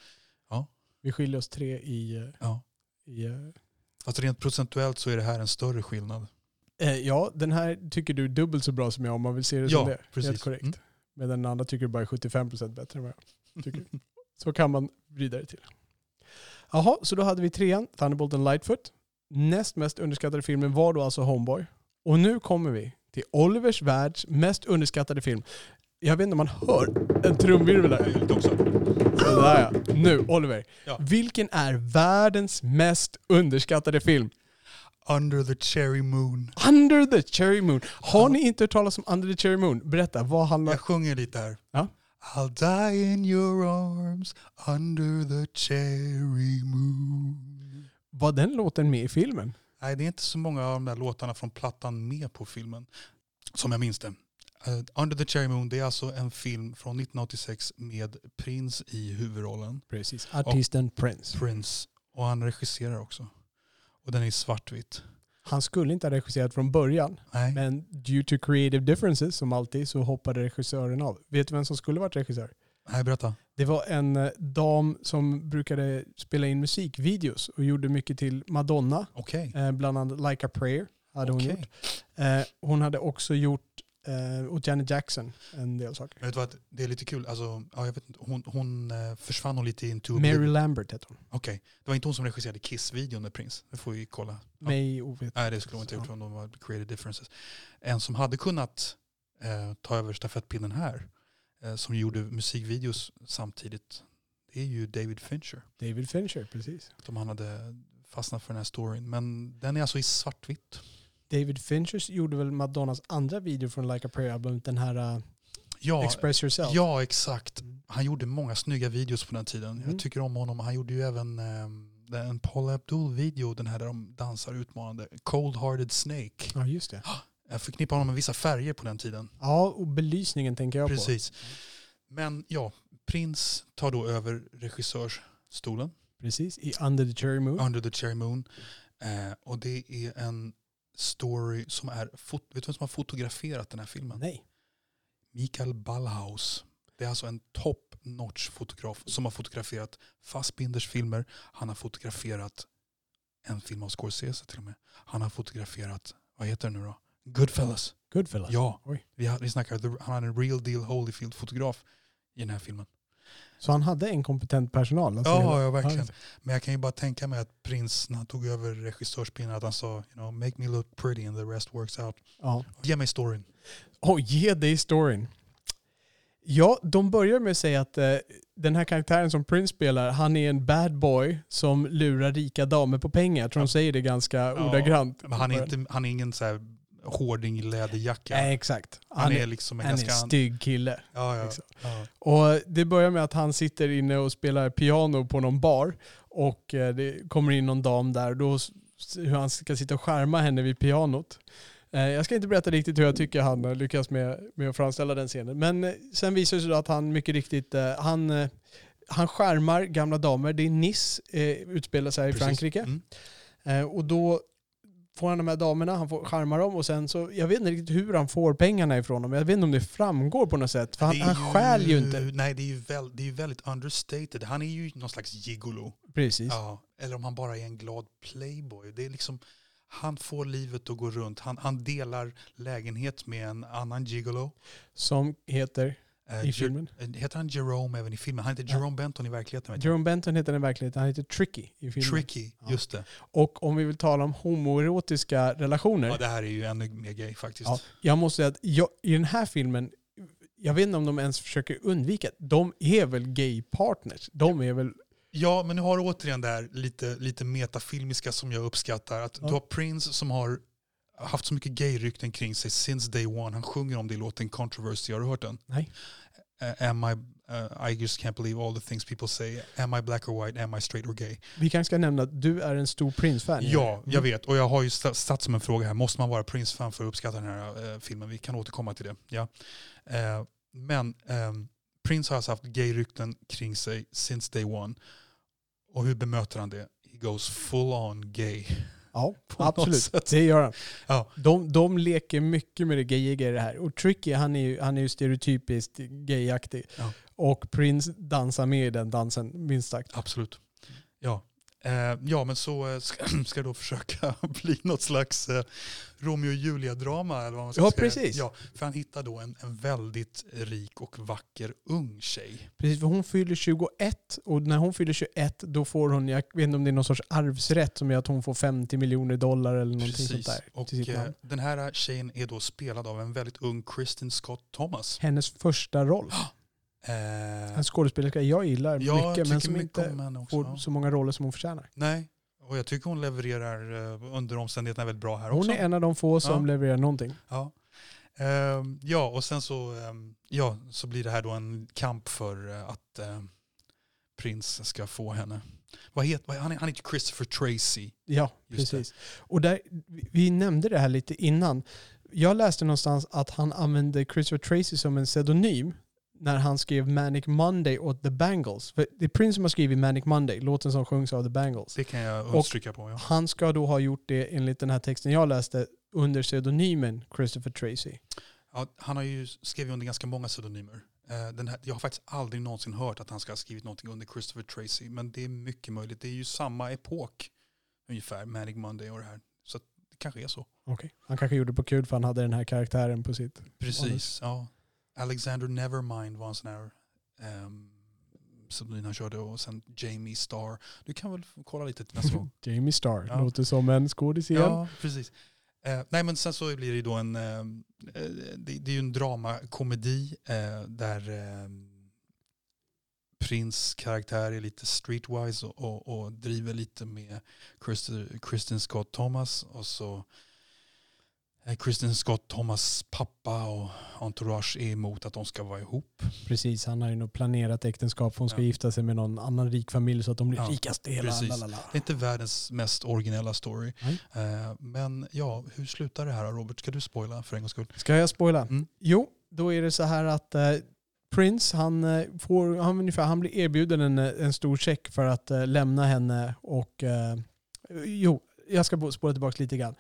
Vi skiljer oss tre i... eh, ja. i eh, Fast rent procentuellt så är det här en större skillnad. eh, ja, den här tycker du är dubbelt så bra som jag om man vill se det Ja, som det. precis. Helt korrekt. Mm. Men den andra tycker du bara är 75% bättre än vad jag tycker. Så kan man vrida det till. Jaha, så då hade vi trean, Thunderbolt and Lightfoot. Näst mest underskattade filmen var då alltså Homeboy. Och nu kommer vi till Olivers världs mest underskattade film. Jag vet inte om man hör en trumvirvel där. också. Sådär ja. Nu, Oliver. Ja. Vilken är världens mest underskattade film? Under the cherry moon. Under the Cherry Moon. Har Ja. ni inte hört talas om Under the Cherry Moon? Berätta, vad handlar... Jag sjunger lite här. Ja. I'll die in your arms under the cherry moon. Var den låten med i filmen? Nej, det är inte så många av de där låtarna från plattan med på filmen. Som jag minns det. Eh, under the cherry moon, det är alltså en film från 1986 med Prince i huvudrollen. Precis. Artisten Prince. Prince. Och han regisserar också. Och den är i svartvitt. Han skulle inte ha regisserat från början, Nej. men due to creative differences, som alltid, så hoppade regissören av. Vet du vem som skulle varit regissör? Nej, berätta. Det var en eh, dam som brukade spela in musikvideos och gjorde mycket till Madonna, Okej. eh, bland annat Like a prayer hade hon Okej. gjort. Eh, hon hade också gjort eh, åt Janet Jackson en del saker. Men vet vad, det är lite kul. Alltså, ja, jag vet inte, hon, hon eh, försvann hon lite i Into Mary Oblivion. Lambert hette hon. Okej, det var inte hon som regisserade Kiss-videon med Prince. Det får vi kolla. Ja. Mig ovet. Nej, det skulle hon inte ha gjort om de var creative differences. En som hade kunnat eh, ta över stafettpinnen här, eh, som gjorde musikvideos samtidigt, det är ju David Fincher. David Fincher, precis. Om han hade fastnat för den här storyn. Men den är alltså i svartvitt. David Fincher gjorde väl Madonnas andra video från Like a prayer-albumet, den här uh, Ja, Express Yourself. ja, exakt. Han gjorde många snygga videos på den tiden. Mm. Jag tycker om honom. Han gjorde ju även eh, en Paul Abdul-video, den här där de dansar utmanande. Cold Hearted Snake. Ja, just det. Jag förknippar honom med vissa färger på den tiden. Ja, och belysningen tänker jag Precis. Men ja, Prince tar då över regissörsstolen, på. Precis, i Under the Cherry Moon. Under the Cherry Moon. Eh, och det är en story som är, vet du vem som har fotograferat den här filmen? Nej. Mikael Ballhaus. Det är alltså en top notch fotograf som har fotograferat Fassbinders filmer. Han har fotograferat en film av Scorsese till och med. Han har fotograferat, vad heter det nu då? Goodfellas. Goodfellas. Ja, Oj. vi, har- vi snackar, han hade en real deal Holyfield-fotograf i den här filmen. Så han hade en kompetent personal? Alltså Ja, ja, verkligen. Men jag kan ju bara tänka mig att Prince, när han tog över regissörspinnen, att han sa, you know, make me look pretty and the rest works out. Ja. Ge mig storyn. Och ge dig storyn. Ja, de börjar med att säga att eh, den här karaktären som Prince spelar, han är en bad boy som lurar rika damer på pengar. Jag tror de säger det ganska ordagrant. Men han är, inte, han är ingen så här hårding läderjacka. Nej, exakt. han, är liksom en han är ganska... en stygg kille. ja, ja, liksom. ja. Och det börjar med att han sitter inne och spelar piano på någon bar. Och eh, det kommer in någon dam där. Och då hur han ska sitta och skärma henne vid pianot. Eh, Jag ska inte berätta riktigt hur jag tycker han har lyckats med, med att framställa den scenen. Men eh, sen visar det sig att han mycket riktigt, eh, han, eh, han skärmar gamla damer. Det är Nice, eh, utspelar sig i. Frankrike. Mm. Eh, och då får han de här damerna, han får skärma dem och sen så, jag vet inte riktigt hur han får pengarna ifrån dem. Jag vet inte om det framgår på något sätt. För han, han stjäl ju inte. Nej, det är ju, väl, det är ju väldigt understated. Han är ju någon slags gigolo. Precis. Ja, eller om han bara är en glad playboy. Det är liksom, han får livet att gå runt. Han, han delar lägenhet med en annan gigolo. Som heter i Jer- filmen. eh, heter han Jerome även i filmen? Han heter Ja. Jerome Benton i verkligheten. Jerome Benton heter den i verkligheten, han heter Tricky i filmen. Tricky, Ja. just det. Och om vi vill tala om homoerotiska relationer. Ja, det här är ju ännu mer gay faktiskt. Ja, jag måste säga att jag, i den här filmen, jag vet inte om de ens försöker undvika det. De är väl gay partners? De är väl... Ja, men nu har du återigen det här lite, lite metafilmiska som jag uppskattar. Att Ja. Du har Prince som har haft så mycket gay-rykten kring sig since day one. Han sjunger om det i låten Controversy, har du hört den? Nej. Uh, am I, uh, I just can't believe all the things people say. Am I black or white? Am I straight or gay? Vi kanske ska nämna att du är en stor Prince-fan. Ja, jag Mm. vet. Och jag har ju satt som en fråga här. Måste man vara Prince-fan för att uppskatta den här eh, filmen? Vi kan återkomma till det. Ja. Men ehm, Prince har alltså haft gay-rykten kring sig since day one. Och hur bemöter han det? He goes full on gay. Ja, <laughs> absolut. Det gör han. Ja. De, de leker mycket med det gayiga i det här. Och Tricky, han är ju, han är ju stereotypiskt gayaktig. Ja. Och Prince dansar med i den dansen, minst sagt. Absolut. Ja. Eh, ja, men så eh, ska, <clears throat> jag då försöka <laughs> bli något slags eh, Romeo och Julia-drama. Eller vad man ska Ja, säga. precis. Ja, för han hittar då en, en väldigt rik och vacker ung tjej. Precis, för hon fyller 21 och när hon fyller 21 då får hon, jag vet inte om det är någon sorts arvsrätt som gör att hon får 50 miljoner dollar eller någonting sånt där. Och eh, den här tjejen är då spelad av en väldigt ung Kristen Scott Thomas. Hennes första roll. <gasps> Eh, En skådespelerska jag gillar jag mycket men som mycket inte får ja. så många roller som hon förtjänar. Nej, och jag tycker hon levererar eh, under omständigheterna väldigt bra här Hon också. är en av de få som Ja. levererar någonting. Ja. Ehm, ja, och sen så, ehm, ja, så blir det här då en kamp för eh, att ehm, Prins ska få henne. Vad heter, vad, han, är- han heter Christopher Tracy. Ja, Just det. precis. Och där, vi- vi nämnde det här lite innan. Jag läste någonstans att han använde Christopher Tracy som en pseudonym när han skrev Manic Monday åt The Bangles. För det är Prince som har skrivit Manic Monday, låten som sjungs av The Bangles. Det kan jag understryka på. Ja. Han ska då ha gjort det enligt den här texten jag läste under pseudonymen Christopher Tracy. Ja, han har ju skrivit under ganska många pseudonymer. Eh, Den här, jag har faktiskt aldrig någonsin hört att han ska ha skrivit någonting under Christopher Tracy. Men det är mycket möjligt. Det är ju samma epok ungefär, Manic Monday och det här. Så det kanske är så. Okej. Han kanske gjorde det på kul för han hade den här karaktären på sitt... Precis, ja. Alexander Nevermind var en sån här um, pseudonym han körde och sen Jamie Starr. Du kan väl kolla lite till nästa gång. <laughs> Jamie Starr. Ja. Låter som en skådis igen. Ja, precis. Eh, nej men sen så blir det ju då en, eh, eh, det, det är ju en dramakomedi eh, där eh, Prins karaktär är lite streetwise och, och, och driver lite med Kristen, Kristen Scott Thomas och så Kristen Scott Thomas pappa och entourage är emot att de ska vara ihop. Precis, han har ju nog planerat äktenskap för hon ska Ja. gifta sig med någon annan rik familj så att de blir Ja, rikast i hela precis. lalala. Det är inte världens mest originella story. Eh, men ja, hur slutar det här Robert? Ska du spoila för en gångs skull? Ska jag spoila? Mm. Jo, då är det så här att eh, Prince, han, eh, får, han, ungefär, han blir erbjuden en, eh, en stor check för att eh, lämna henne och... Eh, jo, jag ska spåra tillbaka lite grann.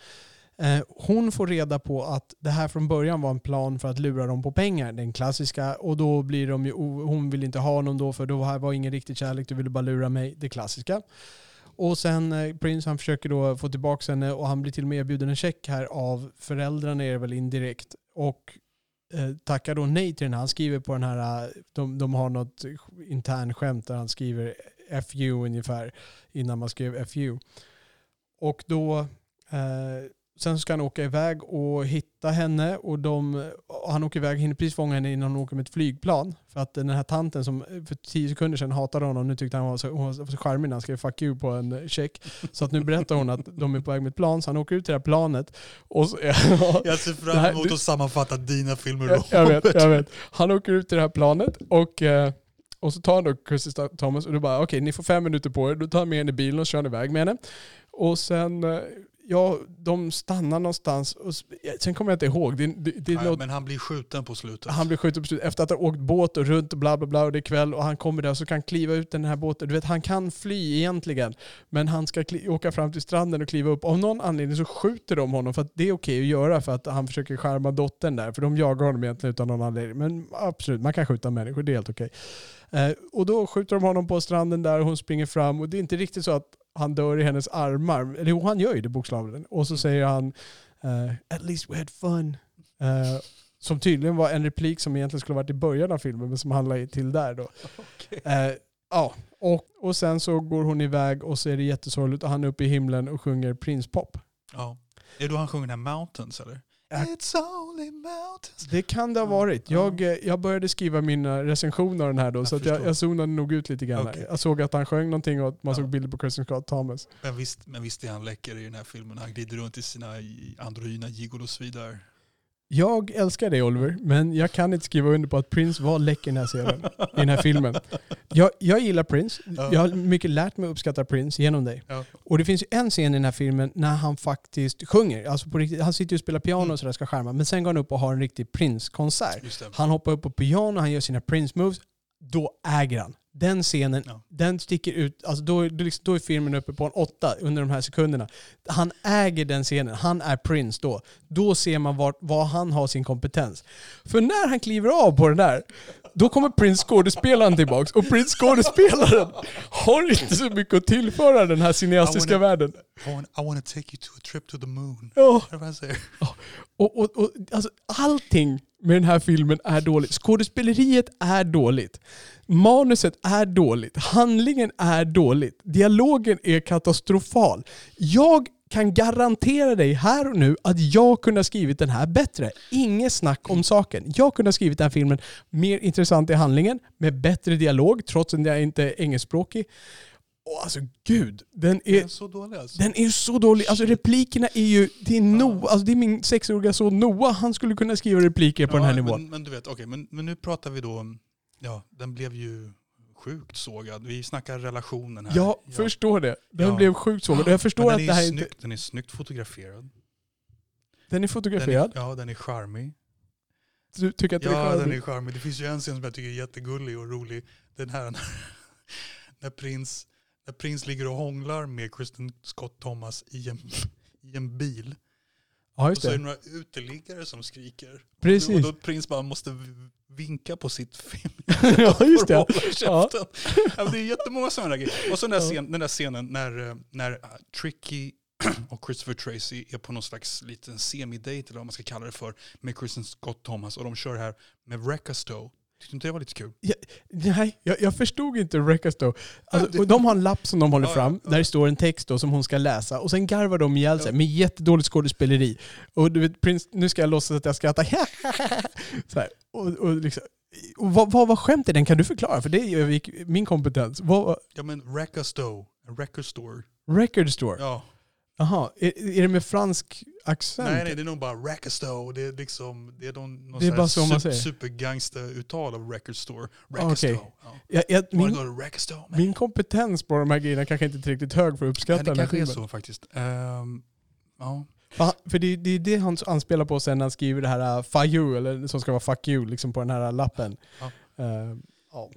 Eh, hon får reda på att det här från början var en plan för att lura dem på pengar, den klassiska. Och då blir de ju, hon vill inte ha honom då för då här var ingen riktig kärlek, du ville bara lura mig, det klassiska. Och sen eh, Prince han försöker då få tillbaka henne och han blir till och med erbjuden en check här av föräldrarna är det väl indirekt. Och eh, tackar då nej till den här. Han skriver på den här, eh, de, de har något intern skämt där han skriver FU ungefär innan man skrev FU. Och då, eh, sen ska han åka iväg och hitta henne och de, och han åker iväg, hinner precis fånga henne innan hon åker med ett flygplan. För att den här tanten som för tio sekunder sedan hatade honom, nu tyckte han var så, hon var så charmig när han skrev fuck you på en check. Så att nu berättar hon att de är på väg med ett plan, så han åker ut till det här planet. Och så, <laughs> Jag ser fram här- emot att sammanfatta dina filmer jag, Robert. jag vet, jag vet. Han åker ut till det här planet och, eh, och så tar han då Christy Thomas och då bara okej ni får fem minuter på er. Då tar han med henne i bilen och kör iväg med henne. Och sen, eh, ja de stannar någonstans och sen kommer jag inte ihåg. Det, det, det Nej, något, men han blir skjuten på slutet. han blir skjuten på slutet efter att ha åkt båt och runt och bla bla bla och det är kväll och han kommer där så kan kliva ut den här båten. Du vet han kan fly egentligen men han ska åka fram till stranden och kliva upp. Av någon anledning så skjuter de honom för att det är okej att göra för att han försöker skärma dottern där för de jagar honom egentligen utan någon anledning. Men absolut, man kan skjuta människor, det är helt okej. Eh, och då skjuter de honom på stranden där och hon springer fram och det är inte riktigt så att han dör i hennes armar. Eller jo, han gör ju det bokstavligen. Och så säger han eh, “At least we had fun”. Eh, Som tydligen var en replik som egentligen skulle varit i början av filmen men som handlar till där då. <laughs> Eh, ja, och, och sen så går hon iväg och så är det jättesorgligt och han är uppe i himlen och sjunger Prince Pop. Ja. Är det då han sjunger den här Mountains eller? It's only mountains. Det kan det ha varit. Jag, eh, jag började skriva mina recensioner av den här då Jag så jag, jag zonade nog ut lite grann. Okej. Jag såg att han sjöng någonting och att man Ja. såg bilder på Kristen Scott Thomas. Men visst, men visst är han läcker i den här filmen. Han glider runt i sina androgyna gigolos vidare. Jag älskar dig Oliver, men jag kan inte skriva under på att Prince var läcker i den här scenen, i den här filmen. Jag, jag gillar Prince. Ja. Jag har mycket lärt mig att uppskatta Prince genom dig. Ja. Och det finns ju en scen i den här filmen när han faktiskt sjunger. Alltså på riktigt, han sitter ju och spelar piano Mm. och sådär ska skärma. Men sen går han upp och har en riktig Prince-konsert. Han hoppar upp på piano, han gör sina Prince-moves. Då äger han. Den scenen, Ja. den sticker ut. Alltså då, då, liksom, då är filmen uppe på en åtta under de här sekunderna. Han äger den scenen. Han är Prince då. Då ser man var, var han har sin kompetens. För när han kliver av på den där, då kommer Prince skådespelaren tillbaks. Och Prince skådespelaren har inte så mycket att tillföra den här cineastiska wanna- världen. I want, to take you to a trip to the moon. Ja. Och, och, och, alltså, allting med den här filmen är dåligt. Skådespeleriet är dåligt. Manuset är dåligt. Handlingen är dåligt. Dialogen är katastrofal. Jag kan garantera dig här och nu att jag kunde ha skrivit den här bättre. Inget snack om saken. Jag kunde ha skrivit den här filmen mer intressant i handlingen, med bättre dialog, trots att jag inte är engelskspråkig. Och alltså gud, den Den är är så dålig alltså. den är så dålig. Alltså replikerna är ju... Det är, Noah, alltså det är min sexåriga son Noah. Han skulle kunna skriva repliker på den här Ja, nivån. Men, men du vet, okej, men, men nu pratar vi då om, ja, den blev ju sjukt sågad. Vi snackar relationen här. Jag förstår det. Den Ja. blev sjukt sågad. Jag förstår att den det är här snyggt, inte... Den är snyggt fotograferad. Den är Den fotograferad. är, ja, den är charmig. Du tycker att det är Ja, den charmig? är charmig. Det finns ju en scen som jag tycker är jättegullig och rolig. Den här när, <laughs> när, prins, när prins ligger och hånglar med Kristen Scott Thomas i en, i en bil. Ja, Och så är det några uteliggare som skriker. Precis. Och då, och då prins bara måste vinka på sitt film. <laughs> ja, just det. <laughs> Ja. men det är jättemånga sådana grejer. Och så den där, scen, den där scenen när, eh, när uh, Tricky <clears throat> och Christopher Tracy är på någon slags liten semidate eller vad man ska kalla det för med Kristen Scott Thomas och de kör här med Wreckastow. Tyckte du inte det var lite kul? Nej, jag, jag förstod inte Rekas då. Ja, Alltså, och de har en lapp som de håller Ja, ja, fram, ja. där det står en text då som hon ska läsa. Och sen garvar de ihjäl sig Ja. med jättedåligt skådespeleri. Och du vet, Prince, nu ska jag låtsas att jag skrattar. <laughs> Så här. Och, och liksom, och vad, vad var skämt i den? Kan du förklara? För det övergick min kompetens. Vad, Ja men Wreckastow, en record store. record store? Ja. Jaha, är, är det med fransk accent? Nej, nej, det är nog bara Wreckastow. Det är liksom, det är någon, någon Det är bara så man super, säger. supergangsta-uttal av record store. Wreckastow. Okej. Ja. Jag, jag, min, Wreckastow, man? min kompetens på de här grejerna kanske inte är tillräckligt hög för att uppskatta Nej, det den här kanske är så faktiskt. Ehm, ja. För, det, det är det han anspelar på sen när han skriver det här uh, fuck you, eller som ska vara fuck you, liksom på den här lappen. Ja. Eh, ja.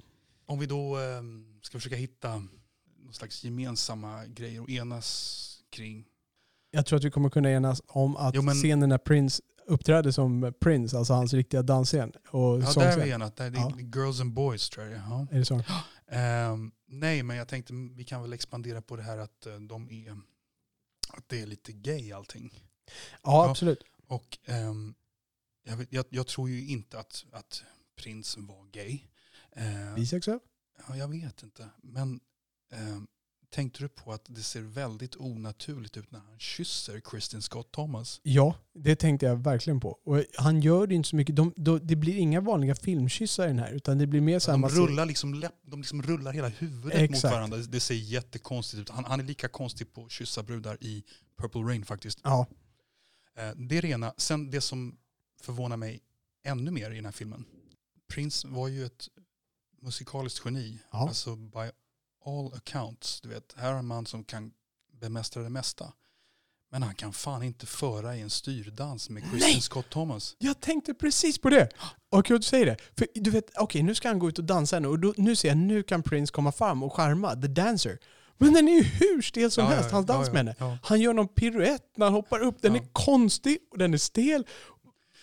Om vi då ehm, ska försöka hitta någon slags gemensamma grejer att enas kring. Jag tror att vi kommer kunna enas om att Jo, men- scenen när Prince uppträdde som Prince, alltså hans riktiga dansscen och Ja, där är sångscen. vi enat. Där, Ja. Girls and Boys tror jag. Ja. Är det så? <gasps> Ehm, nej, men jag tänkte vi kan väl expandera på det här att eh, de är att det är lite gay allting. Ja, Ja. absolut. Och ehm, jag, vet, jag, jag tror ju inte att, att prins var gay. Eh, Bisexuell? ja, jag vet inte. Men ehm, tänkte du på att det ser väldigt onaturligt ut när han kysser Kristin Scott Thomas? Ja, det tänkte jag verkligen på. Och han gör det inte så mycket. De, de, det blir inga vanliga filmkyssar i den här, utan det blir mer så här... De rullar, liksom läpp, de liksom rullar hela huvudet mot Exakt. varandra. Det ser jättekonstigt ut. Han, han är lika konstig på att kyssa brudar i Purple Rain faktiskt. Ja, Eh, Det är det ena. Sen det som förvånar mig ännu mer i den här filmen. Prince var ju ett musikaliskt geni. Ja. Alltså by all accounts. Du vet, här har en man som kan bemästra det mesta. Men han kan fan inte föra i en styrdans med Kristen Nej! Scott Thomas. Jag tänkte precis på det. Och kul att du säger det. För du vet, okej nu ska han gå ut och dansa nu och då, nu ser jag nu kan Prince komma fram och charma The Dancer. Men den är ju hur stel som Ja, helst, ja, hans ja, dans ja, med henne. ja. Han gör någon piruett när han hoppar upp. Den Ja. är konstig och den är stel.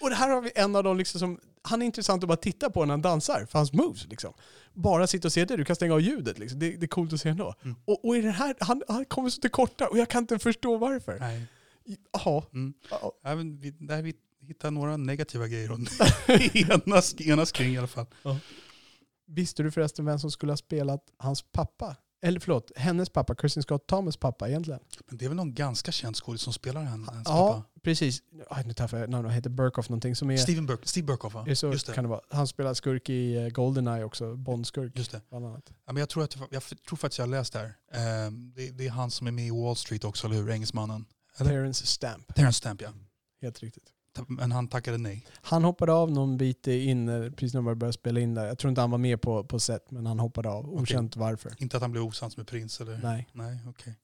Och här har vi en av de liksom som, han är intressant att bara titta på när han dansar, för hans moves liksom. Bara sitta och se det, du kan stänga av ljudet liksom. Det, det är coolt att se ändå. Mm. Och, och i den här, han, han kommer så till korta och jag kan inte förstå varför. Nej. Jaha. Mm. Ja. Ja, men vi, där är vi hitta några negativa grejer att <laughs> <laughs> enas, enas kring i alla fall. Visste du förresten vem som skulle ha spelat hans pappa? Eller förlåt, hennes pappa, Kirsten Scott Thomas pappa egentligen. Men det är väl någon ganska känd skådis som spelar hennes Ja, pappa? precis. Aj, nu tappade jag namnet. Han heter Burkoff någonting som är... Steven Burk, Steve Burkoff va? är så Just det. kan det vara. Han spelar skurk i eh, Goldeneye också, Bond-skurk Just det. bland annat. Ja, men jag, tror att, jag, tror faktiskt jag har läst det här. Ehm, det, det är han som är med i Wall Street också, eller hur? Engelsmannen. Eller? Terrence Stamp, Terrence Stamp ja. helt riktigt. Men han tackade nej. Han hoppade av någon bit in precis när man började spela in där. Jag tror inte han var med på, på set, men han hoppade av. Okänt varför. Inte att han blev osams med prins eller? Nej. Nej, okej.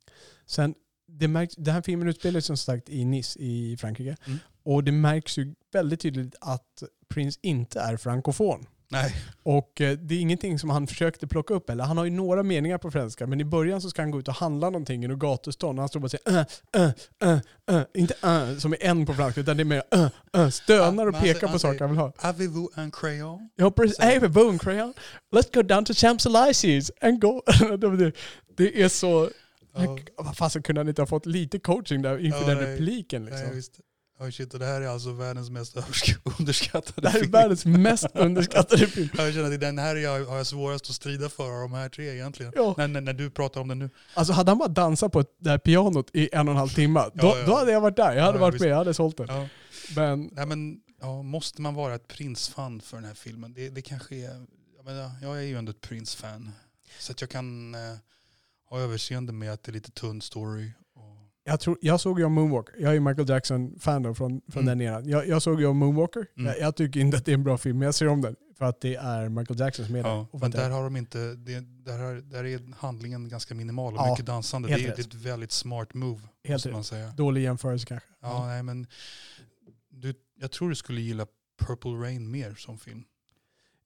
Sen, det märks, den här filmen utspelar sig som sagt i Nice i Frankrike. Mm. Och det märks ju väldigt tydligt att Prince inte är frankofon. Nej, Och eh, det är ingenting som han försökte plocka upp eller. Han har ju några meningar på franska, men i början så ska han gå ut och handla någonting i något gatuston. Och han står bara och säger äh, äh, äh, äh. Inte äh, som är en på franska, utan det är mer äh, äh, stönar och men han pekar på han saker han vill ha. avez-vous un crayon? Ja, precis. Hey, boom, crayon. Let's go down to Champs-Élysées and go. <laughs> det, är så... Ja. Vad fasen kunde han inte ha fått lite coaching där inför Ja, den nej. repliken Nej, liksom? visst. Oh shit, och det här är alltså världens mest <laughs> underskattade Det här är film. världens mest underskattade film. <laughs> Jag känner att den här är jag, har jag svårast att strida för av de här tre egentligen. Ja. När, när, när du pratar om den nu. Alltså hade han bara dansat på ett- det här pianot i en och en halv timme, då, Ja, då hade jag varit där. Jag hade varit visst. med, jag hade sålt den. Men Nej, men, ja, måste man vara ett Prince-fan för den här filmen? Det, det kanske är... Jag, menar, jag är ju ändå ett Prince-fan. Så att jag kan eh, ha överseende med att det är lite tunn story. Jag, tror, jag såg ju om Moonwalker. Jag är Michael Jackson-fan från, från Mm. den eran. Jag, jag såg ju om Moonwalker. Mm. Jag, jag tycker inte att det är en bra film, men jag ser om den. För att det är Michael Jackson som är ja, för men där har de inte... Det, där, har, där är handlingen ganska minimal och Ja, mycket dansande. Det är, det är ett väldigt smart move, Helt man säga. Dålig jämförelse kanske. Ja, nej men... Du, jag tror du skulle gilla Purple Rain mer som film.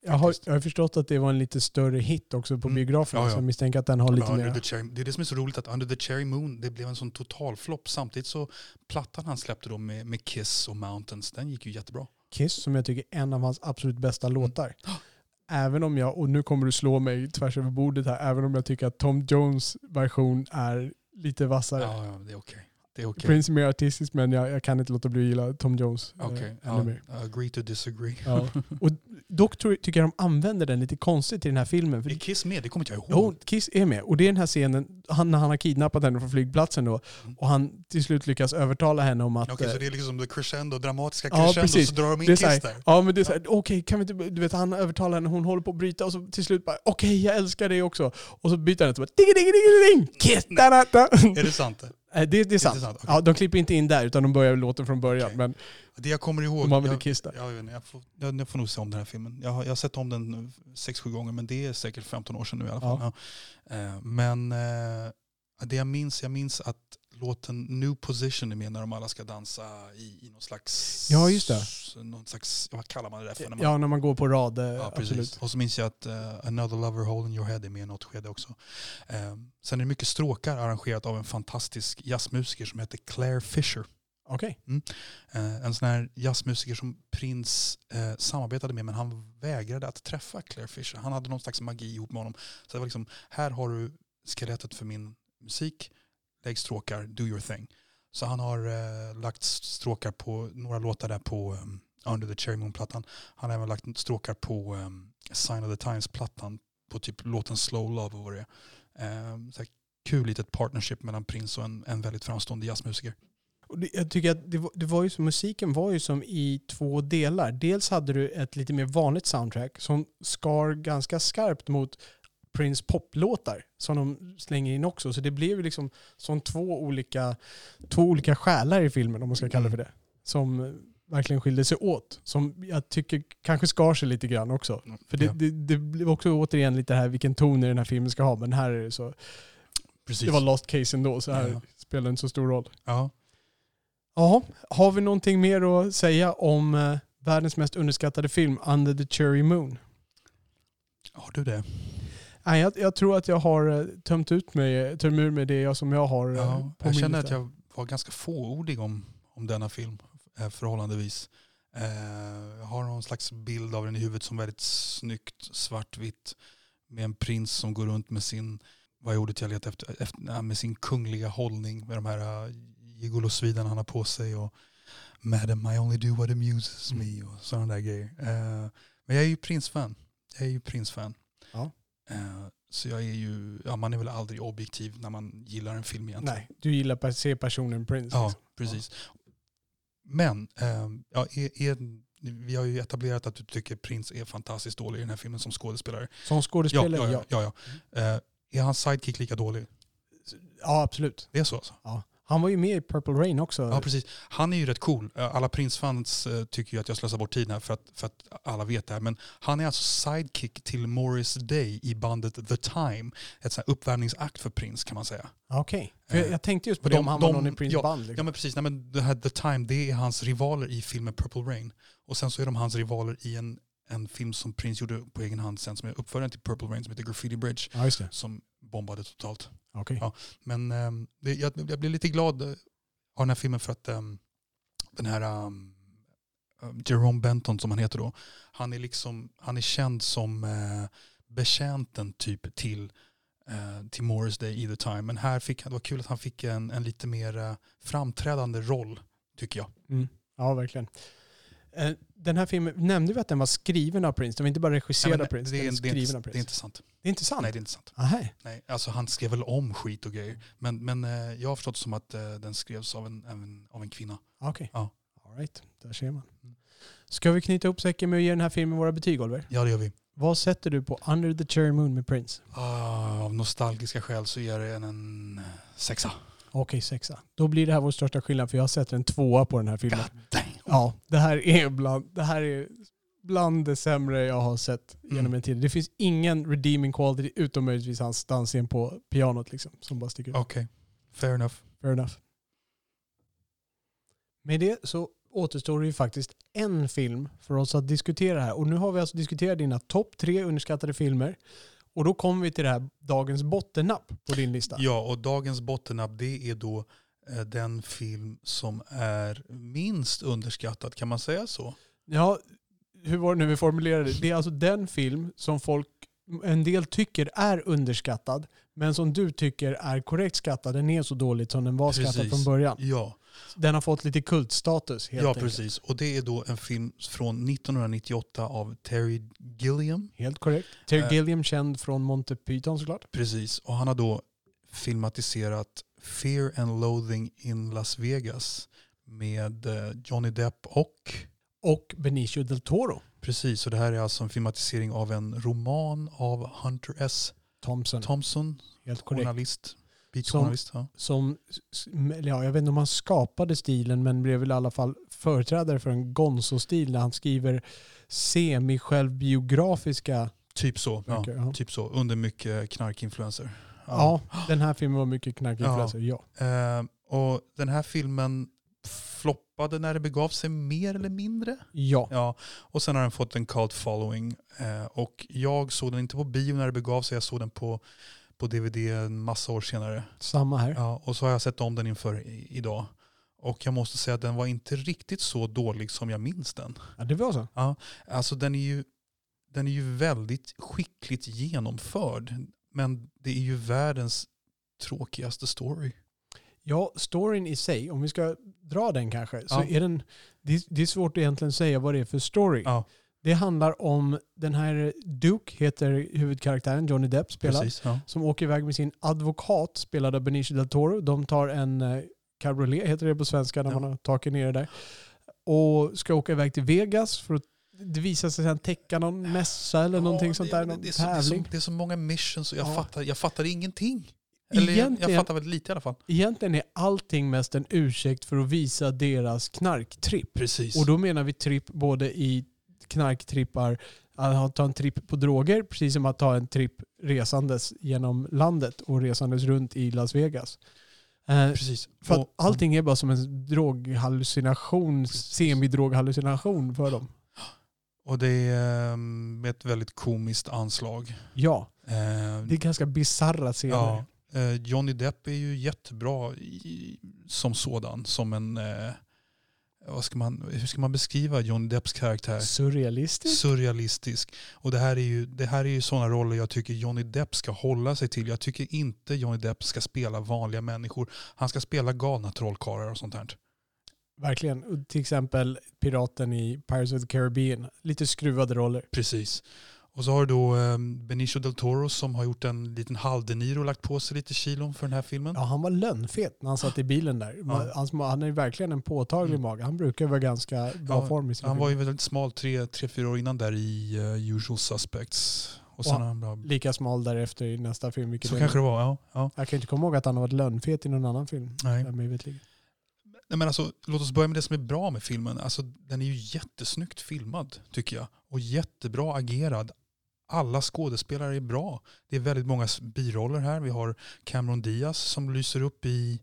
Jag har, jag har förstått att det var en lite större hit också på Mm. biograferna, Ja, ja. så jag misstänker att den har lite mer... Cherry, det är det som är så roligt att Under the Cherry Moon det blev en sån totalflopp. Samtidigt så plattan han släppte då med, med Kiss och Mountains, den gick ju jättebra. Kiss, som jag tycker är en av hans absolut bästa låtar. <gasps> Även om jag, och nu kommer du slå mig tvärs över bordet här, även om jag tycker att Tom Jones version är lite vassare. Ja, ja det är okej. Det är okej. Prince är mer artistisk men jag, jag kan inte låta bli att gilla Tom Jones eh, Okej, ännu ja, mer. agree to disagree. Ja. Och dock tror, tycker jag de använder den lite konstigt i den här filmen. För Är Kiss med? Det kommer inte jag ihåg. Jo, Kiss är med. Och det är den här scenen han, när han har kidnappat henne från flygplatsen då. Mm. Och han till slut lyckas övertala henne om att... Okej, eh, så det är liksom det crescendo, dramatiska Ja, crescendo, precis. så drar de in Kiss här, där. ja men det är såhär, okej kan vi inte, du vet han övertalar henne, hon håller på att bryta och så till slut bara, okej jag älskar dig också. Och så byter han det och bara, ding ding ding ding Kiss! Da, da, da. Är det sant? Eh, Det, det är sant. sant? Okej. Ja, de klipper inte in där utan de börjar låten från början. Okej. Men Det jag kommer ihåg... använder jag, där. jag, inte, jag, får, jag, jag får nog se om den här filmen. Jag har, jag har sett om den sex sju gånger men det är säkert 15 år sedan nu i alla fall. Ja. Ja. Eh, Men eh, det jag minns, jag minns att låten New Position är med när de alla ska dansa i, i någon slags... Ja, just det. Någon slags, vad kallar man det där för? När man, Ja, när man går på rad, Ja, precis. absolut. Och så minns jag att uh, Another Lover Hole in Your Head är med i något skede också. Eh, sen är det mycket stråkar arrangerat av en fantastisk jazzmusiker som heter Claire Fisher. Okej. Eh, en sån här jazzmusiker som Prince eh, samarbetade med men han vägrade att träffa Claire Fisher. Han hade någon slags magi ihop med honom. Så det var liksom, här har du skelettet för min musik, lägg stråkar, do your thing. Så han har eh, lagt stråkar på några låtar där på um, Under the Cherry Moon-plattan. Han har även lagt stråkar på um, Sign of the Times-plattan på typ låten Slow Love och vad det är. Um, så här, kul litet partnership mellan Prince och en, en väldigt framstående jazzmusiker. Och det- Jag tycker att det var, det var ju som, musiken var ju som i två delar. Dels hade du ett lite mer vanligt soundtrack som skar ganska skarpt mot Prince poplåtar som de slänger in också. Så det blev ju liksom som två olika, två olika själar i filmen om man ska kalla det för det. Som eh, verkligen skilde sig åt. Som jag tycker kanske skar sig lite grann också. För det, Ja, det, det blev också återigen lite här vilken ton i den här filmen ska ha. Men här är det så. precis. Det var lost case ändå så här Ja. spelar inte så stor roll. ja. Jaha, har vi någonting mer att säga om eh, världens mest underskattade film, Under the Cherry Moon? Har du det? Nej, jag, jag tror att jag har eh, tömt ut mig, tömt ur mig det jag, som jag har eh, Ja, på jag känner att jag var ganska fåordig om, om denna film eh, förhållandevis. Jag har någon slags bild av den i huvudet som väldigt snyggt svartvitt med en prins som går runt med sin, vad är ordet jag letar efter, efter med sin kungliga hållning med de här gigolosvidarna han har på sig och Madam I only do what amuses me och sådana där grejer. Men jag är ju Prince-fan. Jag är ju Prince-fan. Ja. Eh, så jag är ju, ja man är väl aldrig objektiv när man gillar en film egentligen. Nej, du gillar att se personen Prince. Ja, liksom. precis. Men eh, ja, är, är, vi har ju etablerat att du tycker Prince är fantastiskt dålig i den här filmen som skådespelare. Som skådespelare, ja, ja. ja. ja, Eh, är hans sidekick lika dålig? Ja, absolut. Det är så alltså? Ja. Han var ju med i Purple Rain också. Ja, precis. Han är ju rätt cool. Eh, Alla Prince-fans eh, tycker ju att jag slösar bort tiden här för att, för att alla vet det här. Men han är alltså sidekick till Morris Day i bandet The Time. Ett sånt här uppvärmningsakt för Prince kan man säga. Ja, Okej. För jag, jag tänkte just på det, de- om han var de- någon i Prince ja, band. Ja Liksom. men precis, Nej, men det här The Time det är hans rivaler i filmen Purple Rain. Och sen så är de hans rivaler i en, en film som Prince gjorde på egen hand sen som är uppföljaren till Purple Rain som heter Graffiti Bridge. Ja. Som bombade totalt. Okej. Ja. Men ehm, det, jag, jag blev lite glad eh, av den här filmen för att ehm, den här um, Jerome Benton som han heter då, han är liksom, han är känd som uh, betjänten typ till, eh, till Morris Day i The Time. Men här fick han, det var kul att han fick en, en lite mer framträdande roll tycker jag. Mm. Ja, verkligen. Eh, Den här filmen, nämnde vi att den var skriven av Prince? Den var inte bara regisserad av Prince, det, är, den är skriven inte, av det är Prince. inte sant. Det är inte sant? Nej det är inte sant. Aha. Nej, alltså han skrev väl om skit och grejer. Men, men eh, jag har förstått som att eh, den skrevs av en, av en, av en kvinna. Okej. Ja. All right. där ser man. Mm. Ska vi knyta upp säcken med att ge den här filmen våra betyg, Oliver? Ja det gör vi. Vad sätter du på Under the Cherry Moon med Prince? Ah, av nostalgiska skäl så är det en, en sexa. Okej, sexa. Då blir det här vår största skillnad för jag sätter en tvåa på den här filmen. God. Ja, det här är bland det, här är bland det sämre jag har sett genom Mm. en tid. Det finns ingen redeeming quality utom möjligtvis hans dansscen på pianot liksom, som bara sticker ut. Okej, fair enough. Fair enough. Med det så återstår det ju faktiskt en film för oss att diskutera här. Och nu har vi alltså diskuterat dina topp tre underskattade filmer. Och då kommer vi till det här dagens bottennapp på din lista. Ja, och dagens bottennapp det är då den film som är minst underskattad, kan man säga så? Ja, hur var det nu vi formulerade det? Det är alltså den film som folk, en del tycker är underskattad, men som du tycker är korrekt skattad. Den är så dåligt som den var skattad Precis. från början. Ja, Den har fått lite kultstatus helt ja enkelt. precis. Och det är då en film från 1998 av Terry Gilliam. Helt korrekt. Terry Eh. Gilliam känd från Monty Python såklart. Precis, och han har då filmatiserat Fear and Loathing in Las Vegas med eh, Johnny Depp och Och Benicio del Toro. Precis, och det här är alltså en filmatisering av en roman av Hunter S. Thompson. Thompson, helt korrekt. journalist. Beatjournalist. Ja. Som, ja, jag vet inte om han skapade stilen men blev väl i alla fall företrädare för en gonzo-stil när han skriver semi-självbiografiska Typ så. Ja, typ så. Under mycket knarkinfluencer. Ja, den här filmen var mycket knarkinfluencer, ja. Eh, och den här filmen floppade när det begav sig mer eller mindre. Ja. Ja, och sen har den fått en cult following. Eh, och jag såg den inte på bio när det begav sig, jag såg den på, på DVD en massa år senare. Samma här. Ja, och så har jag sett om den inför i, idag. Och jag måste säga att den var inte riktigt så dålig som jag minns den. Ja, det var så. Ja, alltså den är ju, den är ju väldigt skickligt genomförd. Men det är ju världens tråkigaste story. Ja, storyn i sig, om vi ska dra den kanske, så Ja. är den... Det är, svårt att egentligen säga vad det är för story. Ja, Det handlar om den här Duke, heter huvudkaraktären, Johnny Depp spelar, precis. Ja. som åker iväg med sin advokat, spelad av Benicio del Toro. De tar en eh, cabriolet, heter det på svenska, när man har taket nere där. Och ska åka iväg till Vegas för att det visar sig sen täcka någon mässa eller någonting Ja, sånt det- där, det, någon det, är så, det, är så, tävling. det är så många missions och jag, Ja. fattar, jag fattar ingenting. Eller jag, jag Egentligen- fattar väldigt lite i alla fall. Egentligen är allting mest en ursäkt för att visa deras knarktripp. Precis. Och då menar vi tripp både i knarktrippar, att ta en tripp på droger, precis som att ta en tripp resandes genom landet och resandes runt i Las Vegas. Eh, Precis. för att allting är bara som en droghallucination, semidroghallucination för dem. Och det är ehm, ett väldigt komiskt anslag. Ja, Eh, det är ganska bisarra scener. ja, eh, Johnny Depp är ju jättebra i, som sådan. Som en, eh, vad ska man, hur ska man beskriva Johnny Depps karaktär? Surrealistiskt. Surrealistisk. Och det här är ju, det här är ju sådana roller jag tycker Johnny Depp ska hålla sig till. Jag tycker inte Johnny Depp ska spela vanliga människor. Han ska spela galna trollkarlar och sånt här. Verkligen. Till exempel piraten i Pirates of the Caribbean. Lite skruvade roller. Precis. Och så har du då eh, Benicio del Toro som har gjort en liten halvdeniro och lagt på sig lite kilon för den här filmen. Ja, han var lönnfet när han satt i bilen där. Ja. Han, han är verkligen en påtaglig Mm. mage. Han brukar vara ganska bra Ja, form i sina Han var filmer. ju väldigt smal tre, tre fyra år innan där i uh, Usual Suspects. Och sen Och- bra... Lika smal därefter i nästa film. Så kanske det var, ja. ja. Jag kan inte komma ihåg att han har varit lönnfet i någon annan film. Nej. där. Nej, men alltså, låt oss börja med det som är bra med filmen. Alltså, den är ju jättesnyggt filmad tycker jag. Och jättebra agerad. Alla skådespelare är bra. Det är väldigt många biroller här. Vi har Cameron Diaz som lyser upp i,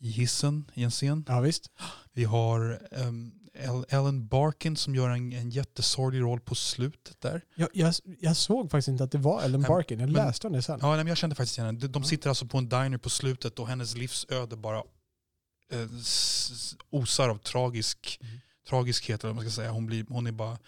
i hissen i en scen. Ja visst. Vi har ehm, El- Ellen Barkin som gör en, en jättesorglig roll på slutet där. Jag, jag, jag såg faktiskt inte att det var Ellen Barkin. Jag men- läste om det sen. Ja, nej, men jag kände faktiskt igen henne. De, de sitter alltså på en diner på slutet och hennes livsöde bara eh, osar av tragisk, Mm. tragiskhet. Eller man ska säga. Hon, blir, hon är bara,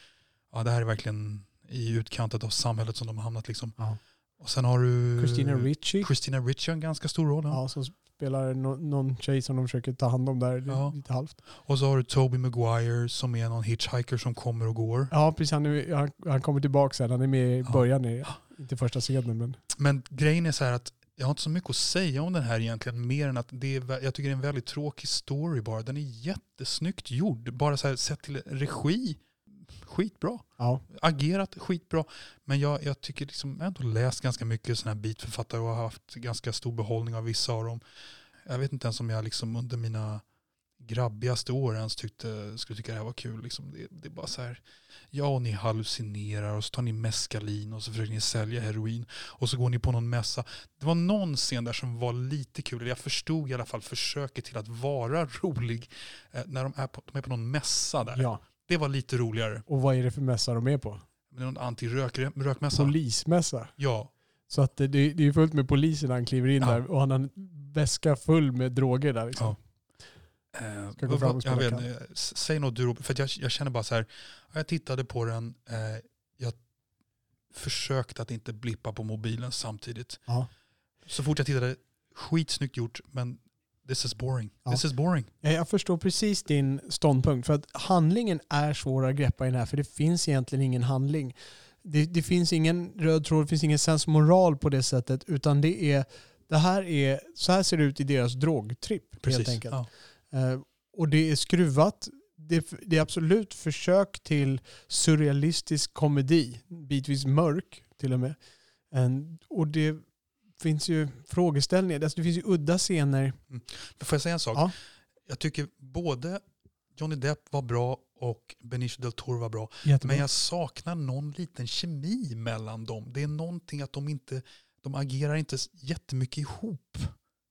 ja det här är verkligen i utkantet av samhället som de har hamnat. Liksom. Ja. Och sen har du Christina Ricci. Christina Ricci har en ganska stor roll. Ja. Ja, som spelar no, någon tjej som de försöker ta hand om där. Ja. Lite halvt. Och så har du Toby Maguire som är någon hitchhiker som kommer och går. Ja, precis. Han, är, han, han kommer tillbaka sen. Han är med i Ja. början, i, inte första scenen. Men Men grejen är så här att jag har inte så mycket att säga om den här egentligen mer än att det är, jag tycker det är en väldigt tråkig story bara. Den är jättesnyggt gjord. Bara så här sett till regi, skitbra. ja, Agerat, skitbra. Men jag, jag tycker liksom, jag har ändå läst ganska mycket sådana här bitförfattare och har haft ganska stor behållning av vissa av dem. Jag vet inte ens om jag liksom under mina grabbigaste år ens tyckte, skulle tycka det här var kul. Liksom det, det är bara så här, ja och ni hallucinerar och så tar ni meskalin och så försöker ni sälja heroin och så går ni på någon mässa. Det var någon scen där som var lite kul, eller jag förstod i alla fall försöket till att vara rolig eh, när de är, på, de är på någon mässa där. ja. Det var lite roligare. Och vad är det för mässa de är på? Det är någon anti-rökmässa. Polismässa. Ja, Så att det, det är fullt med poliser när han kliver in Ja. där och han har en väska full med droger där. Liksom. Ja. Eh, Ska gå fram och jag vet, säg något du för att jag, jag känner bara så här, jag tittade på den, eh, jag försökte att inte blippa på mobilen samtidigt. Ja. Så fort jag tittade, skitsnyggt gjort, men this is boring. Ja. This is boring. Ja, Jag förstår precis din ståndpunkt. För att handlingen är svår att greppa i den här, för det finns egentligen ingen handling. Det, det finns ingen röd tråd, det finns ingen sensmoral på det sättet, utan det är, det här är, så här ser det ut i deras drogtripp helt enkelt. Ja. Eh, och det är skruvat. Det, är absolut försök till surrealistisk komedi, bitvis mörk till och med. Och det finns ju frågeställningar, alltså det finns ju udda scener. Men Får jag säga en sak? Ja. Jag tycker både Johnny Depp var bra och Benicio del Toro var bra. Jättebra. Men jag saknar någon liten kemi mellan dem. Det är någonting att de inte, de agerar inte jättemycket ihop,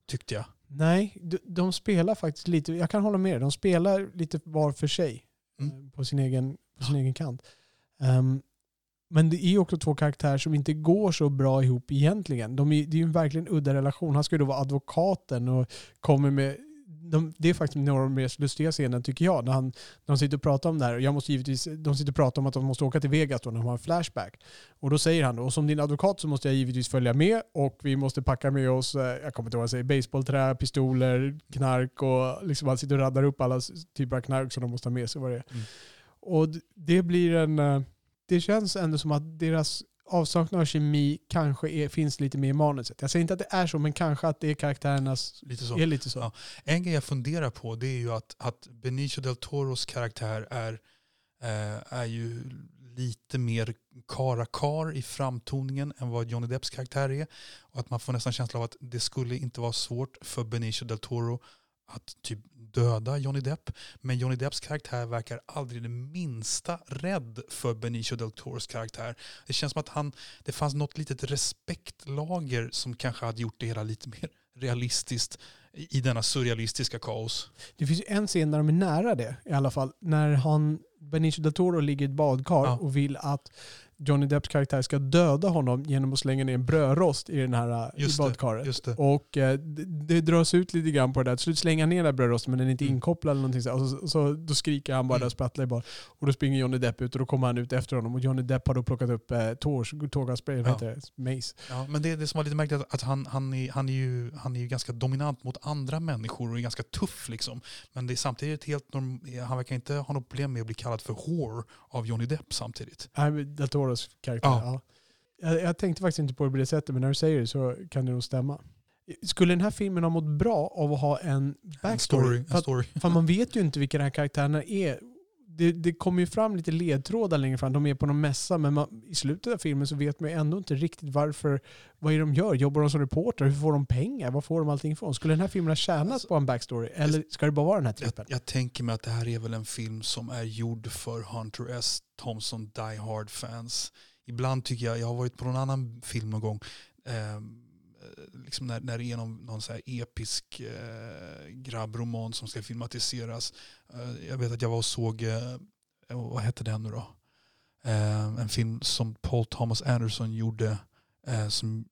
tyckte jag. Nej, de, de spelar faktiskt lite, jag kan hålla med dig, de spelar lite var för sig Mm. eh, på sin egen, på sin egen kant. Ehm, men det är också två karaktärer som inte går så bra ihop egentligen. De är, det är ju en verkligen udda relation. Han ska ju då vara advokaten och kommer med de, det är faktiskt några av de mest lustiga scenerna tycker jag. När, han, när de sitter och pratar om det här. Och Jag måste givetvis, de sitter och pratar om att de måste åka till Vegas då när de har en flashback. Och då säger han då, och som din advokat så måste jag givetvis följa med och vi måste packa med oss, eh, jag kommer inte ihåg vad han säger, baseballträ, pistoler, knark och liksom han sitter och raddar upp alla typer av knark som de måste ha med sig. Vad det, är. Mm. Och det blir en, eh, det känns ändå som att deras avsaknad av kemi kanske är, finns lite mer i manuset. Jag säger inte att det är så, men kanske att det är karaktärernas, Lite så. är lite så. Ja. En grej jag funderar på det är ju att, att Benicio del Toros karaktär är, eh, är ju lite mer karakar i framtoningen än vad Johnny Depps karaktär är. Och att man får nästan känsla av att det skulle inte vara svårt för Benicio del Toro att typ döda Johnny Depp. Men Johnny Depps karaktär verkar aldrig det minsta rädd för Benicio del Toros karaktär. Det känns som att han, det fanns något litet respektlager som kanske hade gjort det hela lite mer realistiskt i denna surrealistiska kaos. Det finns ju en scen där de är nära det i alla fall. När han, Benicio del Toro ligger i ett badkar Ja. och vill att Johnny Depps karaktär ska döda honom genom att slänga ner en brödrost i den här eh, i Just det, badkaret. Just det. Och eh, det, det dras ut lite grann på det där. Till slut slänger han ner den där brödrosten men den är inte Mm. inkopplad eller någonting. Så, och så, så, då skriker han bara Mm. där sprattlar i bara. Och då springer Johnny Depp ut och då kommer han ut efter honom. Och Johnny Depp har då plockat upp eh, tårgasspray, Ja. heter det? Mace. Ja, men det, det som var lite märkligt är att han, han, är, han, är ju, han är ju ganska dominant mot andra människor och är ganska tuff. Liksom. Men det är samtidigt helt norm, han verkar inte ha något problem med att bli kallad för whore av Johnny Depp samtidigt. Nej, men Toros karaktär. Ja. Ja. Jag, jag tänkte faktiskt inte på det på det sättet, men när du säger det så kan det nog stämma. Skulle den här filmen ha mått bra av att ha en En backstory? story. För, En att, story. för man vet ju inte vilka de här karaktärerna är. Det, det kommer ju fram lite ledtrådar längre fram. De är på någon mässa, men man, i slutet av filmen så vet man ju ändå inte riktigt varför. Vad är det de gör? Jobbar de som reporter? Hur får de pengar? Var får de allting ifrån? Skulle den här filmen ha tjänat Alltså, på en backstory? Eller ska det bara vara den här trippen? Jag, jag tänker mig att det här är väl en film som är gjord för Hunter S. Thompson Die Hard-fans. Ibland tycker jag, jag har varit på någon annan film någon gång, eh, Eh, liksom när, när det är någon, någon så här episk eh, grabbroman som ska filmatiseras. Eh, jag vet att jag var och såg, eh, vad hette den nu då? Eh, en film som Paul Thomas Anderson gjorde eh, som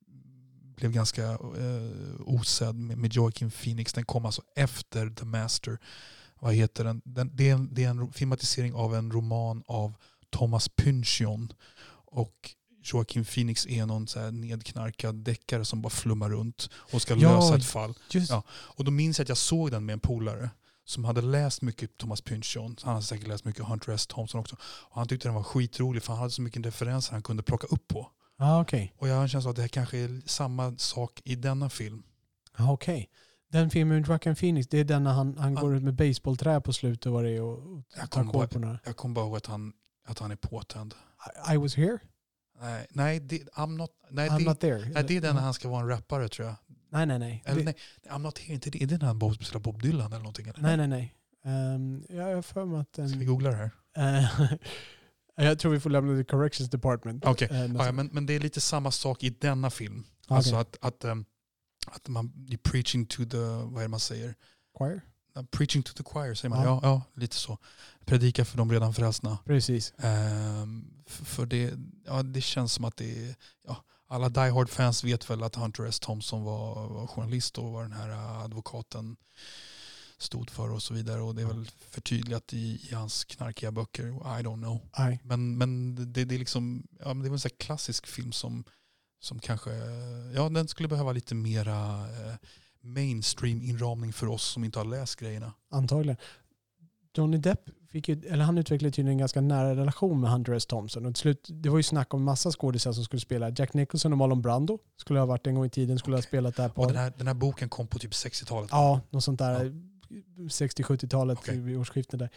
blev ganska eh, osedd med, med Joaquin Phoenix. Den kom alltså efter The Master. Vad heter den? den det, är en, det är en filmatisering av en roman av Thomas Pynchon. Och Joaquin Phoenix är någon så nedknarkad deckare som bara flummar runt och ska Ja, lösa ett fall. Just, Ja. Och då minns jag att jag såg den med en polare som hade läst mycket Thomas Pynchon. Han hade säkert läst mycket Hunter S. Thompson också. Och han tyckte den var skitrolig för han hade så mycket referenser han kunde plocka upp på. ah, okej. Och jag har en känsla att det här kanske är samma sak i denna film. Ah, okej. Den filmen med Joaquin Phoenix, det är den när han, han Ja. går ut med baseballträ på slutet och vad det är och, och Jag tar koll på den. Jag kommer bara ihåg att han, att han är påtänd. I, I was here, Nej, nej, det, I'm not, nej, I'm det, not there. nej, det är den när han ska vara en rappare tror jag. Nej, nej, nej. Eller nej, I'm not here, inte det. Är det när han spelar Bob Dylan eller någonting? Eller? nej, nej, nej. Um, jag har för mig att Ska vi den... googla det här? Eh, <laughs> jag tror vi får lämna det corrections department. Okej. Eh, nästa- Ja, ja, men, men det är lite samma sak i denna film. Okej. Alltså att, att, ehm, att man you're preaching to the, vad är det man säger? Choir? Preaching to the choir säger man. Ja. Ja, ja lite så. Predika för de redan frälsna. Precis. F- för det, ja, det känns som att det är, ja, alla Die Hard-fans vet väl att Hunter S. Thompson var, var journalist och var den här äh, advokaten stod för och så vidare. Och det är väl förtydligat i, i hans knarkiga böcker. I don't know. Nej. Men, men det, det är liksom, ja, det var en sån klassisk film som, som kanske, ja den skulle behöva lite mera eh, mainstream-inramning för oss som inte har läst grejerna. Antagligen. Johnny Depp fick ju, eller han utvecklade tydligen en ganska nära relation med Hunter S. Thompson. Och till slut, det var ju snack om massa skådisar som skulle spela. Jack Nicholson och Marlon Brando skulle ha varit en gång i tiden, skulle ha spelat där på... Och den, här, den här boken kom på typ 60-talet. Ja, något sånt där 60-70-talet Okej. vid årsskiftet där.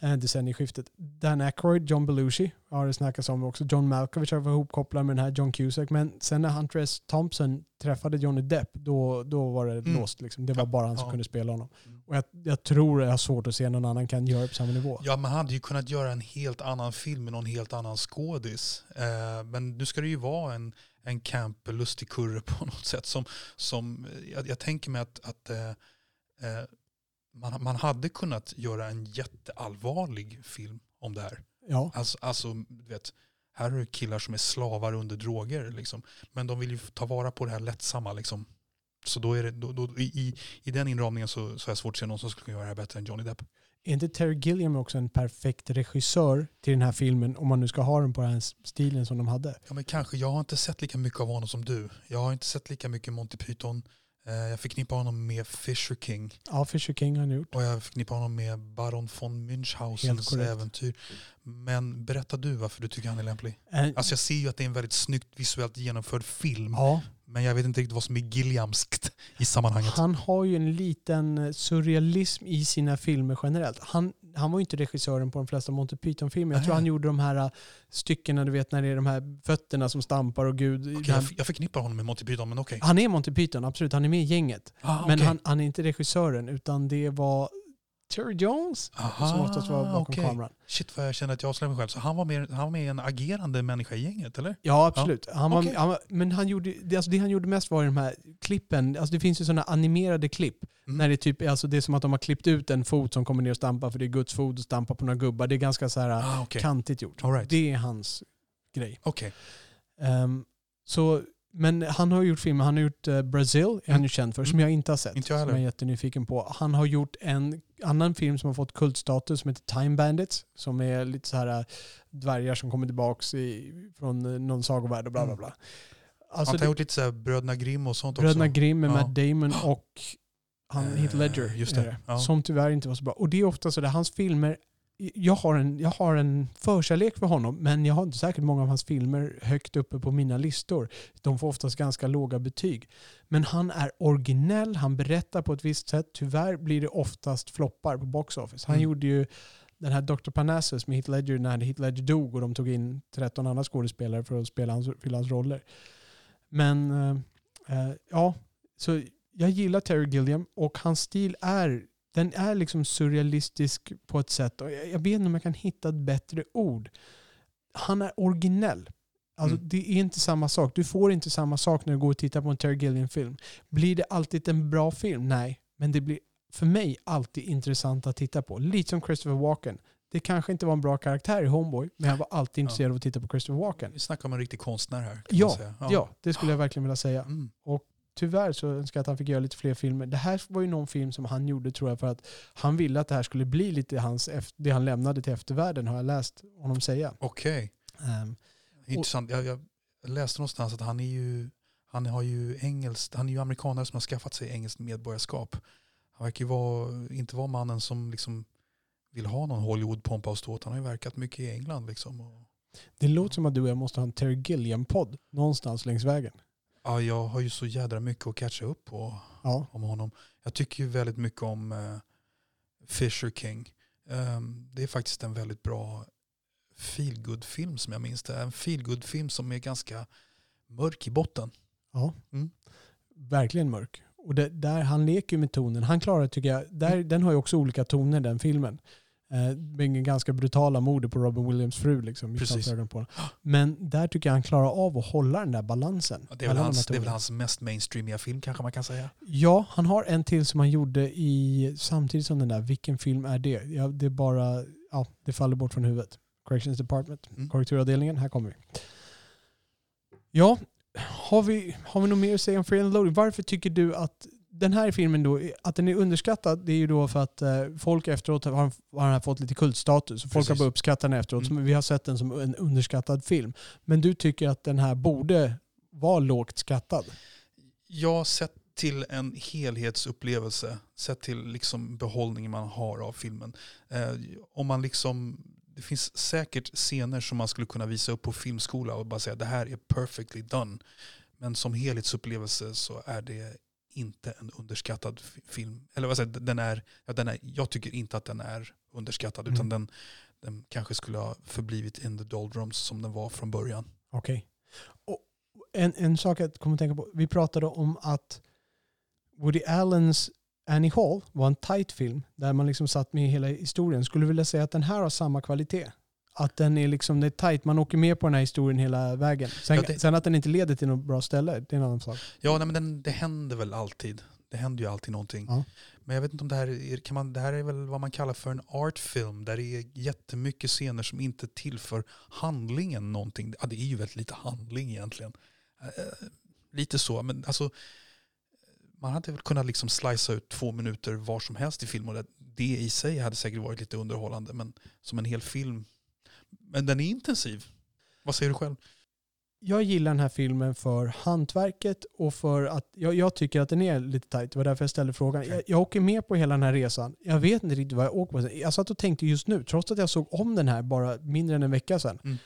Eh, decennieskiftet. Dan Aykroyd, John Belushi har det snackats om också. John Malkovich har varit ihopkopplad med den här John Cusack. Men sen när Hunter S. Thompson träffade Johnny Depp, då, då var det Mm. låst. Liksom. Det var bara han som ja. kunde spela honom. Mm. Och jag, jag tror jag har svårt att se någon annan kan göra det på samma nivå. Ja, man hade ju kunnat göra en helt annan film med någon helt annan skådis. Eh, men nu ska det ju vara en, en camp lustig kurre på <laughs> något sätt. Som, som, jag, jag tänker mig att, att eh, eh, man, man hade kunnat göra en jätteallvarlig film om det här. Ja, Alltså, alltså du vet, här är det killar som är slavar under droger. Liksom. Men de vill ju ta vara på det här lättsamma. Liksom. Så då är det, då, då, i, i den inramningen så, så är det svårt att se någon som skulle kunna göra det här bättre än Johnny Depp. är inte Terry Gilliam också en perfekt regissör till den här filmen om man nu ska ha den på den här stilen som de hade? Ja, men kanske. Jag har inte sett lika mycket av honom som du. Jag har inte sett lika mycket Monty Python. Eh, Jag förknippar honom med Fisher King. Ja, Fisher King har han gjort. Och jag förknippar honom med Baron von Münchhausens äventyr. Men berätta du varför du tycker han är lämplig. Eh, Alltså jag ser ju att det är en väldigt snyggt visuellt genomförd film. ja, Men jag vet inte riktigt vad som är Gilliamskt i sammanhanget. Han har ju en liten eh, surrealism i sina filmer generellt. Han, han var ju inte regissören på de flesta Monty Python-filmer. Jag tror han gjorde de här eh, styckena, du vet när det är de här fötterna som stampar och gud. Okej, den jag, förknippar honom med Monty Python, men okej. Han är Monty Python, absolut. Han är med i gänget. Ah, Men han, han är inte regissören, utan det var Terry Jones Aha, som oftast var bakom okej. kameran. Shit vad jag känner att jag avslöjar mig själv. Så han var, mer, han var med en agerande människa i gänget, eller? Ja, absolut. Han var, Okej. han var, men han gjorde, det, alltså det han gjorde mest var de här klippen. Alltså det finns ju sådana animerade klipp. Mm. När det, är typ, alltså det är som att de har klippt ut en fot som kommer ner och stampar för det är Guds fot och stampar på några gubbar. Det är ganska så här Ah, okej. kantigt gjort. All right. Det är hans grej. Okej. Ehm, så, men han har gjort filmer, han har gjort uh, Brazil, är han ju känd för, som Mm. jag inte har sett. Inte jag som jag är jättenyfiken på. Han har gjort en annan film som har fått kultstatus som heter Time Bandits, som är lite så här äh, dvärgar som kommer tillbaks i, från eh, någon sagovärld och bla bla Mm. bla. Han Alltså, har gjort lite så här Bröderna Grimm och sånt Bröderna också. Grimm med Ja. Matt Damon och han Eh, Heath Ledger. just är det, ja. Som tyvärr inte var så bra. Och det är ofta så där, hans filmer, jag har, en, jag har en förkärlek för honom, men jag har inte säkert många av hans filmer högt uppe på mina listor. De får oftast ganska låga betyg. Men han är originell, han berättar på ett visst sätt. Tyvärr blir det oftast floppar på box office. Han Mm. gjorde ju den här Dr. Parnassus med Heath Ledger när Heath Ledger dog och de tog in 13 andra skådespelare för att spela hans, fylla hans roller. Men eh, eh, ja, så jag gillar Terry Gilliam och hans stil är den är liksom surrealistisk på ett sätt. Och jag, jag vet inte om jag kan hitta ett bättre ord. Han är originell. Alltså, Mm. Det är inte samma sak. Du får inte samma sak när du går och tittar på en Terry Gilliam-film. Blir det alltid en bra film? Nej. Men det blir för mig alltid intressant att titta på. Lite som Christopher Walken. Det kanske inte var en bra karaktär i Homeboy, men jag var alltid intresserad av att titta på Christopher Walken. Vi snackar om en riktig konstnär här. Ja, säga. Ja, det skulle jag verkligen vilja säga. Mm. Tyvärr så önskar jag att han fick göra lite fler filmer. Det här var ju någon film som han gjorde tror jag för att han ville att det här skulle bli lite hans, det han lämnade till eftervärlden har jag läst honom säga. Okej, Ehm, intressant. Jag, jag läste någonstans att han är ju, han har ju engelskt, han är ju amerikanare som har skaffat sig engelskt medborgarskap. Han verkar ju vara, inte vara mannen som liksom vill ha någon Hollywood-pompa och ståt. Han har ju verkat mycket i England liksom. Och, det låter som att du och jag måste ha en Terry Gilliam-podd någonstans längs vägen. Ja, jag har ju så jädra mycket att catcha upp på Ja, om honom. Jag tycker ju väldigt mycket om eh, Fisher King. Ehm, det är faktiskt en väldigt bra feelgood-film som jag minns det. En feelgood-film som är ganska mörk i botten. ja. Mm. verkligen mörk. Och det, där, han leker ju med tonen. Han klarar tycker jag, där, den har ju också olika toner den filmen. Eh, med ganska brutala mordet på Robin Williams fru. Liksom, Precis. på. Men där tycker jag han klarar av att hålla den där balansen. Ja, Det är, väl de hans, det är väl hans mest mainstreamiga film kanske man kan säga. Ja, han har en till som han gjorde i samtidigt som den där. Vilken film är det? Ja, det är bara, ja, det faller bort från huvudet. Corrections Department, Mm. korrekturavdelningen, här kommer vi. Ja, har vi, har vi något mer att säga om Fear and Loading? Varför tycker du att den här filmen då, att den är underskattad, det är ju då för att eh, folk efteråt har, har fått lite kultstatus. Folk har Precis. börjat uppskatta den efteråt. Mm. Vi har sett den som en underskattad film. Men du tycker att den här borde vara lågt skattad? Jag sett till en helhetsupplevelse, sett till liksom behållningen man har av filmen. Eh, om man liksom, det finns säkert scener som man skulle kunna visa upp på filmskola och bara säga det här är perfectly done. Men som helhetsupplevelse så är det inte en underskattad fi- film. Eller vad säger den är, ja, den är, jag tycker inte att den är underskattad Mm. utan den, den kanske skulle ha förblivit in the doldrums som den var från början. Okej. Och En, en sak jag kommer att tänka på. Vi pratade om att Woody Allens Annie Hall var en tight film där man liksom satt med hela historien. Skulle du vilja säga att den här har samma kvalitet? Att den är liksom, det är tight, man åker med på den här historien hela vägen. Sen, Ja, det- sen att den inte leder till något bra ställe, det är en annan sak. Ja, nej, men den, det händer väl alltid. Det händer ju alltid någonting. Ja. Men jag vet inte om det här är, kan man, det här är väl vad man kallar för en artfilm där det är jättemycket scener som inte tillför handlingen någonting. Ja, det är ju väldigt lite handling egentligen. Eh, lite så, men alltså man hade väl kunnat liksom slicea ut två minuter var som helst i film och det, det i sig hade säkert varit lite underhållande men som en hel film. Men den är intensiv. Vad säger du själv? Jag gillar den här filmen för hantverket och för att jag, jag tycker att den är lite tight. Det var därför jag ställde frågan. Okej. Jag, jag åker med på hela den här resan. Jag vet inte riktigt vad jag åker på. Jag satt och tänkte just nu, trots att jag såg om den här bara mindre än en vecka sedan, Mm.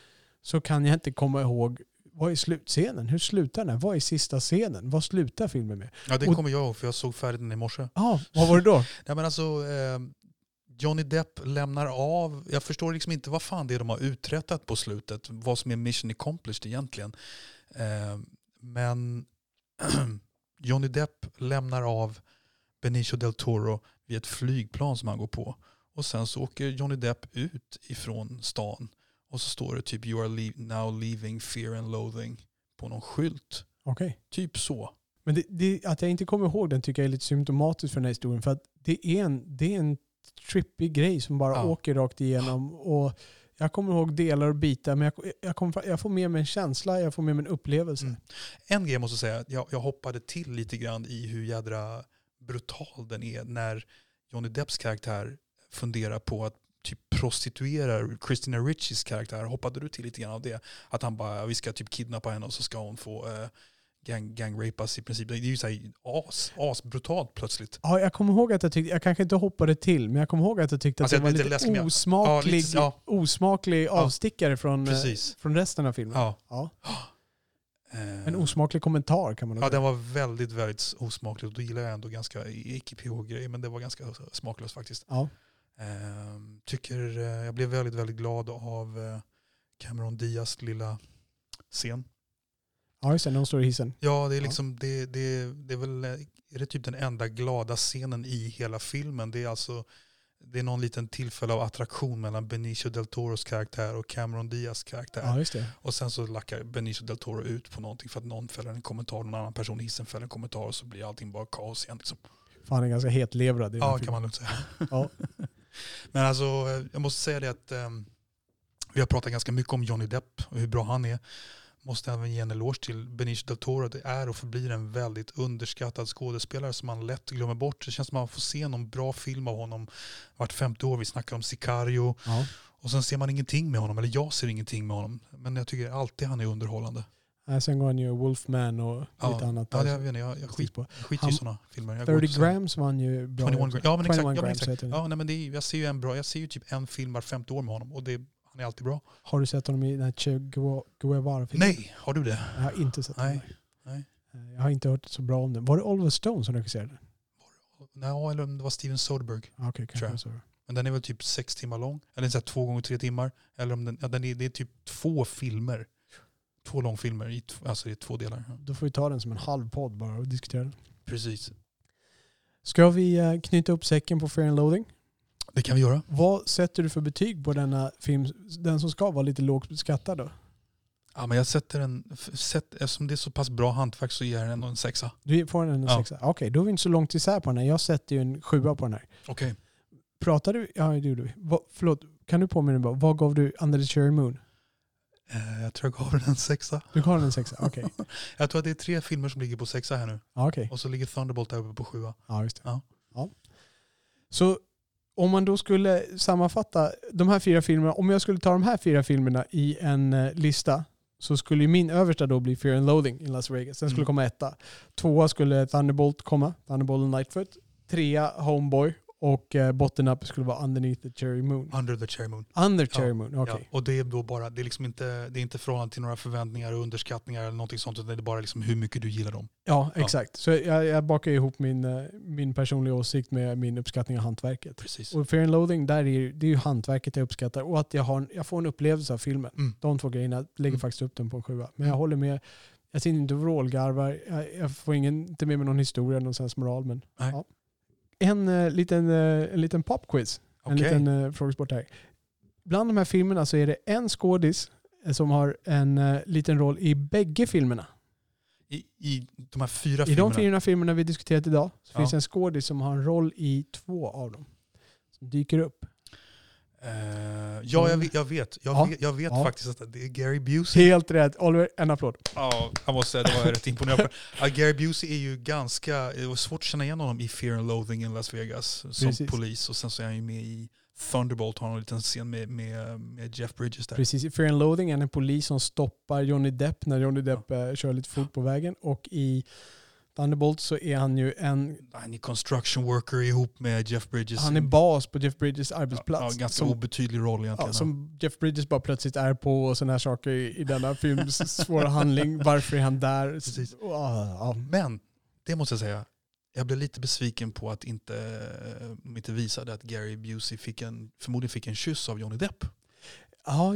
så kan jag inte komma ihåg vad är slutscenen? Hur slutar den? Vad är sista scenen? Vad slutar filmen med? Ja, det Och- kommer jag ihåg för jag såg färdigt den i morse. Ja, vad var det då? <laughs> Nej, men alltså, eh, Johnny Depp lämnar av, jag förstår liksom inte vad fan det är de har uträttat på slutet, vad som är mission accomplished egentligen. Eh, men <clears throat> Johnny Depp lämnar av Benicio del Toro vid ett flygplan som han går på. Och sen så åker Johnny Depp ut ifrån stan och så står det typ You are le- now leaving fear and loathing på någon skylt. Okej. Typ så. Men det, det, att jag inte kommer ihåg den tycker jag är lite symptomatiskt för den här historien. För att det är en, det är en trippig grej som bara Ja. åker rakt igenom. Och Jag kommer ihåg delar och bitar, men jag, jag, kommer, jag får med mig en känsla, jag får med mig en upplevelse. Mm. En grej jag måste säga, jag, jag hoppade till lite grann i hur jädra brutal den är när Johnny Depps karaktär funderar på att typ prostituera Christina Richies karaktär. Hoppade du till lite grann av det? Att han bara, vi ska typ kidnappa henne och så ska hon få uh, gang, gangrapas i princip. Det är ju så här as, as brutalt plötsligt. Ja, jag kommer ihåg att jag tyckte, jag kanske inte hoppade till, men jag kommer ihåg att jag tyckte Alltså, att det var lite lite, osmaklig, Ja, lite- ja. osmaklig avstickare från, eh, Precis. från resten av filmen. Ja. <gasps> Eh, En osmaklig kommentar kan man nog Ja, säga. den var väldigt, väldigt osmaklig. Och då gillar jag ändå ganska icke-PH-grejer, men det var ganska smaklöst faktiskt. Ja. Eh, tycker, eh, jag blev väldigt, väldigt glad av Cameron Diaz lilla scen. Ja, just det, när hon står i hissen. Ja, det är liksom, det, det, det är väl, är det typ den enda glada scenen i hela filmen. Det är alltså, det är någon liten tillfälle av attraktion mellan Benicio del Toros karaktär och Cameron Diaz karaktär. Ja. Och sen så lackar Benicio del Toro ut på någonting för att någon fäller en kommentar, någon annan person i hissen fäller en kommentar och så blir allting bara kaos igen. Liksom. Fan, han är ganska hetlevrad Ja, kan man lugnt säga. Ja. <laughs> Men alltså, eh, jag måste säga det att ehm, vi har pratat ganska mycket om Johnny Depp och hur bra han är. Måste även ge en eloge till Benicio del Toro. Det är och förblir en väldigt underskattad skådespelare som man lätt glömmer bort. Det känns som att man får se någon bra film av honom vart femte år. Vi snackar om Sicario. Ja. Och sen ser man ingenting med honom, eller jag ser ingenting med honom. Men jag tycker alltid han är underhållande. Nej, Sen går han ju Wolfman och Ja, lite annat. Ja, jag, vet inte, jag, jag, skit, på. skiter Han- i sådana filmer. Jag går 30 inte så- grams vann ju bra. 21 också. grams. Ja men exakt. 21 Ja, men grams exakt. heter den. Ja, nej, men det är, jag ser ju en bra, jag ser ju typ en film var femte år med honom och det, han är alltid bra. Har du sett honom i den här Che Gueva- Guevara-filmen? Nej, har du det? Jag har inte sett Nej. Nej. Jag har inte hört så bra om den. Var det Oliver Stone som regisserade? Nej, eller om det var Steven Soderbergh. Ah, Okej, Tror kanske. Men den är väl typ sex timmar lång. Eller så här två gånger tre timmar. Eller om den, ja, den är, det är typ två filmer. Två långfilmer, i, alltså i två delar. Då får vi ta den som en halv podd bara och diskutera den. Precis. Ska vi eh, knyta upp säcken på Fear and Loading? Det kan vi göra. Vad sätter du för betyg på denna film? Den som ska vara lite lågt beskattad då? Ja, men jag sätter en, sätt, eftersom det är så pass bra hantverk så ger jag den en sexa. Du får den en Ja. sexa? Okej, då är vi inte så långt isär på den här. Jag sätter ju en sjua på den här. Okej. Pratar du? Ja, det gjorde vi. Vad- Förlåt, kan du påminna mig? Vad gav du Under the Cherry Moon? Eh, jag tror jag gav den en sexa. Du gav den en sexa? Okej. <laughs> Jag tror att det är tre filmer som ligger på sexa här nu. Ja, okej. Och så ligger Thunderbolt där uppe på sjua. Ja, just det. Ja. Ja. Så om man då skulle sammanfatta de här fyra filmerna, om jag skulle ta de här fyra filmerna i en eh, lista så skulle ju min översta då bli Fear and Loathing i Las Vegas. Den skulle Mm. komma etta. Tvåa skulle Thunderbolt komma, Thunderbolt och Nightfoot. Trea Homeboy och eh, botten up skulle vara Underneath the Cherry Moon. Under the Cherry Moon. Under Ja. Cherry Moon, okej. Ja, och det är då bara, det är liksom inte, det är inte förhållande till några förväntningar och underskattningar eller någonting sånt, utan det är bara liksom hur mycket du gillar dem. Ja, exakt. Så jag, jag bakar ihop min, eh, min personliga åsikt med min uppskattning av hantverket. Precis. Och Fear and Loathing, där är, det är ju hantverket jag uppskattar och att jag, har, jag får en upplevelse av filmen. Mm. De två grejerna lägger Mm. faktiskt upp den på en sjua. Men jag Mm. håller med. Jag sitter inte vrålgarvar. Jag, jag får ingen, inte med mig någon historia, någon sensmoral. Men, Nej. ja. En, eh, liten, eh, en liten popquiz. En Okej. liten uh, frågesport här. Bland de här filmerna så är det en skådis som har en eh, liten roll i bägge filmerna. I, I de här fyra I filmerna. de fyra filmerna vi diskuterat idag så Ja. finns en skådis som har en roll i två av dem. Som dyker upp. Eh, ja, jag vet. Jag vet, jag Ja. vet, jag vet Ja. faktiskt att det är Gary Busey. Helt rätt. Oliver, en applåd. Ja, jag måste säga det var rätt imponerad på. <laughs> Ja, Gary Busey är ju ganska, det var svårt att känna igen honom i Fear and Loathing in Las Vegas som Precis. polis. Och sen så är han ju med i Thunderbolt, har en liten scen med, med, med Jeff Bridges där. Precis, i Fear and Loathing är han en polis som stoppar Johnny Depp när Johnny Depp eh, kör lite fort på vägen. Och i Thunderbolt så är han ju en... Han är construction worker ihop med Jeff Bridges. Han är bas på Jeff Bridges arbetsplats. Ja, ganska som, obetydlig roll egentligen. ja, som Jeff Bridges bara plötsligt är på och sådana här saker i, i denna films svåra handling. Varför är han där? Precis. Ja. Men, det måste jag säga, jag blev lite besviken på att inte, de inte visade att Gary Busey fick en, förmodligen fick en kyss av Johnny Depp. Ja,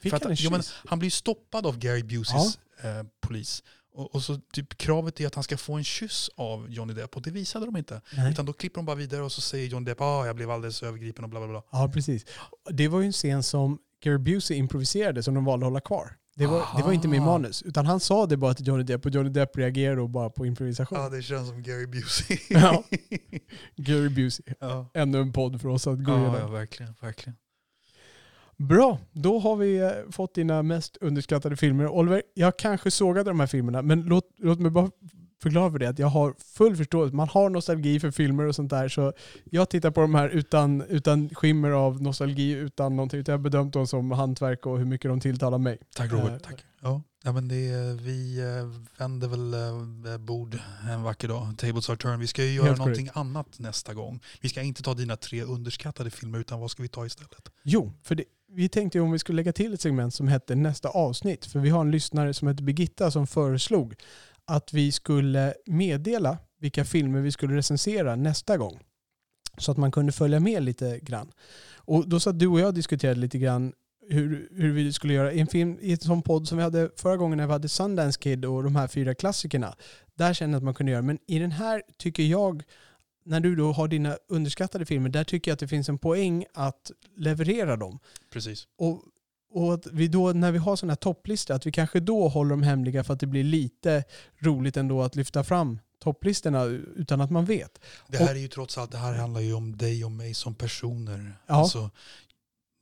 fick För att, han en jo, men kyss? han blir stoppad av Gary Buseys eh, polis. Och, och så typ kravet är att han ska få en kyss av Johnny Depp och det visade de inte. Nej. Utan då klipper de bara vidare och så säger Johnny Depp ah, jag blev alldeles övergripen och bla bla bla. Ja, precis. Det var ju en scen som Gary Busey improviserade som de valde att hålla kvar. Det var, det var inte med manus, utan han sa det bara till Johnny Depp och Johnny Depp reagerade då bara på improvisation. Ja, det känns som Gary Busey. Ja. <laughs> Gary Busey. ja. Ännu en podd för oss att gå Ja, igenom. ja, verkligen, verkligen. Bra, då har vi eh, fått dina mest underskattade filmer. Oliver, jag kanske sågade de här filmerna, men låt, låt mig bara förklara för det att jag har full förståelse. Man har nostalgi för filmer och sånt där, så jag tittar på de här utan, utan skimmer av nostalgi, utan någonting. Jag har bedömt dem som hantverk och hur mycket de tilltalar mig. Tack Robert. Tack. Ja, ja men det, vi eh, vänder väl eh, bord en vacker dag. Tables are turned. Vi ska ju göra Helt någonting annat nästa gång. Vi ska inte ta dina tre underskattade filmer utan vad ska vi ta istället? Jo, för det, vi tänkte om vi skulle lägga till ett segment som hette nästa avsnitt. För vi har en lyssnare som heter Birgitta som föreslog att vi skulle meddela vilka filmer vi skulle recensera nästa gång. Så att man kunde följa med lite grann. Och då satt du och jag diskuterade lite grann hur, hur vi skulle göra i en film, i en sån podd som vi hade förra gången när vi hade Sundance Kid och de här fyra klassikerna. Där kände jag att man kunde göra. Men i den här tycker jag, när du då har dina underskattade filmer, där tycker jag att det finns en poäng att leverera dem. Precis. Och, och att vi då, när vi har sådana här topplistor, att vi kanske då håller dem hemliga för att det blir lite roligt ändå att lyfta fram topplistorna utan att man vet. Det här är ju trots allt, det här handlar ju om dig och mig som personer. Ja. Alltså,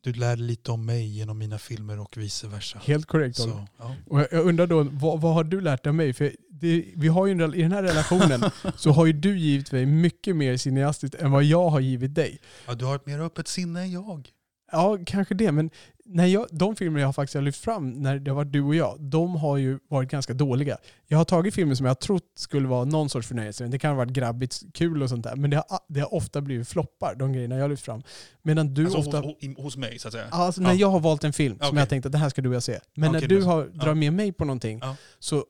du lärde lite om mig genom mina filmer och vice versa. Helt korrekt. Så, ja. Och jag, undrar då, vad, vad har du lärt av mig? För det, vi har ju en, I den här relationen <laughs> så har ju du givit mig mycket mer cineastiskt än vad jag har givit dig. Ja, du har ett mer öppet sinne än jag. Ja, kanske det. Men när jag, de filmer jag faktiskt har lyft fram när det varit du och jag, de har ju varit ganska dåliga. Jag har tagit filmer som jag trott skulle vara någon sorts förnöjelse. Det kan ha varit grabbigt kul och sånt där. Men det har, det har ofta blivit floppar, de grejerna jag har lyft fram. Medan du Alltså, ofta... hos, hos, mig så att säga. Alltså när Ja. jag har valt en film som Okej. jag tänkt att det här ska du och jag se. Men Okej, när du har, ja. drar med mig på någonting Ja. så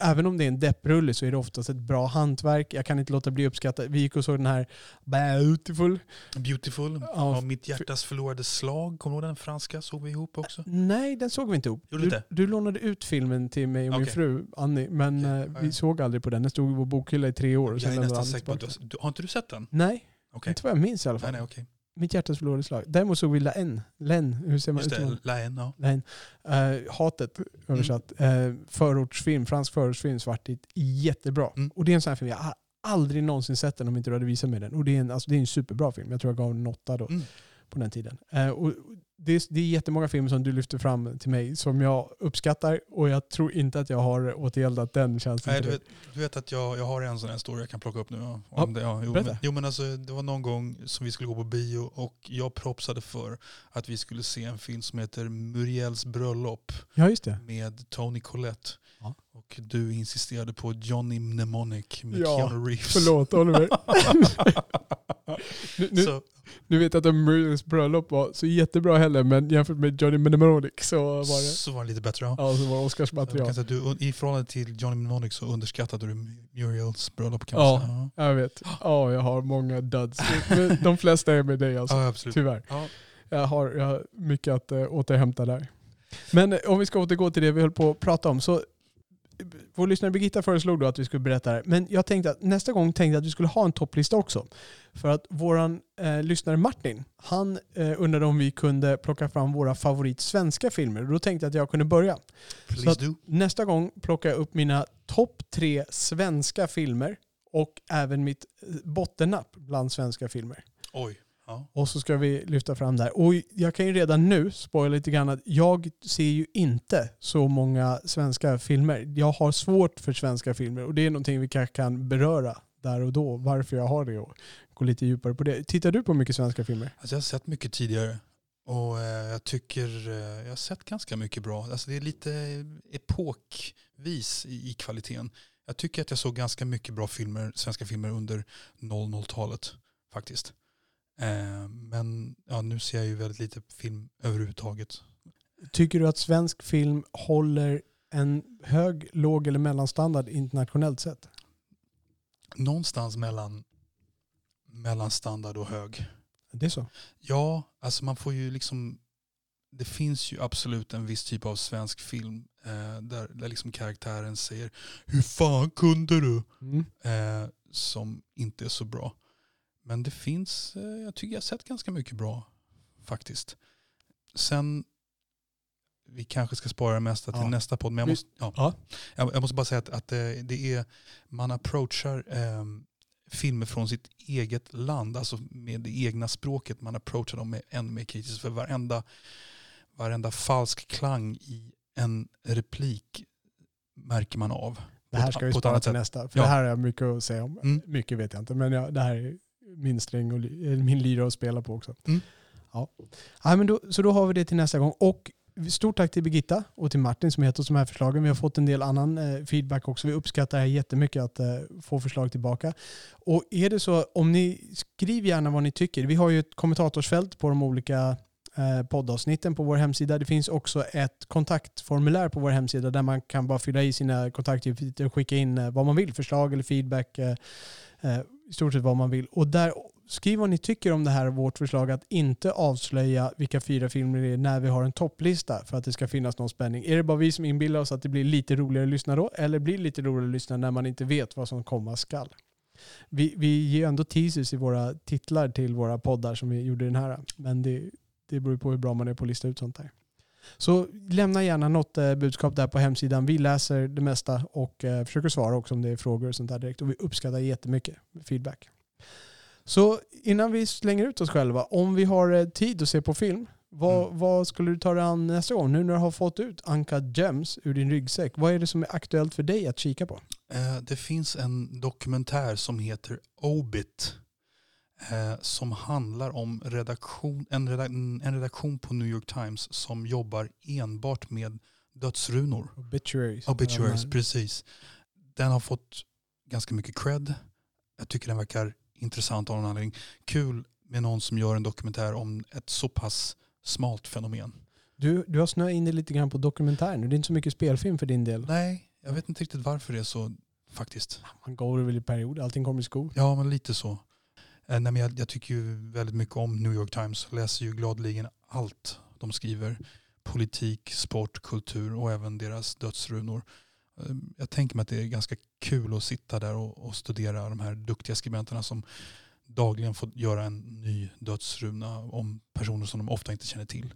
även om det är en depprulle så är det oftast ett bra hantverk. Jag kan inte låta bli att uppskatta. Vi gick och såg den här Beautiful. Beautiful. Ja, mitt hjärtas förlorade slag. Kommer du ihåg den franska? Såg vi ihop också? Nej, den såg vi inte ihop. Du Du, lånade ut filmen till mig och min Okej. fru Annie, men Okej, eh, vi såg aldrig på den. Den stod i vår bokhylla i tre år. Och Jag sen är lämnade nästan säker på att du, har- har inte du sett den? Nej, Okej. inte vad jag minns i alla Nej, fall. nej, okej. Mitt hjärtas förlorade slag. Däremot såg vi La N. Len, hur ser man Just ut? Laen, ja. Nej. Eh, hatet översatt. Uh, förortsfilm, fransk förortsfilm, svartvitt. Jättebra. Mm. Och det är en sån här film, jag har aldrig någonsin sett den om inte du hade visat mig den. Och det är en, alltså, det är en superbra film. Jag tror jag gav den en åtta då, Mm. på den tiden. Eh, och det, är, det är jättemånga filmer som du lyfter fram till mig som jag uppskattar och jag tror inte att jag har återgäldat den känslan. Nej, du, vet, du vet att jag, jag har en sån här story jag kan plocka upp nu. Ja, Ja, om det, ja, jo, berätta. men, jo men alltså det var någon gång som vi skulle gå på bio och jag propsade för att vi skulle se en film som heter Muriels bröllop Ja, just det. med Tony Collette. Ja. Och du insisterade på Johnny Mnemonic med Ja, Keanu Reeves. Förlåt Oliver. <laughs> nu, nu, Så, nu vet jag att Muriels bröllop var så jättebra heller, men jämfört med Johnny Mnemonic så var det, så var det lite bättre. Ja. ja, så var det Jag Oscars kan material. säga att du, I förhållande till Johnny Mnemonic så underskattade du Muriels bröllop kan Ja. säga. Jag vet. Ja, jag har många duds. De flesta är med dig alltså. Ja, absolut. Tyvärr. Ja. Jag har, jag har mycket att äh, återhämta där. Men eh, om vi ska återgå till det vi höll på att prata om. Så vår lyssnare Birgitta föreslog då att vi skulle berätta det här. Men jag tänkte att nästa gång tänkte jag att vi skulle ha en topplista också. För att våran eh, lyssnare Martin, han eh, undrade om vi kunde plocka fram våra favorit svenska filmer. Då tänkte jag att jag kunde börja. Please att- do. Nästa gång plockar jag upp mina topp tre svenska filmer och även mitt eh, bottennapp bland svenska filmer. Oj. Ja. Och så ska vi lyfta fram där. Och jag kan ju redan nu spoila lite grann att jag ser ju inte så många svenska filmer. Jag har svårt för svenska filmer och det är någonting vi kanske kan beröra där och då. Varför jag har det och gå lite djupare på det. Tittar du på mycket svenska filmer? Alltså jag har sett mycket tidigare. Och eh, jag tycker eh, jag har sett ganska mycket bra. Alltså det är lite epokvis i, i kvaliteten. Jag tycker att jag såg ganska mycket bra filmer, svenska filmer under 00-talet faktiskt. Eh, men ja, nu ser jag ju väldigt lite film överhuvudtaget. Tycker du att svensk film håller en hög, låg eller mellanstandard internationellt sett? Någonstans mellan, mellan standard och hög. Det är så? Ja, alltså man får ju liksom det finns ju absolut en viss typ av svensk film eh, där, där liksom karaktären säger Hur fan kunde du? Mm. Eh, som inte är så bra. Men det finns, eh, jag tycker jag har sett ganska mycket bra faktiskt. Sen, vi kanske ska spara det mesta till Ja. nästa podd, men jag måste, ja. Ja. Jag, jag måste bara säga att, att eh, det är, man approachar eh, filmer från sitt eget land, alltså med det egna språket. Man approachar dem med ännu mer kritiskt för varenda varenda falsk klang i en replik märker man av. Det här ska vi spara till nästa. För Ja. det här har jag mycket att säga om. Mm. Mycket vet jag inte, men ja, det här är min sträng och min lyra att spela på också. Mm. Ja. Ja, men då, så då har vi det till nästa gång. Och stort tack till Birgitta och till Martin som gett oss de här förslagen. Vi har fått en del annan eh, feedback också. Vi uppskattar det här jättemycket att eh, få förslag tillbaka. Och är det så, om ni skriv gärna vad ni tycker. Vi har ju ett kommentatorsfält på de olika eh, poddavsnitten på vår hemsida. Det finns också ett kontaktformulär på vår hemsida där man kan bara fylla i sina kontaktuppgifter och skicka in eh, vad man vill, förslag eller feedback, eh, eh, i stort sett vad man vill. Och där skriv vad ni tycker om det här vårt förslag att inte avslöja vilka fyra filmer det är när vi har en topplista för att det ska finnas någon spänning. Är det bara vi som inbillar oss att det blir lite roligare att lyssna då eller blir det lite roligare att lyssna när man inte vet vad som komma skall? Vi, vi ger ändå teasers i våra titlar till våra poddar som vi gjorde i den här. Men det, det beror på hur bra man är på att lista ut sånt här. Så lämna gärna något eh, budskap där på hemsidan. Vi läser det mesta och eh, försöker svara också om det är frågor och sånt där direkt. Och vi uppskattar jättemycket feedback. Så innan vi slänger ut oss själva, om vi har eh, tid att se på film, vad, Mm. vad skulle du ta dig an nästa gång? Nu när du har fått ut Anka Gems ur din ryggsäck, vad är det som är aktuellt för dig att kika på? Det finns en dokumentär som heter Obit som handlar om redaktion, en, redak, en redaktion på New York Times som jobbar enbart med dödsrunor. Obituaries. Obituaries, Ja, precis. Den har fått ganska mycket cred. Jag tycker den verkar intressant av någon anledning. Kul med någon som gör en dokumentär om ett så pass smalt fenomen. Du, du har snöat in dig lite grann på dokumentär nu. Det är inte så mycket spelfilm för din del. Nej, jag vet inte riktigt varför det är så faktiskt. Man går väl i perioder, allting kommer i skor. Ja, men lite så. Eh, nej, men jag, jag tycker ju väldigt mycket om New York Times. Läser ju gladeligen allt de skriver. Politik, sport, kultur och även deras dödsrunor. Eh, Jag tänker mig att det är ganska kul att sitta där och, och studera de här duktiga skribenterna som dagligen får göra en ny dödsruna om personer som de ofta inte känner till.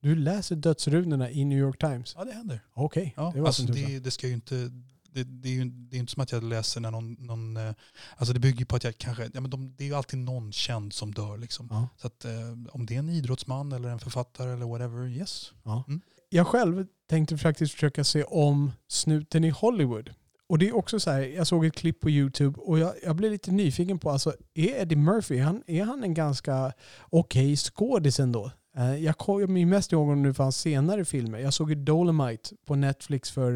Du läser dödsrunorna i New York Times? Ja, det händer. Okej, Ja, det alltså det, det ska ju inte det, det, är ju det är inte som att jag läser när någon, någon eh, alltså det bygger på att jag kanske, ja men de, det är ju alltid någon känd som dör liksom. Ja. Så att eh, om det är en idrottsman eller en författare eller whatever, yes. Jag själv tänkte faktiskt försöka se om Snuten i Hollywood. Och det är också så här, jag såg ett klipp på YouTube och jag, jag blev lite nyfiken på, alltså är Eddie Murphy, han, är han en ganska okej skådis ändå? Eh, Jag kommer mest ihåg honom nu för hans senare filmer. Jag såg ju Dolomite på Netflix för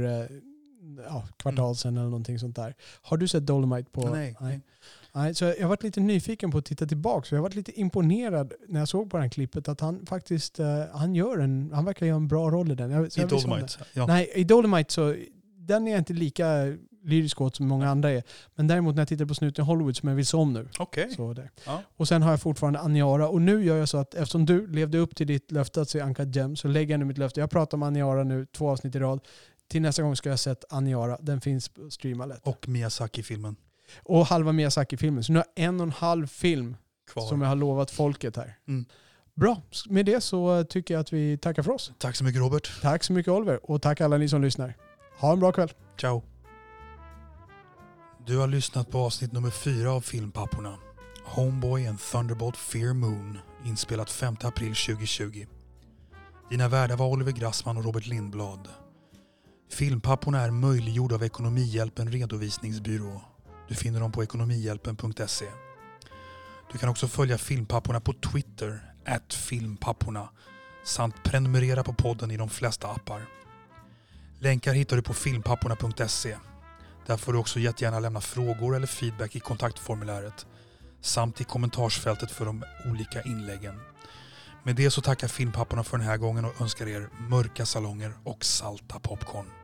ja, kvartal sedan eller någonting sånt där. Har du sett Dolomite på? Nej, nej. Nej, så jag varit lite nyfiken på att titta tillbaka. Så jag varit lite imponerad när jag såg på det här klippet att han faktiskt eh, han gör en, han verkar göra en bra roll i den. Jag, I Dolomite. Ja. Nej, i Dolomite så den är jag inte lika lyrisk åt som många andra är. Men däremot när jag tittar på Snuten Hollywood som jag vill se om nu. Okej. Så. Ja. Och sen har jag fortfarande Aniara. Och nu gör jag så att eftersom du levde upp till ditt löfte att se Anka Gem så lägger jag nu mitt löfte. Jag pratar om Aniara nu två avsnitt i rad. Till nästa gång ska jag ha sett Aniara. Den finns på streamalet. Och Miyazaki-filmen Och halva Miyazaki-filmen. Så nu har jag en och en halv film kvar. som jag har lovat folket här. Mm. Bra, med det så tycker jag att vi tackar för oss. Tack så mycket Robert. Tack så mycket Oliver och tack alla ni som lyssnar. Ha en bra kväll. Ciao. Du har lyssnat på avsnitt nummer fyra av Filmpapporna. Homeboy and Thunderbolt Fear Moon, inspelat 5 april 2020. Dina värdar var Oliver Grassman och Robert Lindblad. Filmpapporna är möjliggjorda av Ekonomihjälpen Redovisningsbyrå. Du finner dem på ekonomihjälpen.se. Du kan också följa Filmpapporna på Twitter, at filmpapporna, samt prenumerera på podden i de flesta appar. Länkar hittar du på filmpapporna.se. Där får du också jättegärna lämna frågor eller feedback i kontaktformuläret samt i kommentarsfältet för de olika inläggen. Med det så tackar filmpapporna för den här gången och önskar er mörka salonger och salta popcorn.